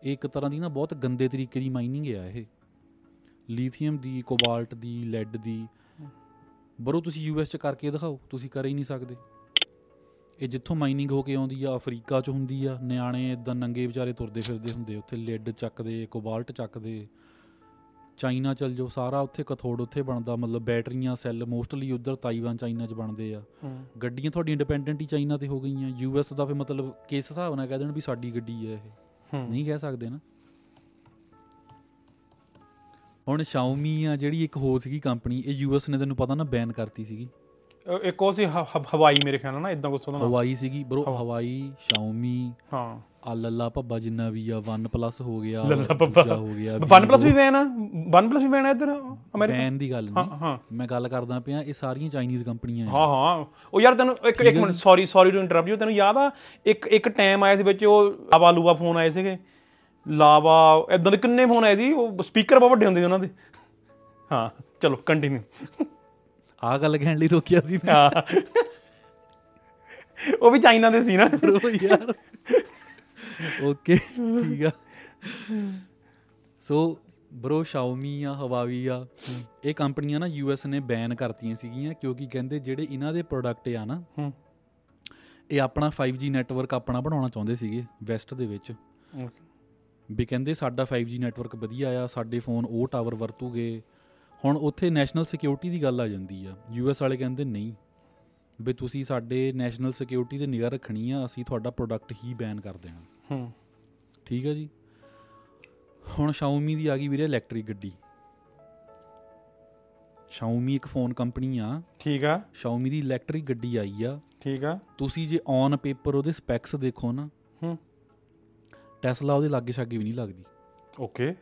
ਇਹ ਇੱਕ ਤਰ੍ਹਾਂ ਦੀ ਨਾ ਬਹੁਤ ਗੰਦੇ ਤਰੀਕੇ ਦੀ ਮਾਈਨਿੰਗ ਆ ਇਹ। ਲੀਥੀਅਮ ਦੀ ਕੋਬਾਲਟ ਦੀ ਲੈਡ ਦੀ। ਬਰੋ ਤੁਸੀਂ ਯੂਐਸ ਚ ਕਰਕੇ ਦਿਖਾਓ, ਤੁਸੀਂ ਕਰ ਹੀ ਨਹੀਂ ਸਕਦੇ। ਇਹ ਜਿੱਥੋਂ ਮਾਈਨਿੰਗ ਹੋ ਕੇ ਆਉਂਦੀ ਆ, ਅਫਰੀਕਾ ਚ ਹੁੰਦੀ ਆ, ਨਿਆਣੇ ਇਦਾਂ ਨੰਗੇ ਵਿਚਾਰੇ ਤੁਰਦੇ ਫਿਰਦੇ ਹੁੰਦੇ ਉੱਥੇ ਲੈਡ ਚੱਕਦੇ ਕੋਬਾਲਟ ਚੱਕਦੇ। ਚਾਈਨਾ ਚਲ ਜਾਓ ਸਾਰਾ ਉੱਥੇ ਕਥੋੜ ਉੱਥੇ ਬਣਦਾ ਮਤਲਬ ਬੈਟਰੀਆਂ ਸੈੱਲ ਮੋਸਟਲੀ ਉਧਰ ਤਾਈਵਾਨ ਚਾਈਨਾ ਚ ਬਣਦੇ ਆ। ਗੱਡੀਆਂ ਤੁਹਾਡੀਆਂ ਇੰਡੀਪੈਂਡੈਂਟ ਹੀ ਚਾਈਨਾ ਤੇ ਹੋ ਗਈਆਂ ਯੂਐਸ ਦਾ ਫੇ ਮਤਲਬ ਕਿਸ ਹਿਸਾਬ ਨਾਲ ਕਹਿ ਦੇਣ ਵੀ ਸਾਡੀ ਗੱਡੀ ਹੈ ਇਹ? ਨਹੀਂ ਕਹਿ ਸਕਦੇ ਨਾ। ਹੁਣ Xiaomi ਆ ਜਿਹੜੀ ਇੱਕ ਹੋਰ ਸੀਗੀ ਕੰਪਨੀ ਇਹ ਯੂਐਸ ਨੇ ਤੈਨੂੰ ਪਤਾ ਨਾ ਬੈਨ ਕਰਤੀ ਸੀਗੀ। ਇੱਕ ਉਹ ਸੀ ਹਵਾਈ ਮੇਰੇ ਖਿਆਲ ਨਾਲ ਨਾ ਇਦਾਂ ਕੁਛ ਉਹਦਾ ਹਵਾਈ ਸੀਗੀ ਬ్రో ਹਵਾਈ Xiaomi ਹਾਂ। ਆ ਲੱਲਾ ਭੱਬਾ ਜਿੰਨਾ ਵੀ ਆ 1 ਪਲੱਸ ਹੋ ਗਿਆ ਲੱਲਾ ਭੱਬਾ। ਹੋ ਗਿਆ ਵਨ ਪਲੱਸ ਵੀ ਵੈਨ ਆ? ਵਨ ਪਲੱਸ ਵੀ ਵੈਨ ਆ ਇੱਧਰ ਅਮਰੀਕਾ? ਬੈਨ ਦੀ ਗੱਲ ਨਹੀਂ ਮੈਂ ਗੱਲ ਕਰਦਾ ਪਿਆ ਇਹ ਸਾਰੀਆਂ ਚਾਈਨੀਜ਼ ਕੰਪਨੀਆਂ ਆ। ਹਾਂ ਹਾਂ। ਉਹ ਯਾਰ ਤੈਨੂੰ ਇੱਕ ਇੱਕ minute sorry sorry to interrupt you ਤੈਨੂੰ ਯਾਦ ਆ ਇੱਕ ਇੱਕ ਟਾਈਮ ਆਇਆ ਸੀ ਵਿੱਚ ਉਹ ਲਾਵਾ ਲੂਵਾ ਫੋਨ ਆਏ ਸੀਗੇ। ਲਾਵਾ ਇਦਾਂ ਦੇ ਕਿੰਨੇ ਫੋਨ ਆਏ ਸੀ? ਉਹ ਸਪੀਕਰ ਬਹੁਤ ਵੱਡੇ ਹੁੰਦੇ ਸੀ ਉਹਨਾਂ ਦੇ। ਹਾਂ ਚਲੋ ਕੰਟੀਨਿਊ ਆ ਗੱਲ ਕਹਿਣ ਲਈ ਰੋਕਿਆ ਸੀ ਮੈਂ। ਹਾਂ। ਉਹ ਵੀ ਚਾਈਨਾ ਦੇ ਸੀ ਨਾ। ਯਾਰ ਓਕੇ ਠੀਕ ਆ। ਸੋ ਬ్రో Xiaomi ਆ Huawei ਆ ਇਹ ਕੰਪਨੀਆਂ ਨਾ ਯੂਐਸ ਨੇ ਬੈਨ ਕਰਤੀਆਂ ਸੀਗੀਆਂ ਕਿਉਂਕਿ ਕਹਿੰਦੇ ਜਿਹੜੇ ਇਹਨਾਂ ਦੇ ਪ੍ਰੋਡਕਟ ਆ ਨਾ ਇਹ ਆਪਣਾ 5G ਨੈਟਵਰਕ ਆਪਣਾ ਬਣਾਉਣਾ ਚਾਹੁੰਦੇ ਸੀਗੇ ਵੈਸਟ ਦੇ ਵਿੱਚ। ਵੀ ਕਹਿੰਦੇ ਸਾਡਾ 5G ਨੈਟਵਰਕ ਵਧੀਆ ਆ ਸਾਡੇ ਫੋਨ ਉਹ ਟਾਵਰ ਵਰਤੂਗੇ। ਹੁਣ ਉੱਥੇ ਨੈਸ਼ਨਲ ਸਿਕਿਉਰਿਟੀ ਦੀ ਗੱਲ ਆ ਜਾਂਦੀ ਆ। ਯੂਐਸ ਵਾਲੇ ਕਹਿੰਦੇ ਨਹੀਂ। ਵੀ ਤੁਸੀਂ ਸਾਡੇ ਨੈਸ਼ਨਲ ਸਿਕਿਉਰਿਟੀ ਤੇ ਨਿਗਾਹ ਰੱਖਣੀ ਆ ਅਸੀਂ ਤੁਹਾਡਾ ਪ੍ਰੋਡਕਟ ਹੀ ਬੈਨ ਕਰ ਦੇਣਾ। ਹੂੰ। ਠੀਕ ਆ ਜੀ? ਹੁਣ Xiaomi ਦੀ ਆ ਗਈ ਵੀਰੇ ਇਲੈਕਟ੍ਰਿਕ ਗੱਡੀ। Xiaomi ਇੱਕ ਫੋਨ ਕੰਪਨੀ ਆ। ਠੀਕ ਆ। Xiaomi ਦੀ ਇਲੈਕਟ੍ਰਿਕ ਗੱਡੀ ਆਈ ਆ। ਠੀਕ ਆ। ਤੁਸੀਂ ਜੇ ਔਨ ਪੇਪਰ ਉਹਦੇ ਸਪੈਕਸ ਦੇਖੋ ਨਾ ਹੂੰ। ਟੈਸਲਾ ਉਹਦੇ ਲਾਗੇ ਛਾਗੇ ਵੀ ਨਹੀਂ ਲੱਗਦੀ। ਓਕੇ।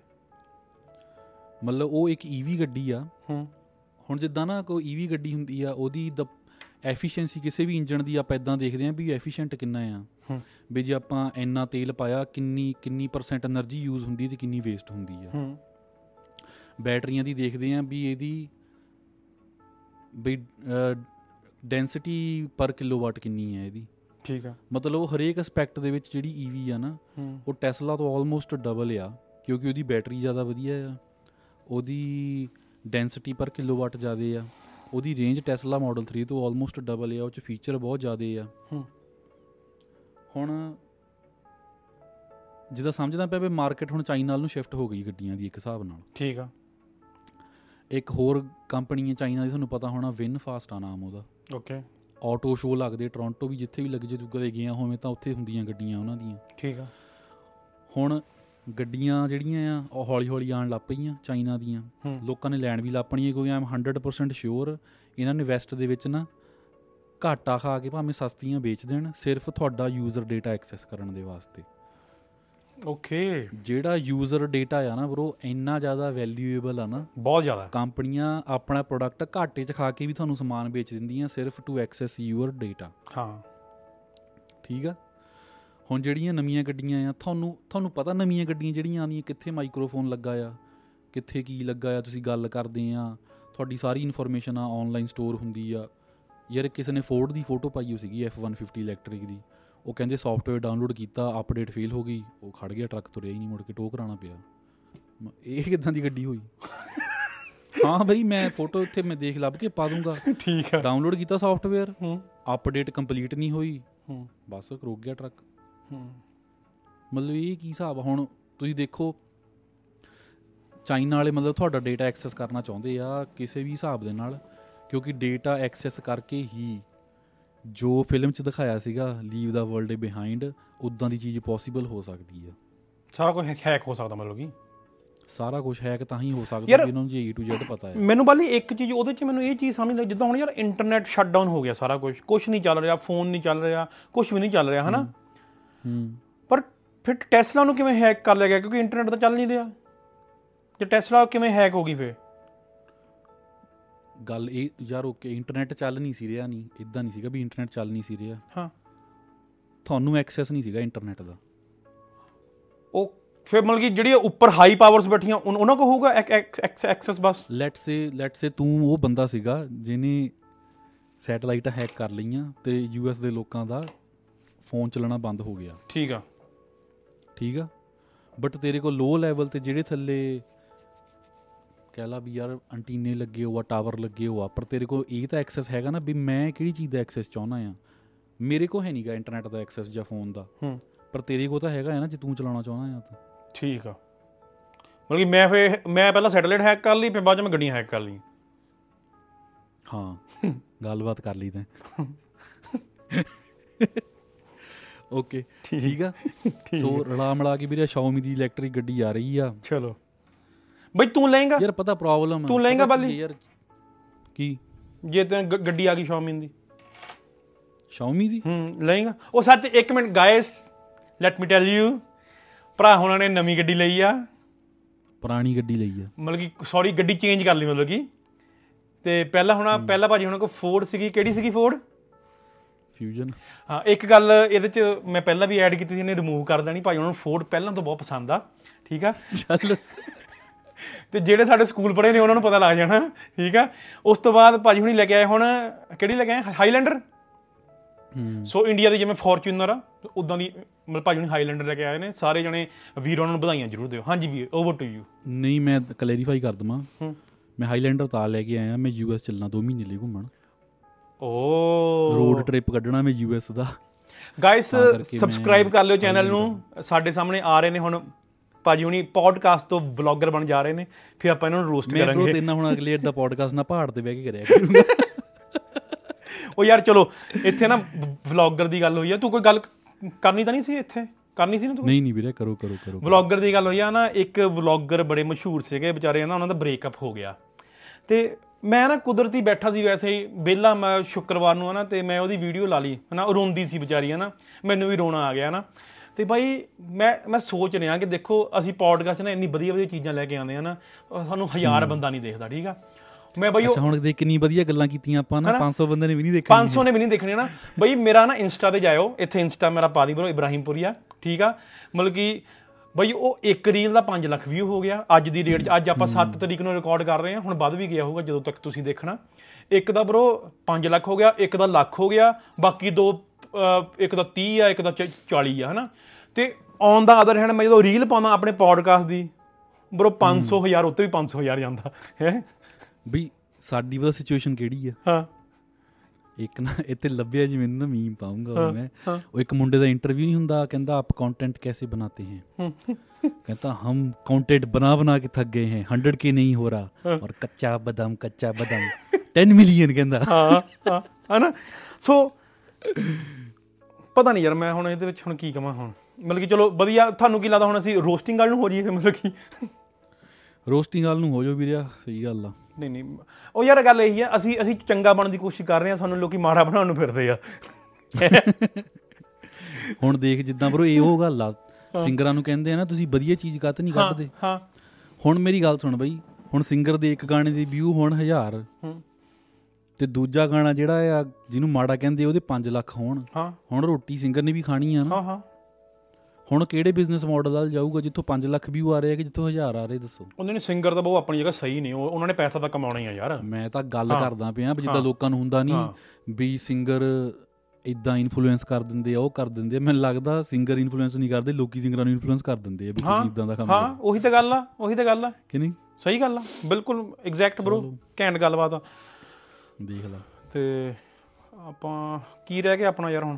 ਮਤਲਬ ਉਹ ਇੱਕ ਈਵੀ ਗੱਡੀ ਆ। ਹੂੰ। ਹੁਣ ਜਿੱਦਾਂ ਨਾ ਕੋਈ ਈਵੀ ਗੱਡੀ ਹੁੰਦੀ ਆ ਉਹਦੀ ਦ ਐਫੀਸ਼ੀਐਂਸੀ ਕਿਸੇ ਵੀ ਇੰਜਨ ਦੀ ਆਪਾਂ ਇਦਾਂ ਦੇਖਦੇ ਆਂ ਵੀ ਐਫੀਸ਼ੀਐਂਟ ਕਿੰਨਾ ਆ। ਵੀ ਜੇ ਆਪਾਂ ਇੰਨਾ ਤੇਲ ਪਾਇਆ ਕਿੰਨੀ ਕਿੰਨੀ ਪਰਸੈਂਟ એનર્ਜੀ ਯੂਜ਼ ਹੁੰਦੀ ਤੇ ਕਿੰਨੀ ਵੇਸਟ ਹੁੰਦੀ ਆ। ਬੈਟਰੀਆਂ ਦੀ ਦੇਖਦੇ ਆਂ ਵੀ ਇਹਦੀ ਵੀ ਡੈਂਸਿਟੀ ਪਰ ਕਿਲੋਵਾਟ ਕਿੰਨੀ ਹੈ ਇਹਦੀ। ਠੀਕ ਆ। ਮਤਲਬ ਉਹ ਹਰੇਕ ਐਸਪੈਕਟ ਦੇ ਵਿੱਚ ਜਿਹੜੀ ਈਵੀ ਆ ਨਾ ਉਹ ਟੈਸਲਾ ਤੋਂ ਆਲਮੋਸਟ ਡਬਲ ਆ ਕਿਉਂਕਿ ਉਹਦੀ ਬੈਟਰੀ ਜ਼ਿਆਦਾ ਵਧੀਆ ਆ। ਉਹਦੀ ਡੈਂਸਿਟੀ ਪਰ ਕਿਲੋਵਾਟ ਜ਼ਿਆਦਾ ਆ। ਉਹਦੀ ਰੇਂਜ ਟੈਸਲਾ ਮਾਡਲ 3 ਤੋਂ ਆਲਮੋਸਟ ਡਬਲ ਆ ਉਹ ਚ ਫੀਚਰ ਬਹੁਤ ਜ਼ਿਆਦਾ ਆ। ਹੂੰ। ਹੁਣ ਜਿੱਦਾਂ ਸਮਝਦਾ ਪਿਆ ਵੀ ਮਾਰਕੀਟ ਹੁਣ ਚਾਈਨਾ ਵੱਲ ਨੂੰ ਸ਼ਿਫਟ ਹੋ ਗਈ ਗੱਡੀਆਂ ਦੀ ਇੱਕ ਹਿਸਾਬ ਨਾਲ। ਠੀਕ ਆ। ਇੱਕ ਹੋਰ ਕੰਪਨੀ ਹੈ ਚਾਈਨਾ ਦੀ ਤੁਹਾਨੂੰ ਪਤਾ ਹੋਣਾ ਵਿਨ ਫਾਸਟ ਆ ਨਾਮ ਉਹਦਾ। ਓਕੇ ਆਟੋ ਸ਼ੋਅ ਲੱਗਦੇ ਟੋਰਾਂਟੋ ਵੀ ਜਿੱਥੇ ਵੀ ਲੱਗ ਜੇ ਤੂੰ ਕਦੇ ਗਿਆ ਹੋਵੇਂ ਤਾਂ ਉੱਥੇ ਹੁੰਦੀਆਂ ਗੱਡੀਆਂ ਉਹਨਾਂ ਦੀਆਂ। ਠੀਕ ਆ। ਹੁਣ ਗੱਡੀਆਂ ਜਿਹੜੀਆਂ ਆ ਉਹ ਹੌਲੀ ਹੌਲੀ ਆਉਣ ਲੱਗ ਪਈਆਂ ਚਾਈਨਾ ਦੀਆਂ। ਲੋਕਾਂ ਨੇ ਲੈਣ ਵੀ ਲੱਗ ਪਣੀਆਂ ਕਿਉਂਕਿ ਆਮ 100% ਸ਼ੋਰ ਇਹਨਾਂ ਨੇ ਵੈਸਟ ਦੇ ਵਿੱਚ ਨਾ ਘਾਟਾ ਖਾ ਕੇ ਭਾਵੇਂ ਸਸਤੀਆਂ ਵੇਚ ਦੇਣ ਸਿਰਫ ਤੁਹਾਡਾ ਯੂਜ਼ਰ ਡਾਟਾ ਐਕਸੈਸ ਕਰਨ ਦੇ ਵਾਸਤੇ। ਓਕੇ ਜਿਹੜਾ ਯੂਜ਼ਰ ਡਾਟਾ ਆ ਨਾ ਬ్రో ਇੰਨਾ ਜ਼ਿਆਦਾ ਵੈਲਿਊਏਬਲ ਆ ਨਾ। ਬਹੁਤ ਜ਼ਿਆਦਾ। ਕੰਪਨੀਆਂ ਆਪਣਾ ਪ੍ਰੋਡਕਟ ਘਾਟੇ 'ਚ ਖਾ ਕੇ ਵੀ ਤੁਹਾਨੂੰ ਸਮਾਨ ਵੇਚ ਦਿੰਦੀਆਂ ਸਿਰਫ ਟੂ ਐਕਸੈਸ ਯੂਅਰ ਡਾਟਾ ਹਾਂ। ਠੀਕ ਆ? ਹੁਣ ਜਿਹੜੀਆਂ ਨਵੀਆਂ ਗੱਡੀਆਂ ਆ ਤੁਹਾਨੂੰ ਤੁਹਾਨੂੰ ਪਤਾ ਨਵੀਆਂ ਗੱਡੀਆਂ ਜਿਹੜੀਆਂ ਆਉਂਦੀਆਂ ਕਿੱਥੇ ਮਾਈਕ੍ਰੋਫੋਨ ਲੱਗਾ ਆ ਕਿੱਥੇ ਕੀ ਲੱਗਾ ਆ ਤੁਸੀਂ ਗੱਲ ਕਰਦੇ ਆ ਤੁਹਾਡੀ ਸਾਰੀ ਇਨਫੋਰਮੇਸ਼ਨ ਆ ਆਨਲਾਈਨ ਸਟੋਰ ਹੁੰਦੀ ਆ। ਯਾਰ ਕਿਸੇ ਨੇ ਫੋਰਡ ਦੀ ਫੋਟੋ ਪਾਈ ਹੋ ਸੀਗੀ F150 ਇਲੈਕਟ੍ਰਿਕ ਦੀ। ਉਹ ਕਹਿੰਦੇ ਸੌਫਟਵੇਅਰ ਡਾਊਨਲੋਡ ਕੀਤਾ ਅਪਡੇਟ ਫੇਲ ਹੋ ਗਈ ਉਹ ਖੜ ਗਿਆ ਟਰੱਕ ਤੁਰਿਆ ਹੀ ਨਹੀਂ ਮੁੜ ਕੇ ਟੋ ਕਰਾਉਣਾ ਪਿਆ। ਇਹ ਕਿਦਾਂ ਦੀ ਗੱਡੀ ਹੋਈ? ਹਾਂ ਬਈ ਮੈਂ ਫੋਟੋ ਇੱਥੇ ਮੈਂ ਦੇਖ ਲੱਭ ਕੇ ਪਾ ਦੂੰਗਾ। ਠੀਕ ਆ। ਡਾਊਨਲੋਡ ਕੀਤਾ ਸੌਫਟਵੇਅਰ ਹੂੰ। ਅਪਡੇਟ ਕੰਪਲੀਟ ਨਹੀਂ ਹੋਈ। ਹੂੰ। ਬਸ ਰੁਕ ਗਿਆ ਟਰੱਕ ਹੂੰ। ਮਤਲਬ ਇਹ ਕੀ ਹਿਸਾਬ ਹੁਣ ਤੁਸੀਂ ਦੇਖੋ ਚਾਈਨਾ ਵਾਲੇ ਮਤਲਬ ਤੁਹਾਡਾ ਡਾਟਾ ਐਕਸੈਸ ਕਰਨਾ ਚਾਹੁੰਦੇ ਆ ਕਿਸੇ ਵੀ ਹਿਸਾਬ ਦੇ ਨਾਲ ਕਿਉਂਕਿ ਡਾਟਾ ਐਕਸੈਸ ਕਰਕੇ ਹੀ ਜੋ ਫਿਲਮ 'ਚ ਦਿਖਾਇਆ ਸੀਗਾ ਲੀਵ ਦਾ ਵਰਲਡ ਬਿਹਾਈਂਡ ਉਦਾਂ ਦੀ ਚੀਜ਼ ਪੋਸੀਬਲ ਹੋ ਸਕਦੀ ਆ। ਸਾਰਾ ਕੁਝ ਹੈਕ ਹੋ ਸਕਦਾ ਮਤਲਬ ਕਿ? ਸਾਰਾ ਕੁਝ ਹੈ ਕਿ ਤਾਂ ਹੀ ਹੋ ਸਕਦਾ ਇਹਨਾਂ ਨੂੰ ਜੇ A to Z ਪਤਾ ਹੈ। ਮੈਨੂੰ ਬਾਲੀ ਇੱਕ ਚੀਜ਼ ਉਹਦੇ ਚ ਮੈਨੂੰ ਇਹ ਚੀਜ਼ ਸਮਝ ਨਹੀਂ ਲੱਗੀ ਜਿੱਦਾਂ ਹੁਣ ਯਾਰ ਇੰਟਰਨੈਟ ਸ਼ਟਡਾਊਨ ਹੋ ਗਿਆ ਸਾਰਾ ਕੁਝ ਕੁਝ ਨਹੀਂ ਚੱਲ ਰਿਹਾ ਫੋਨ ਨਹੀਂ ਚੱਲ ਰਿਹਾ ਕੁਝ ਵੀ ਨਹੀਂ ਚੱਲ ਰਿਹਾ ਹਨਾ? ਹੂੰ। ਪਰ ਫਿਰ ਟੈਸਲਾ ਨੂੰ ਕਿਵੇਂ ਹੈਕ ਕਰ ਲਿਆ ਗਿਆ? ਕਿਉਂਕਿ ਇੰਟਰਨੈਟ ਤਾਂ ਚੱਲ ਨਹੀਂ ਰਿਹਾ। ਜੇ ਟੈਸਲਾ ਕਿਵੇਂ ਹੈਕ ਹੋ ਗਈ ਫਿਰ? ਗੱਲ ਇਹ ਯਾਰ ਓਕੇ ਇੰਟਰਨੈਟ ਚੱਲ ਨਹੀਂ ਸੀ ਰਿਹਾ ਨਹੀਂ ਇਦਾਂ ਨਹੀਂ ਸੀਗਾ ਵੀ ਇੰਟਰਨੈਟ ਚੱਲ ਨਹੀਂ ਸੀ ਰਿਹਾ। ਹਾਂ। ਤੁਹਾਨੂੰ ਐਕਸੈਸ ਨਹੀਂ ਸੀਗਾ ਇੰਟਰਨੈਟ ਦਾ। ਉਹ ਫਿਰ ਮਤਲਬ ਕਿ ਜਿਹੜੀ ਉੱਪਰ ਹਾਈ ਪਾਵਰਸ ਬੈਠੀਆਂ ਉਹਨਾਂ ਕੋ ਹੋਊਗਾ ਐਕਸੈਸ ਬਸ? ਲੈਟਸ ਸੇ ਲੈਟਸ ਸੇ ਤੂੰ ਉਹ ਬੰਦਾ ਸੀਗਾ ਜਿਹਨੇ ਸੈਟਲਾਈਟਾਂ ਹੈਕ ਕਰ ਲਈਆਂ ਤੇ ਯੂਐਸ ਦੇ ਲੋਕਾਂ ਦਾ ਫੋਨ ਚੱਲਣਾ ਬੰਦ ਹੋ ਗਿਆ। ਠੀਕ ਆ। ਠੀਕ ਆ? ਬਟ ਤੇਰੇ ਕੋਲ ਲੋ ਲੈਵਲ ਤੇ ਜਿਹੜੇ ਥੱਲੇ ਕਹਿ ਲਾ ਵੀ ਯਾਰ ਐਂਟੀਨੇ ਲੱਗੇ ਹੋਆ ਟਾਵਰ ਲੱਗੇ ਹੋਆ ਪਰ ਤੇਰੇ ਕੋਲ ਇਹ ਤਾਂ ਐਕਸੈਸ ਹੈਗਾ ਨਾ ਵੀ ਮੈਂ ਕਿਹੜੀ ਚੀਜ਼ ਦਾ ਐਕਸੈਸ ਚਾਹੁੰਦਾ ਆ। ਮੇਰੇ ਕੋਲ ਹੈ ਨਹੀਂਗਾ ਇੰਟਰਨੈਟ ਦਾ ਐਕਸੈਸ ਜਾਂ ਫੋਨ ਦਾ। ਹੂੰ। ਪਰ ਤੇਰੇ ਕੋਲ ਤਾਂ ਹੈਗਾ ਹੈ ਨਾ ਜੇ ਤੂੰ ਚਲਾਉਣਾ ਚਾਹੁੰਦਾ ਆ ਤਾਂ। ਠੀਕ ਆ। ਮਤਲਬ ਕਿ ਮੈਂ ਫਿਰ ਮੈਂ ਪਹਿਲਾਂ ਸੈਟਲਾਈਟ ਹੈਕ ਕਰ ਲਈ ਫਿਰ ਬਾਅਦ ਚ ਮੈਂ ਗੱਡੀਆਂ ਹੈਕ ਕਰ ਲਈ ਹਾਂ। ਗੱਲਬਾਤ ਕਰ ਲਈ ਤੈਂ। ਓਕੇ ਠੀਕ। ਆ? ਸੋ ਰਲਾ ਮਿਲਾ ਕੇ ਵੀਰੇ Xiaomi ਦੀ ਇਲੈਕਟ੍ਰਿਕ ਗੱਡੀ ਆ ਰਹੀ ਆ। ਚਲੋ। ਬਈ ਤੂੰ ਲਏਗਾ ਯਾਰ ਪਤਾ ਪ੍ਰੋਬਲਮ ਤੂੰ ਲਏਂਗਾ ਬਾਲੀ? ਯਾਰ ਕੀ? ਜੇ ਤੈਨੂੰ ਗੱਡੀ ਆ ਗਈ Xiaomi ਦੀ। Xiaomi ਦੀ? ਹੂੰ ਲਏਗਾ ਉਹ ਸੱਚ ਇੱਕ minute guys let me tell you ਭਰਾ ਹੁਣਾਂ ਨੇ ਨਵੀਂ ਗੱਡੀ ਲਈ ਆ। ਪੁਰਾਣੀ ਗੱਡੀ ਲਈ ਆ। ਮਤਲਬ ਕਿ ਸੌਰੀ ਗੱਡੀ ਚੇਂਜ ਕਰ ਲਈ ਮਤਲਬ ਕਿ। ਤੇ ਪਹਿਲਾਂ ਹੁਣ ਪਹਿਲਾਂ ਭਾਜੀ ਹੁਣਾਂ ਕੋਲ ਫੋਰਡ ਸੀਗੀ। ਕਿਹੜੀ ਸੀਗੀ ਫੋਰਡ ਫਿਊਜ਼ਨ ਹਾਂ ਇੱਕ ਗੱਲ ਇਹਦੇ ਚ ਮੈਂ ਪਹਿਲਾਂ ਵੀ ਐਡ ਕੀਤੀ ਸੀ ਇਹਨੇ ਰਿਮੂਵ ਕਰ ਦੇਣੀ। ਭਾਜੀ ਉਹਨਾਂ ਨੂੰ ਫੋਰਡ ਪਹਿਲਾਂ ਤੋਂ ਬਹੁਤ ਪਸੰਦ ਆ ਠੀਕ ਆ? ਚੱਲ। ਤੇ ਜਿਹੜੇ ਸਾਡੇ ਸਕੂਲ ਪੜ੍ਹੇ ਨੇ ਉਹਨਾਂ ਨੂੰ ਪਤਾ ਲੱਗ ਜਾਣਾ ਠੀਕ ਆ? ਉਸ ਤੋਂ ਬਾਅਦ ਭਾਜੀ ਹੁਣੀ ਲੈ ਕੇ ਆਏ ਹੁਣ ਕਿਹੜੀ ਲੈ ਕੇ ਆਏ? ਹਾਈਲੈਂਡਰ ਹੂੰ। ਸੋ ਇੰਡੀਆ ਦੀ ਜਿਵੇਂ ਫੋਰਚੂਨਰ ਆ ਉਦਾਂ ਦੀ ਮਤਲਬ ਭਾਜੀ ਹੁਣੀ ਹਾਈਲੈਂਡਰ ਲੈ ਕੇ ਆਏ ਨੇ ਸਾਰੇ ਜਣੇ ਵੀਰ ਉਹਨਾਂ ਨੂੰ ਵਧਾਈਆਂ ਜ਼ਰੂਰ ਦਿਓ। ਹਾਂਜੀ ਵੀਰ ਓਵਰ ਟੂ ਯੂ ਨਹੀਂ ਮੈਂ ਕਲੈਰੀਫਾਈ ਕਰ ਦਵਾਂ। ਹੂੰ। ਮੈਂ ਹਾਈਲੈਂਡਰ ਤਾਂ ਲੈ ਕੇ ਆਇਆ ਮੈਂ ਯੂਐਸ ਚੱਲਣਾ 2 ਮਹੀਨੇ ਲਈ ਘੁੰਮਣ। ਓ। ਰੋਡ ਟ੍ਰਿਪ ਕੱਢਣਾ ਮੈਂ ਯੂਐਸ ਦਾ। ਗਾਇਸ ਸਬਸਕ੍ਰਾਈਬ ਕਰ ਲਿਓ ਚੈਨਲ ਨੂੰ। ਸਾਡੇ ਸਾਹਮਣੇ ਆ ਰਹੇ ਨੇ ਹੁਣ ਭਾਜੀ ਹੁਣੀ ਪੋਡਕਾਸਟ ਤੋਂ ਵਲੌਗਰ ਬਣ ਜਾ ਰਹੇ ਨੇ। ਫਿਰ ਆਪਾਂ ਇਹਨਾਂ ਨੂੰ ਰੋਸਟ ਮੈਂ ਬ్రో ਕਰਾਂਗੇ ਤੇਨਾਂ ਹੁਣ ਅਗਲੇ ਦਾ ਪੋਡਕਾਸਟ ਨਾ ਪਹਾੜ ਤੇ ਬਹਿ ਕੇ ਕਰਿਆ ਕਰੂੰਗਾ। ਉਹ ਯਾਰ ਚਲੋ ਇੱਥੇ ਨਾ ਵਲੌਗਰ ਦੀ ਗੱਲ ਹੋਈ ਆ। ਤੂੰ ਕੋਈ ਗੱਲ ਕਰਨੀ ਤਾਂ ਨਹੀਂ ਸੀ ਇੱਥੇ? ਕਰਨੀ ਸੀ ਨਾ ਤੂੰ ਨਹੀਂ ਨਹੀਂ ਵੀਰੇ ਕਰੋ ਕਰੋ ਕਰੋ ਵਲੌਗਰ ਦੀ ਗੱਲ ਹੋਈ ਆ ਨਾ ਇੱਕ ਵਲੌਗਰ ਬੜੇ ਮਸ਼ਹੂਰ ਸੀਗੇ ਵਿਚਾਰੇ ਨਾ ਉਹਨਾਂ ਦਾ ਬ੍ਰੇਕਅਪ ਹੋ ਗਿਆ। ਤੇ ਮੈਂ ਨਾ ਕੁਦਰਤੀ ਬੈਠਾ ਸੀ ਵੈਸੇ ਹੀ ਵਿਹਲਾ ਮੈਂ ਸ਼ੁੱਕਰਵਾਰ ਨੂੰ ਆ ਨਾ ਤੇ ਮੈਂ ਉਹਦੀ ਵੀਡੀਓ ਲਾ ਲਈ ਹਨਾ ਰੋਂਦੀ ਸੀ ਵਿਚਾਰੀ ਹਨਾ ਮੈਨੂੰ ਵੀ ਰੋਣਾ ਆ ਗਿਆ ਨਾ ਤੇ ਬਾਈ ਮੈਂ ਮੈਂ ਸੋਚ ਰਿਹਾ ਕਿ ਦੇਖੋ ਅਸੀਂ ਪੋਡਕਾਸਟ ਨਾ ਇੰਨੀ ਵਧੀਆ ਵਧੀਆ ਚੀਜ਼ਾਂ ਲੈ ਕੇ ਆਉਂਦੇ ਆ ਨਾ ਉਹ ਸਾਨੂੰ ਹਜ਼ਾਰ ਬੰਦਾ ਨਹੀਂ ਦੇਖਦਾ ਠੀਕ ਆ? ਮੈਂ ਬਾਈ ਅੱਛਾ ਹੁਣ ਦੇਖ ਕਿੰਨੀ ਵਧੀਆ ਗੱਲਾਂ ਕੀਤੀਆਂ ਆਪਾਂ ਨਾ 500 ਬੰਦੇ ਨੇ ਵੀ ਨਹੀਂ ਦੇਖਣੀ 500 ਨੇ ਵੀ ਨਹੀਂ ਦੇਖਣੇ ਨਾ। ਬਈ ਮੇਰਾ ਨਾ ਇੰਸਟਾ ਤੇ ਜਾਇਓ ਇੱਥੇ ਇੰਸਟਾ ਮੇਰਾ ਪਾ ਦੀ ਬਰੋ ਇਬਰਾਹੀਮਪੁਰੀਆ ਠੀਕ ਆ? ਮਤਲਬ ਕਿ ਬਈ ਉਹ ਇੱਕ ਰੀਲ ਦਾ 5 ਲੱਖ ਵਿਊ ਹੋ ਗਿਆ ਅੱਜ ਦੀ ਡੇਟ 'ਚ ਅੱਜ ਆਪਾਂ 7 ਤਰੀਕ ਨੂੰ ਰਿਕਾਰਡ ਕਰ ਰਹੇ ਹਾਂ ਹੁਣ ਵੱਧ ਵੀ ਗਿਆ ਹੋਊਗਾ ਜਦੋਂ ਤੱਕ ਤੁਸੀਂ ਦੇਖਣਾ। ਇੱਕ ਦਾ ਬਰੋ 5 ਲੱਖ ਹੋ ਗਿਆ ਇੱਕ ਦਾ ਲੱਖ ਹੋ ਗਿਆ ਬਾਕੀ ਦੋ ਇੱਕ ਦਾ 30 ਆ ਇੱਕ ਦਾ 40 ਆ ਹਨਾ? ਤੇ ਔਨ ਦਾ ਅਦਰ ਹੈਂਡ ਮੈਂ ਜਦੋਂ ਰੀਲ ਪਾਉਂਦਾ ਆਪਣੇ ਪੋਡਕਾਸਟ ਦੀ ਬਰੋ 500 ਹਜ਼ਾਰ ਉੱਤੇ ਵੀ 500 ਹਜ਼ਾਰ ਜਾਂਦਾ ਹੈ? ਬਈ ਸਾਡੀ ਵਾਲਾ ਸਿਚੁਏਸ਼ਨ ਕਿਹੜੀ ਆ? ਹਾਂ। ਇੱਕ ਨਾ ਇੱਥੇ ਲੱਭਿਆ ਜੀ ਮੈਨੂੰ ਨਾ ਮੀਮ ਪਾਉਂਗਾ ਹਾਂ, ਮੈਂ ਹਾਂ। ਉਹ ਇੱਕ ਮੁੰਡੇ ਦਾ ਇੰਟਰਵਿਊ ਨਹੀਂ ਹੁੰਦਾ ਕਹਿੰਦਾ ਆਪ कंटेंट कैसे बनाते हैं कहता हम कंटेंट बना बना के थक गए हैं 100 के नहीं हो रहा और कच्चा बादाम कच्चा बादाम 10 मिलियन ਕਹਿੰਦਾ ਹਾਂ ਹਾਂ ਹਨਾ ਸੋ ਪਤਾ ਨਹੀਂ ਯਾਰ ਮੈਂ ਹੁਣ ਇਹਦੇ ਵਿੱਚ ਹੁਣ ਕੀ ਕਵਾਂ ਹੁਣ ਮਤਲਬ ਕਿ ਚਲੋ ਵਧੀਆ ਤੁਹਾਨੂੰ ਕੀ ਲੱਗਦਾ ਹੁਣ ਅਸੀਂ ਰੋਸਟਿੰਗ ਵਾਲ ਨੂੰ ਹੋ ਜਾਈਏ ਮਤਲਬ ਕਿ ਰੋਸਟਿੰਗ ਵਾਲ ਨੂੰ ਹੋ ਜਾਓ ਵੀਰਿਆ ਸਹੀ ਗੱਲ ਆ ਨਹੀਂ ਨਹੀਂ। ਉਹ ਯਾਰ ਗੱਲ ਇਹੀ ਆ ਅਸੀਂ ਅਸੀਂ ਚੰਗਾ ਬਣਨ ਦੀ ਕੋਸ਼ਿਸ਼ ਕਰ ਰਹੇ ਹਾਂ ਸਾਨੂੰ ਲੋਕੀ ਮਾੜਾ ਬਣਾਉਣ ਨੂੰ ਫਿਰਦੇ ਆ। ਹੁਣ ਦੇਖ ਜਿੱਦਾਂ ਬਰੋ ਇਹ ਉਹ ਗੱਲ ਆ। ਸਿੰਗਰਾਂ ਨੂੰ ਕਹਿੰਦੇ ਆ ਨਾ ਤੁਸੀਂ ਵਧੀਆ ਚੀਜ਼ ਕੱਤ ਨਹੀਂ ਕੱਢਦੇ। ਹਾਂ। ਹੁਣ ਮੇਰੀ ਗੱਲ ਸੁਣ ਬਈ ਹੁਣ ਸਿੰਗਰ ਦੇ ਇੱਕ ਗਾਣੇ ਦੇ ਵਿਊ ਹੋਣ ਹਜ਼ਾਰ। ਹੂੰ, ਤੇ ਦੂਜਾ ਗਾਣਾ ਜਿਹੜਾ ਆ ਜਿਹਨੂੰ ਮਾੜਾ ਕਹਿੰਦੇ ਉਹਦੇ 5 ਲੱਖ ਹੋਣ। ਹੁਣ ਰੋਟੀ ਸਿੰਗਰ ਨੇ ਵੀ ਖਾਣੀ ਆ ਨਾ। ਹਾਂ ਹਾਂ। ਹੁਣ ਕਿਹੜੇ ਬਿਜ਼ਨਸ ਮਾਡਲ ਵੱਲ ਜਾਊਗਾ ਜਿੱਥੋਂ 5 ਲੱਖ ਵਿਊ ਆ ਰਹੇ ਆ ਕਿ ਜਿੱਥੋਂ 1000 ਆ ਰਹੇ ਦੱਸੋ? ਉਹਨਾਂ ਨੇ ਸਿੰਗਰ ਤਾਂ ਬਹੁਤ ਆਪਣੀ ਜਗ੍ਹਾ ਸਹੀ ਨੇ ਉਹ ਉਹਨਾਂ ਨੇ ਪੈਸਾ ਤਾਂ ਕਮਾਉਣਾ ਹੀ ਆ ਯਾਰ। ਮੈਂ ਤਾਂ ਗੱਲ। ਕਰਦਾ ਪਿਆ ਵੀ ਜਿੱਦਾਂ। ਲੋਕਾਂ ਨੂੰ ਹੁੰਦਾ। ਨਹੀਂ ਵੀ ਸਿੰਗਰ ਇਦਾਂ ਇਨਫਲੂਐਂਸ ਕਰ ਦਿੰਦੇ ਆ ਉਹ ਕਰ ਦਿੰਦੇ ਆ। ਮੈਨੂੰ ਲੱਗਦਾ ਸਿੰਗਰ ਇਨਫਲੂਐਂਸ ਨਹੀਂ ਕਰਦੇ ਲੋਕੀ ਸਿੰਗਰਾਂ ਨੂੰ ਇਨਫਲੂਐਂਸ ਕਰ ਦਿੰਦੇ ਆ ਵੀ ਤੁਸੀਂ ਇਦਾਂ ਦਾ ਕੰਮ ਹਾਂ ਉਹੀ ਤਾਂ ਗੱਲ ਆ ਉਹੀ ਤਾਂ ਗੱਲ ਆ। ਕਿ ਨਹੀਂ? ਸਹੀ ਗੱਲ ਆ ਬਿਲਕੁਲ ਐਗਜ਼ੈਕਟ ਬ్రో। ਘੈਂਟ ਗੱਲਬਾਤ ਆ। ਦੇਖ ਲਾ। ਤੇ ਆਪਾਂ ਕੀ ਰਹਿ ਗਿਆ ਆਪਣਾ ਯਾਰ ਹੁਣ?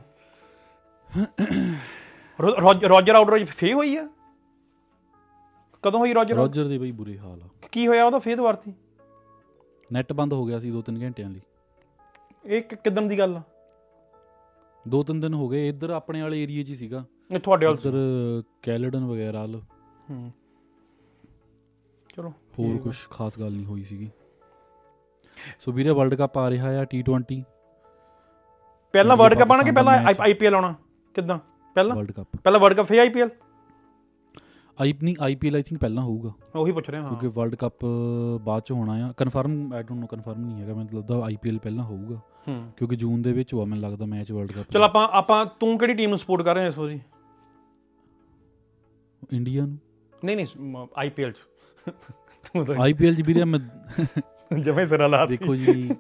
ਰੋਜਰ ਆਊਟਰ ਫੇ ਹੋਈ ਆ? ਕਦੋਂ ਹੋਈ ਰੋਜਰ ਰੋਜਰ ਦੇ ਬਈ ਬੁਰੇ ਹਾਲ ਆ। ਕੀ ਹੋਇਆ ਉਹਦਾ ਫੇਰ ਦੁਆਰਤੀ ਨੈਟ ਬੰਦ ਹੋ ਗਿਆ ਸੀ 2-3 ਘੰਟਿਆਂ ਲਈ। ਇਹ ਕਿ- ਕਿੱਦਣ ਦੀ ਗੱਲ ਆ? 2-3 ਦਿਨ ਹੋ ਗਏ। ਇੱਧਰ ਆਪਣੇ ਵਾਲੇ ਏਰੀਆ 'ਚ ਹੀ ਸੀਗਾ। ਇਹ ਤੁਹਾਡੇ ਵੱਲ ਇੱਧਰ ਕੈਲਡਨ ਵਗੈਰਾ ਵੱਲ। ਹੂੰ। ਚਲੋ ਹੋਰ ਕੁਝ ਖਾਸ ਗੱਲ ਨਹੀਂ ਹੋਈ ਸੀਗੀ। ਸੋ ਵੀਰੇ ਵਰਲਡ ਕੱਪ ਆ ਰਿਹਾ ਆ T20 ਪਹਿਲਾਂ ਵਰਲਡ ਕੱਪ ਆਣਾ ਕਿ ਪਹਿਲਾਂ। ਆਈਪੀਐਲ ਆਉਣਾ? ਕਿੱਦਾਂ? ਪਹਿਲਾਂ? ਵਰਲਡ ਕੱਪ ਪਹਿਲਾਂ ਵਰਲਡ ਕੱਪ ਫੇਰ ਆਈਪੀਐਲ ਆਈ ਨਹੀਂ ਆਈਪੀਐਲ ਆਈ ਥਿੰਕ ਪਹਿਲਾਂ ਹੋਊਗਾ। ਉਹੀ ਪੁੱਛ ਰਿਹਾ ਹਾਂ। ਕਿਉਂਕਿ ਵਰਲਡ ਕੱਪ ਬਾਅਦ ਚ ਹੋਣਾ ਆ। Confirm I don't know confirm ਨਹੀਂ ਹੈਗਾ। ਮੈਨੂੰ ਲੱਗਦਾ ਆਈਪੀਐਲ ਪਹਿਲਾਂ ਹੋਊਗਾ। ਕਿਉਂਕਿ ਜੂਨ ਦੇ ਵਿੱਚ ਹੋਆ ਮੈਨੂੰ ਲੱਗਦਾ ਮੈਚ ਵਰਲਡ ਕੱਪ ਚਲ ਆਪਾਂ ਆਪਾਂ ਤੂੰ ਕਿਹੜੀ ਟੀਮ ਨੂੰ ਸਪੋਰਟ ਕਰ ਰਿਹਾ ਇਸ ਵਾਰੀ? ਇੰਡੀਆ ਨੂੰ? ਨਹੀਂ ਨਹੀਂ ਆਈਪੀਐਲ ਚ। ਤੂੰ ਤਾਂ ਆਈਪੀਐਲ ਚ ਵੀਰੇ ਮੈਂ ਜਮੇ ਸਿਰ ਦਿੱਤੀ। ਦੇਖੋ ਜੀ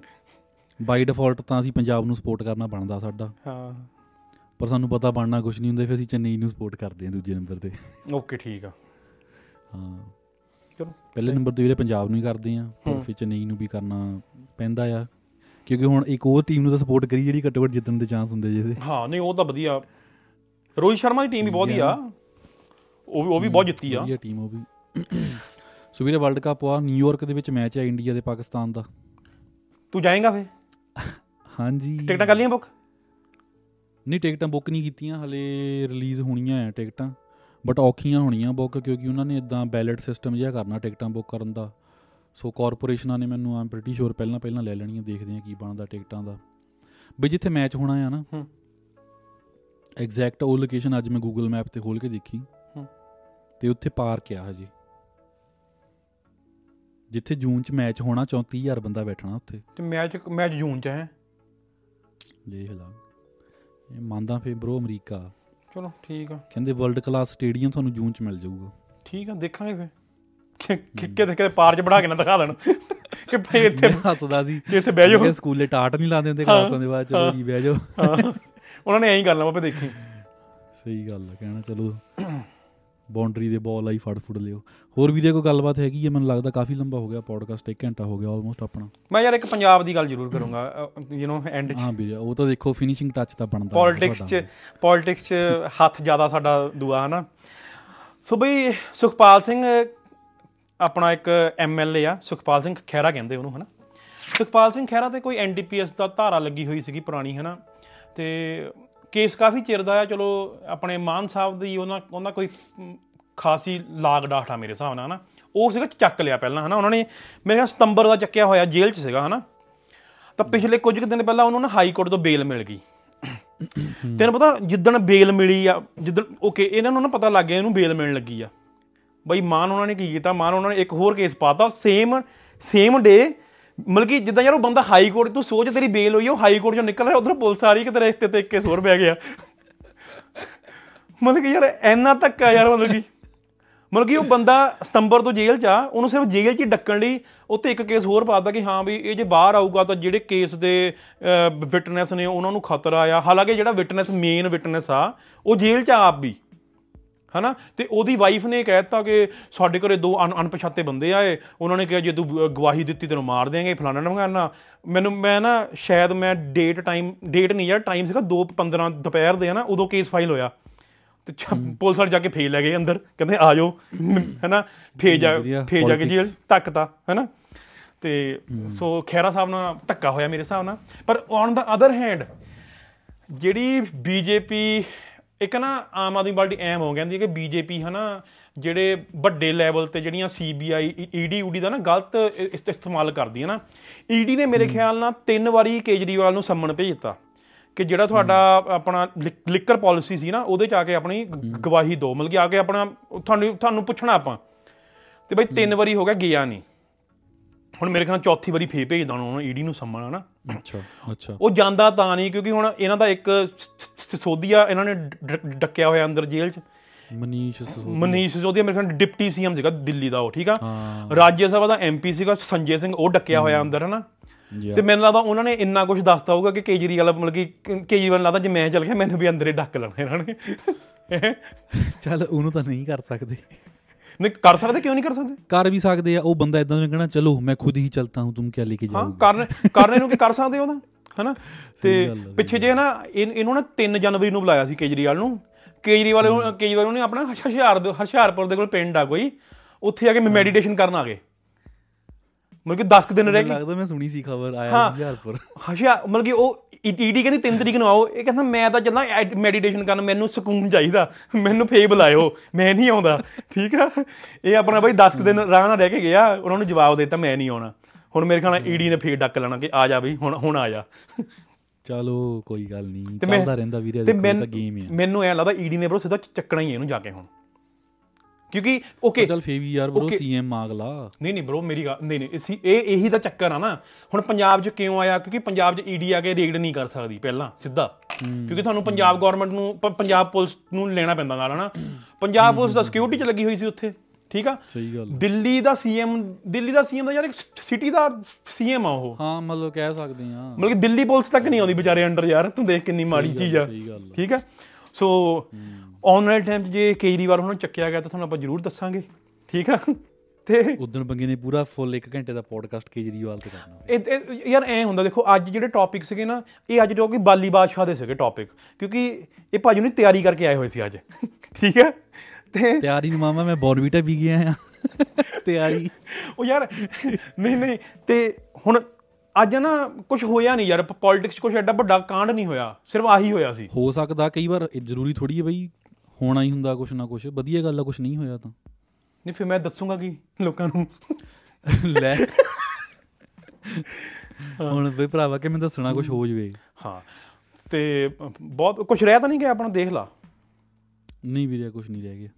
ਬਾਈ ਡਿਫਾਲਟ ਤਾਂ ਅਸੀਂ ਪੰਜਾਬ ਨੂੰ ਸਪੋਰਟ ਕਰਨਾ ਬਣਦਾ ਸਾਡਾ। ਹਾਂ। ਪਰ ਸਾਨੂੰ ਪਤਾ ਬਣਨਾ ਕੁਝ ਨਹੀਂ ਹੁੰਦਾ ਫਿਰ ਅਸੀਂ ਚੇਨਈ ਨੂੰ ਸਪੋਰਟ ਕਰਦੇ ਹਾਂ ਦੂਜੇ ਨੰਬਰ ਤੇ। ਓਕੇ ਠੀਕ ਆ। ਹਾਂ। ਚਲੋ ਪਹਿਲੇ ਨੰਬਰ ਤੇ ਵੀਰੇ ਪੰਜਾਬ ਨੂੰ ਹੀ ਕਰਦੇ ਆ ਪਰ। ਫਿਰ ਚੇਨਈ ਨੂੰ ਵੀ ਕਰਨਾ ਪੈਂਦਾ ਆ। ਕਿਉਂਕਿ ਹੁਣ ਇੱਕ ਹੋਰ ਟੀਮ ਨੂੰ ਤਾਂ ਸਪੋਰਟ ਕਰੀ ਜਿਹੜੀ ਘੱਟੋ ਘੱਟ ਜਿੱਤਣ ਦੇ ਚਾਂਸ ਹੁੰਦੇ ਜਿਹਦੇ ਹਾਂ ਨਹੀਂ ਉਹ ਤਾਂ ਵਧੀਆ। ਰੋਹਿਤ ਸ਼ਰਮਾ ਦੀ ਟੀਮ ਵੀ ਬਹੁਤ ਹੀ ਆ। ਉਹ ਵੀ ਉਹ ਵੀ ਬਹੁਤ ਜਿੱਤੀ ਆ। ਵਧੀਆ ਟੀਮ ਉਹ ਵੀ। ਸੋ ਵੀਰੇ ਵਰਲਡ ਕੱਪ ਆ ਨਿਊਯਾਰਕ ਦੇ ਵਿੱਚ ਮੈਚ ਹੈ ਇੰਡੀਆ ਤੇ ਪਾਕਿਸਤਾਨ ਦਾ। ਤੂੰ ਜਾਏਗਾ ਫੇ ਹਾਂਜੀ। ਟਿਕਟਾਂ ਕਰ ਲੀਆਂ ਬੁੱਕ ਨਹੀਂ ਟਿਕਟਾਂ ਬੁੱਕ ਨਹੀਂ ਕੀਤੀਆਂ ਹਲੇ ਰਿਲੀਜ਼ ਹੋਣੀਆਂ ਆ ਟਿਕਟਾਂ ਬਟ ਔਖੀਆਂ ਹੋਣੀਆਂ ਬੁੱਕ ਕਿਉਂਕਿ ਉਹਨਾਂ ਨੇ ਇਦਾਂ ਬੈਲਟ ਸਿਸਟਮ ਜਿਹਾ ਕਰਨਾ ਟਿਕਟਾਂ ਬੁੱਕ ਕਰਨ ਦਾ। ਸੋ ਕਾਰਪੋਰੇਸ਼ਨਾਂ ਨੇ ਮੈਨੂੰ ਆਮ ਪ੍ਰੀਟੀ ਸ਼ੋਰ ਪਹਿਲਾਂ ਪਹਿਲਾਂ ਲੈ ਲੈਣੀਆਂ ਦੇਖਦੇ ਆ ਕੀ ਬਣਦਾ ਟਿਕਟਾਂ ਦਾ। ਬਈ ਜਿੱਥੇ ਮੈਚ ਹੋਣਾ ਆ ਨਾ ਹੂੰ। ਐਗਜ਼ੈਕਟ ਉਹ ਲੋਕੇਸ਼ਨ ਅੱਜ ਮੈਂ ਗੂਗਲ ਮੈਪ ਤੇ ਖੋਲ ਕੇ ਦੇਖੀ। ਹੂੰ। ਤੇ ਉੱਥੇ ਪਾਰਕ ਆ ਹਜੇ। ਜਿੱਥੇ ਜੂਨ ਚ ਮੈਚ ਹੋਣਾ 34000 ਬੰਦਾ ਬੈਠਣਾ ਉੱਥੇ। ਤੇ ਮੈਚ ਮੈਚ ਜੂਨ ਚ ਹੈ। ਦੇਖ ਲਾ। ਮੰਨਦਾ ਫੇ ਬ్రో ਅਮਰੀਕਾ। ਚਲੋ ਠੀਕ ਆ। ਕਹਿੰਦੇ ਵਰਲਡ ਕਲਾਸ ਸਟੇਡੀਅਮ ਤੁਹਾਨੂੰ ਜੂਨ ਚ ਮਿਲ ਜਾਊਗਾ। ਠੀਕ ਆ ਦੇਖਾਂਗੇ ਫਿਰ। ਕਿ- ਕਿ- ਕਿਤੇ ਕਿਤੇ ਪਾਰ ਚ ਬਣਾ ਕੇ ਨਾ ਦਿਖਾ ਦੇਣ। ਕਿ ਭਈ ਇੱਥੇ ਮੈਂ ਹੱਸਦਾ ਸੀ। ਇੱਥੇ ਬਹਿ ਜਾਓ। ਮੈਂ ਸਕੂਲੇ ਟਾਟ ਨਹੀਂ ਲਾਉਂਦੇ ਹੁੰਦੇ ਕਲਾਸਾਂ ਦੇ ਬਾਅਦ ਚਲੋ। ਜੀ ਬਹਿ ਜਾਓ। ਉਹਨਾਂ ਨੇ ਐਂ ਹੀ ਕਰਨਾ ਵਾ ਦੇਖੀ। ਸਹੀ ਗੱਲ ਆ ਕਹਿਣਾ ਚਲੋ। ਬਾਉਂਡਰੀ ਦੇ ਬਾਲ ਆਈ ਫੜ ਫੁੜ ਲਿਓ। ਹੋਰ ਵੀਰੇ ਕੋਈ ਗੱਲਬਾਤ ਹੈਗੀ ਹੈ? ਮੈਨੂੰ ਲੱਗਦਾ ਕਾਫੀ ਲੰਬਾ ਹੋ ਗਿਆ ਪੋਡਕਾਸਟ 1 ਘੰਟਾ ਹੋ ਗਿਆ ਆਲਮੋਸਟ ਆਪਣਾ। ਮੈਂ ਯਾਰ ਇੱਕ ਪੰਜਾਬ ਦੀ ਗੱਲ ਜ਼ਰੂਰ ਕਰੂੰਗਾ ਯੂ نو ਐਂਡ ਹਾਂ ਵੀਰੇ ਉਹ ਤਾਂ ਦੇਖੋ ਫਿਨਿਸ਼ਿੰਗ ਟੱਚ ਤਾਂ ਬਣਦਾ ਪੋਲਿਟਿਕਸ ਚ ਪੋਲਿਟਿਕਸ ਚ ਹੱਥ ਜ਼ਿਆਦਾ ਸਾਡਾ ਦੂਆ ਹਨਾ? ਸੋ ਬਈ ਸੁਖਪਾਲ ਸਿੰਘ ਆਪਣਾ ਇੱਕ ਐਮਐਲਏ ਆ ਸੁਖਪਾਲ ਸਿੰਘ ਖਹਿਰਾ ਕਹਿੰਦੇ ਉਹਨੂੰ ਹਨਾ? ਸੁਖਪਾਲ ਸਿੰਘ ਖਹਿਰਾ ਤੇ ਕੋਈ ਐਨਡੀਪੀਐਸ ਦਾ ਧਾਰਾ ਲੱਗੀ ਹੋਈ ਸੀਗੀ ਪੁਰਾਣੀ ਹਨਾ? ਤੇ ਕੇਸ ਕਾਫੀ ਚਿਰ ਦਾ ਆ ਚਲੋ ਆਪਣੇ ਮਾਨ ਸਾਹਿਬ ਦੀ ਉਹਨਾਂ ਉਹਨਾਂ ਕੋਈ ਮ, ਖਾਸੀ ਲਾਗ ਡਾਠਾ ਮੇਰੇ ਹਿਸਾਬ ਨਾਲ ਹਨਾ? ਉਹ ਸੀਗਾ ਚੱਕ ਲਿਆ ਪਹਿਲਾਂ ਹਨਾ? ਉਹਨਾਂ ਨੇ ਮੇਰੇ ਖਿਆਲ ਸਤੰਬਰ ਦਾ ਚੱਕਿਆ ਹੋਇਆ ਜੇਲ੍ਹ 'ਚ ਸੀਗਾ ਹਨਾ? ਤਾਂ ਪਿਛਲੇ ਕੁਝ ਕੁ ਦਿਨ ਪਹਿਲਾਂ ਉਹਨੂੰ ਨਾ ਹਾਈ ਕੋਰਟ ਤੋਂ ਬੇਲ ਮਿਲ ਗਈ। ਤੈਨੂੰ ਪਤਾ ਜਿੱਦਣ ਬੇਲ ਮਿਲੀ ਆ ਜਿੱਦਣ ਓਕੇ ਇਹਨਾਂ ਨੂੰ ਨਾ ਪਤਾ ਲੱਗ ਗਿਆ ਇਹਨੂੰ ਬੇਲ ਮਿਲਣ ਲੱਗੀ ਆ। ਬਈ ਮਾਨ ਉਹਨਾਂ ਨੇ ਕੀ ਕੀਤਾ? ਮਾਨ ਉਹਨਾਂ ਨੇ ਇੱਕ ਹੋਰ ਕੇਸ ਪਾਤਾ ਸੇਮ ਸੇਮ ਡੇ ਮਤਲਬ ਕਿ ਜਿੱਦਾਂ ਯਾਰ ਉਹ ਬੰਦਾ ਹਾਈ ਕੋਰਟ ਤੂੰ ਸੋਚ ਤੇਰੀ ਬੇਲ ਹੋਈ ਆ, ਉਹ ਹਾਈ ਕੋਰਟ ਚੋਂ ਨਿਕਲ ਰਿਹਾ ਉਧਰ ਪੁਲਿਸ ਆ ਰਹੀ ਕਿ ਤੇਰੇ ਇੱਥੇ ਤੇ ਇੱਕ ਕੇਸ ਹੋਰ ਪੈ ਗਿਆ ਮਤਲਬ ਕਿ ਯਾਰ ਇੰਨਾ ਧੱਕਾ ਯਾਰ ਮਤਲਬ ਕਿ ਮਤਲਬ ਕਿ ਉਹ ਬੰਦਾ ਸਤੰਬਰ ਤੋਂ ਜੇਲ੍ਹ 'ਚ ਆ ਉਹਨੂੰ ਸਿਰਫ ਜੇਲ੍ਹ 'ਚ ਹੀ ਡੱਕਣ ਲਈ ਉੱਤੇ ਇੱਕ ਕੇਸ ਹੋਰ ਪਾਤਾ ਕਿ ਹਾਂ ਵੀ ਇਹ ਜੇ ਬਾਹਰ ਆਊਗਾ ਤਾਂ ਜਿਹੜੇ ਕੇਸ ਦੇ ਵਿਟਨੈਸ ਨੇ ਉਹਨਾਂ ਨੂੰ ਖਤਰਾ ਆ। ਹਾਲਾਂਕਿ ਜਿਹੜਾ ਵਿਟਨੈਸ ਮੇਨ ਵਿਟਨੈਸ ਆ ਉਹ ਜੇਲ੍ਹ 'ਚ ਆ ਆਪ ਵੀ। ਹਨਾ? ਤੇ ਉਹਦੀ ਵਾਈਫ ਨੇ ਕਹਿਤਾ ਕਿ ਸਾਡੇ ਘਰੇ ਦੋ ਅਣ- ਅਣਪਛਾਤੇ ਬੰਦੇ ਆਏ। ਉਹਨਾਂ ਨੇ ਕਿਹਾ ਜੇ ਤੂੰ ਗਵਾਹੀ ਦਿੱਤੀ ਤੈਨੂੰ ਮਾਰ ਦੇਾਂਗੇ ਫਲਾਣਾ ਢਮਕਾਣਾ ਮੈਨੂੰ ਮੈਂ ਨਾ ਸ਼ਾਇਦ ਮੈਂ ਡੇਟ ਟਾਈਮ ਡੇਟ ਨਹੀਂ ਯਾਰ ਟਾਈਮ ਸੀਗਾ 2:15 ਦੁਪਹਿਰ ਦੇ ਹਨਾ? ਉਦੋਂ ਕੇਸ ਫਾਈਲ ਹੋਇਆ। ਤੇ ਪੁਲਿਸ ਵਾਲੇ ਜਾ ਕੇ ਫੇਰ ਲੈ ਗਏ ਅੰਦਰ। ਕਹਿੰਦੇ ਆ ਜਾਓ। ਹਨਾ? ਫੇਰ ਜਾ ਫੇਰ ਜਾ ਕੇ। ਜੇਲ੍ਹ ਧੱਕਤਾ ਹਨਾ? ਤੇ ਸੋ ਖੈਰਾ ਸਾਹਿਬ ਨਾਲ ਧੱਕਾ ਹੋਇਆ ਮੇਰੇ ਹਿਸਾਬ ਨਾਲ। ਪਰ ਔਨ ਦਾ ਅਦਰ ਹੈਂਡ ਜਿਹੜੀ ਬੀਜੇਪੀ ਇੱਕ ਨਾ ਆਮ ਆਦਮੀ ਪਾਰਟੀ ਐਮ ਹੋ ਜਾਂਦੀ ਹੈ ਕਿ ਬੀਜੇਪੀ ਹਨਾ ਜਿਹੜੇ ਵੱਡੇ ਲੈਵਲ ਤੇ ਜਿਹੜੀਆਂ ਸੀਬੀਆਈ ਈਡੀ ਊਡੀ ਦਾ ਨਾ ਗਲਤ ਇਸਤੇਮਾਲ ਕਰਦੀ ਹੈ ਨਾ ਈਡੀ ਨੇ ਮੇਰੇ ਖਿਆਲ ਨਾਲ ਤਿੰਨ ਵਾਰੀ ਕੇਜਰੀਵਾਲ ਨੂੰ ਸੰਮਣ ਭੇਜਤਾ ਕਿ ਜਿਹੜਾ ਤੁਹਾਡਾ ਆਪਣਾ ਲਿਕਰ ਪਾਲਿਸੀ ਸੀ ਨਾ ਉਹਦੇ ਚ ਆ ਕੇ ਆਪਣੀ ਗਵਾਹੀ ਦਿਓ ਮਤਲਬ ਕਿ ਆ ਕੇ ਆਪਣਾ ਤੁਹਾਨੂੰ ਤੁਹਾਨੂੰ ਪੁੱਛਣਾ ਆਪਾਂ ਤੇ ਬਈ ਤਿੰਨ ਵਾਰੀ ਹੋ ਗਿਆ ਗਿਆ ਨਹੀਂ। ਹੁਣ ਮੇਰੇ ਖਿਆਲ ਚੌਥੀ ਵਾਰੀ ਫੇਰ ਭੇਜਦਾ ਉਹਨੂੰ ਈਡੀ ਨੂੰ ਸੰਮਣ ਹਨਾ ਅੱਛਾ ਅੱਛਾ। ਉਹ ਜਾਂਦਾ ਤਾਂ ਨਹੀਂ ਕਿਉਂਕਿ ਹੁਣ ਇਹਨਾਂ ਦਾ ਇੱਕ ਸਿਸੋਦੀਆ ਇਹਨਾਂ ਨੇ ਡੱਕਿਆ ਹੋਇਆ ਅੰਦਰ ਜੇਲ੍ਹ 'ਚ। ਮਨੀਸ਼ ਸਿਸੋਦੀਆ। ਮਨੀਸ਼ ਸਿਸੋਦੀਆ ਮੇਰੇ ਖਿਆਲ ਡਿਪਟੀ ਸੀਐਮ ਸੀਗਾ ਦਿੱਲੀ ਦਾ ਉਹ ਠੀਕ ਆ? ਰਾਜ ਸਭਾ ਦਾ ਐਮਪੀ ਸੀਗਾ ਸੰਜੇ ਸਿੰਘ ਉਹ ਡੱਕਿਆ ਹੋਇਆ ਅੰਦਰ ਹਨਾ. ਤੇ ਮੈਨੂੰ ਲੱਗਦਾ ਉਹਨਾਂ ਨੇ ਇੰਨਾ ਕੁਝ ਦੱਸਤਾ ਹੋਊਗਾ ਕਿ ਕੇਜਰੀਵਾਲ ਮਤਲਬ ਕਿ ਕੇਜਰੀਵਾਲ ਲੱਗਦਾ ਜੇ ਮੈਂ ਚੱਲ ਗਿਆ ਮੈਨੂੰ ਵੀ ਅੰਦਰੇ ਡੱਕ ਲੈਣਾ ਇਹਨਾਂ ਨੇ ਚੱਲ ਉਹਨੂੰ ਤਾਂ ਨਹੀਂ ਕਰ ਸਕਦੇ। ਨਹੀਂ ਕਰ ਸਕਦੇ ਕਿਉਂ ਨਹੀਂ ਕਰ ਸਕਦੇ? ਕਰ ਵੀ ਸਕਦੇ ਆ ਉਹ ਬੰਦਾ ਇਦਾਂ ਨੂੰ ਕਹਿਣਾ ਚਲੋ ਮੈਂ ਖੁਦ ਹੀ ਚਲਤਾ ਹੂੰ ਤੁਮ ਕਿਆ ਲੈ ਕੇ ਹਾਂ ਜਾਓਗੇ ਕਰਨ ਕਰਨੇ ਨੂੰ ਕੀ ਕਰ ਸਕਦੇ ਉਹਦਾ ਹਨਾ? ਤੇ ਪਿੱਛੇ ਜੇ ਨਾ ਇਹ- ਇਹਨੂੰ ਨਾ 3 ਜਨਵਰੀ ਨੂੰ ਬੁਲਾਇਆ ਸੀ ਕੇਜਰੀਵਾਲ ਨੂੰ। ਕੇਜਰੀਵਾਲ ਨੂੰ- ਕੇਜਰੀਵਾਲ ਨੇ ਆਪਣਾ ਹਸ਼ਿਆਰ ਹੁਸ਼ਿਆਰਪੁਰ ਦੇ ਕੋਲ ਪਿੰਡ ਆ ਕੋਈ। ਉੱਥੇ ਆ ਕੇ ਮੈਡੀਟੇਸ਼ਨ ਕਰਨ ਆ ਗਏ। ਮਤਲਬ ਕਿ 10 ਦਿਨ ਰਹਿ ਗਏ। ਲੱਗਦਾ ਮੈਂ ਸੁਣੀ ਸੀ ਖਬਰ ਆਇਆ ਹੁਸ਼ਿਆਰਪੁਰ। ਹਸ਼ਿਆਰ ਮਤਲਬ ਕਿ ਉਹ ਈਡੀ ਕਹਿੰਦੀ 3 ਤਰੀਕ ਨੂੰ ਆਓ। ਇਹ ਕਹਿੰਦਾ ਮੈਂ ਤਾਂ ਚੱਲਾਂ ਮੈਡੀਟੇਸ਼ਨ ਕਰਨ ਮੈਨੂੰ ਸਕੂਨ ਚਾਹੀਦਾ। ਮੈਨੂੰ ਫੇਰ ਬੁਲਾਇਓ ਮੈਂ ਨਹੀਂ ਆਉਂਦਾ। ਠੀਕ ਆ? ਇਹ ਆਪਣਾ ਬਈ 10 ਦਿਨ ਆਰਾਮ ਨਾਲ ਰਹਿ ਕੇ ਗਿਆ। ਉਹਨਾਂ ਨੂੰ ਜਵਾਬ ਦਿੱਤਾ ਮੈਂ ਨਹੀਂ ਆਉਣਾ। ਹੁਣ ਮੇਰੇ ਖਿਆਲ ਨਾਲ ਈਡੀ ਨੇ ਫੇਰ ਡੱਕ ਲੈਣਾ ਕਿ ਆ ਜਾ ਬਈ ਹੁਣ ਹੁਣ ਆ ਜਾ। ਚਲੋ ਕੋਈ ਗੱਲ ਨਹੀਂ। ਚੱਲਦਾ ਰਹਿੰਦਾ ਵੀਰੇ ਦੇਖੋ ਤਾਂ ਗੇਮ ਹੀ ਆ। ਮੈਨੂੰ ਐ ਲੱਗਦਾ ਈਡੀ ਨੇ ਬਰੋ ਸਿੱਧਾ ਚੱਕਣਾ ਹੈ ਇਹਨੂੰ ਜਾ ਕੇ ਹੁਣ। ਕਿਉਂਕਿ ਓਕੇ ਚੱਲ ਫੇਰ ਵੀ ਯਾਰ Okay. ਸੀਐਮ ਅਗਲਾ। ਨਹੀਂ ਨਹੀਂ ਬ్రో ਮੇਰੀ ਨਹੀਂ ਨਹੀਂ ਇਸੀ ਇਹ ਇਹੀ ਤਾਂ ਚੱਕਰ ਆ ਨਾ। ਹੁਣ ਪੰਜਾਬ 'ਚ ਕਿਉਂ ਆਇਆ? ਕਿਉਂਕਿ ਪੰਜਾਬ 'ਚ ਈਡੀ ਆ ਕੇ ਰੇਡ ਨਹੀਂ ਕਰ ਸਕਦੀ ਪਹਿਲਾਂ ਸਿੱਧਾ। ਕਿਉਂਕਿ ਤੁਹਾਨੂੰ ਪੰਜਾਬ ਗਵਰਨਮੈਂਟ ਨੂੰ ਪੰਜਾਬ ਪੁਲਿਸ ਨੂੰ ਲੈਣਾ ਪੈਂਦਾ ਨਾਲ ਹਨਾ? ਪੰਜਾਬ ਪੁਲਿਸ ਦਾ ਸਿਕਿਉਰਿਟੀ 'ਚ ਲੱਗੀ ਹੋਈ ਸੀ ਉੱਥੇ ਠੀਕ ਆ? ਸਹੀ ਗੱਲ। ਦਿੱਲੀ ਦਾ ਸੀਐਮ ਦਿੱਲੀ ਦਾ ਸੀਐਮ ਦਾ ਯਾਰ ਇੱਕ ਸਿਟੀ ਦਾ ਸੀਐਮ ਆ ਉਹ। ਹਾਂ ਮਤਲਬ ਕਹਿ ਸਕਦੇ ਆ ਮਤਲਬ ਕਿ ਦਿੱਲੀ ਪੁਲਿਸ ਤੱਕ ਨਹੀਂ ਆਉਂਦੀ ਵਿਚਾਰੇ ਅੰਡਰ ਯਾਰ ਤੂੰ ਦੇਖ ਕਿੰਨੀ ਮਾੜੀ ਚੀਜ਼ ਆ। ਠੀਕ ਆ? ਸੋ ਆਉਣ ਵਾਲੇ ਟਾਈਮ 'ਚ ਜੇ ਕੇਜਰੀਵਾਲ ਹੁਣ ਚੱਕਿਆ ਗਿਆ ਤਾਂ ਤੁਹਾਨੂੰ ਆਪਾਂ ਜ਼ਰੂਰ ਦੱਸਾਂਗੇ। ਠੀਕ ਆ? ਤੇ ਉਦੋਂ ਬੰਗੇ ਨੇ ਪੂਰਾ ਫੁੱਲ 1 ਘੰਟੇ ਦਾ ਪੋਡਕਾਸਟ ਕੇਜਰੀਵਾਲ ਤੇ ਕਰਨਾ ਇਹ- ਯਾਰ ਐ ਹੁੰਦਾ ਦੇਖੋ ਅੱਜ ਜਿਹੜੇ ਟੌਪਿਕ ਸੀਗੇ ਨਾ ਇਹ ਅੱਜ ਜੋ ਕਿ ਬਾਲੀ ਬਾਦਸ਼ਾਹ ਦੇ ਸੀਗੇ ਟੌਪਿਕ ਕਿਉਂਕਿ ਇਹ ਭਾਜੀ ਨੇ ਤਿਆਰੀ ਕਰਕੇ ਆਏ ਹੋਏ ਸੀ ਅੱਜ। ਠੀਕ ਹੈ ਤੇ ਤਿਆਰੀ ਨੂੰ ਮਾਮਾ ਮੈਂ ਬੋਨਵੀਟਾ ਪੀ ਗਿਆ ਆ। ਤਿਆਰੀ। ਉਹ ਯਾਰ ਨਹੀਂ ਨਹੀਂ ਤੇ ਹੁਣ ਅੱਜ ਨਾ ਕੁਝ ਹੋਇਆ ਨਹੀਂ ਯਾਰ ਪੋਲਿਟਿਕਸ ਕੁਝ ਐਡਾ ਵੱਡਾ ਕਾਂਡ ਨਹੀਂ ਹੋਇਆ ਸਿਰਫ ਆਹੀ ਹੋਇਆ ਸੀ। ਹੋ ਸਕਦਾ ਕਈ ਵਾਰ ਜ਼ਰੂਰੀ ਥੋੜੀ ਹੈ ਬਈ ਹੋਣਾ ਹੀ ਹੁੰਦਾ ਕੁਛ ਨਾ ਕੁਛ। ਵਧੀਆ ਗੱਲ ਆ ਕੁਛ ਨਹੀਂ ਹੋਇਆ ਤਾਂ। ਨਹੀਂ ਫਿਰ ਮੈਂ ਦੱਸੂਗਾ ਕੀ ਲੋਕਾਂ ਨੂੰ। ਲੈ। ਹੁਣ ਬਈ ਭਰਾਵਾ ਕਿ ਮੈਂ ਦੱਸਣਾ ਕੁਝ ਹੋ ਜਵੇ। ਹਾਂ। ਤੇ ਬਹੁਤ ਕੁਝ ਰਹਿ ਤਾਂ ਨਹੀਂ ਗਿਆ ਆਪਣਾ ਦੇਖ ਲਾ। ਨਹੀਂ ਵੀਰੇ ਕੁਝ ਨਹੀਂ ਰਹਿ ਗਿਆ।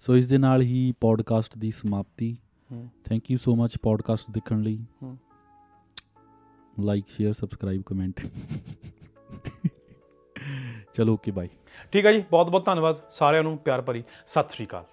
ਸੋ ਇਸ ਦੇ ਨਾਲ ਹੀ ਪੋਡਕਾਸਟ ਦੀ ਸਮਾਪਤੀ। Thank you so much podcast ਦੇਖਣ ਲਈ। ਲਾਈਕ ਸ਼ੇਅਰ ਸਬਸਕ੍ਰਾਈਬ ਕਮੈਂਟ ਚਲੋ ਓਕੇ ਬਾਈ। ਠੀਕ ਹੈ ਜੀ ਬਹੁਤ ਬਹੁਤ ਧੰਨਵਾਦ ਸਾਰਿਆਂ ਨੂੰ ਪਿਆਰ ਭਰੀ। ਸਤਿ ਸ੍ਰੀ ਅਕਾਲ।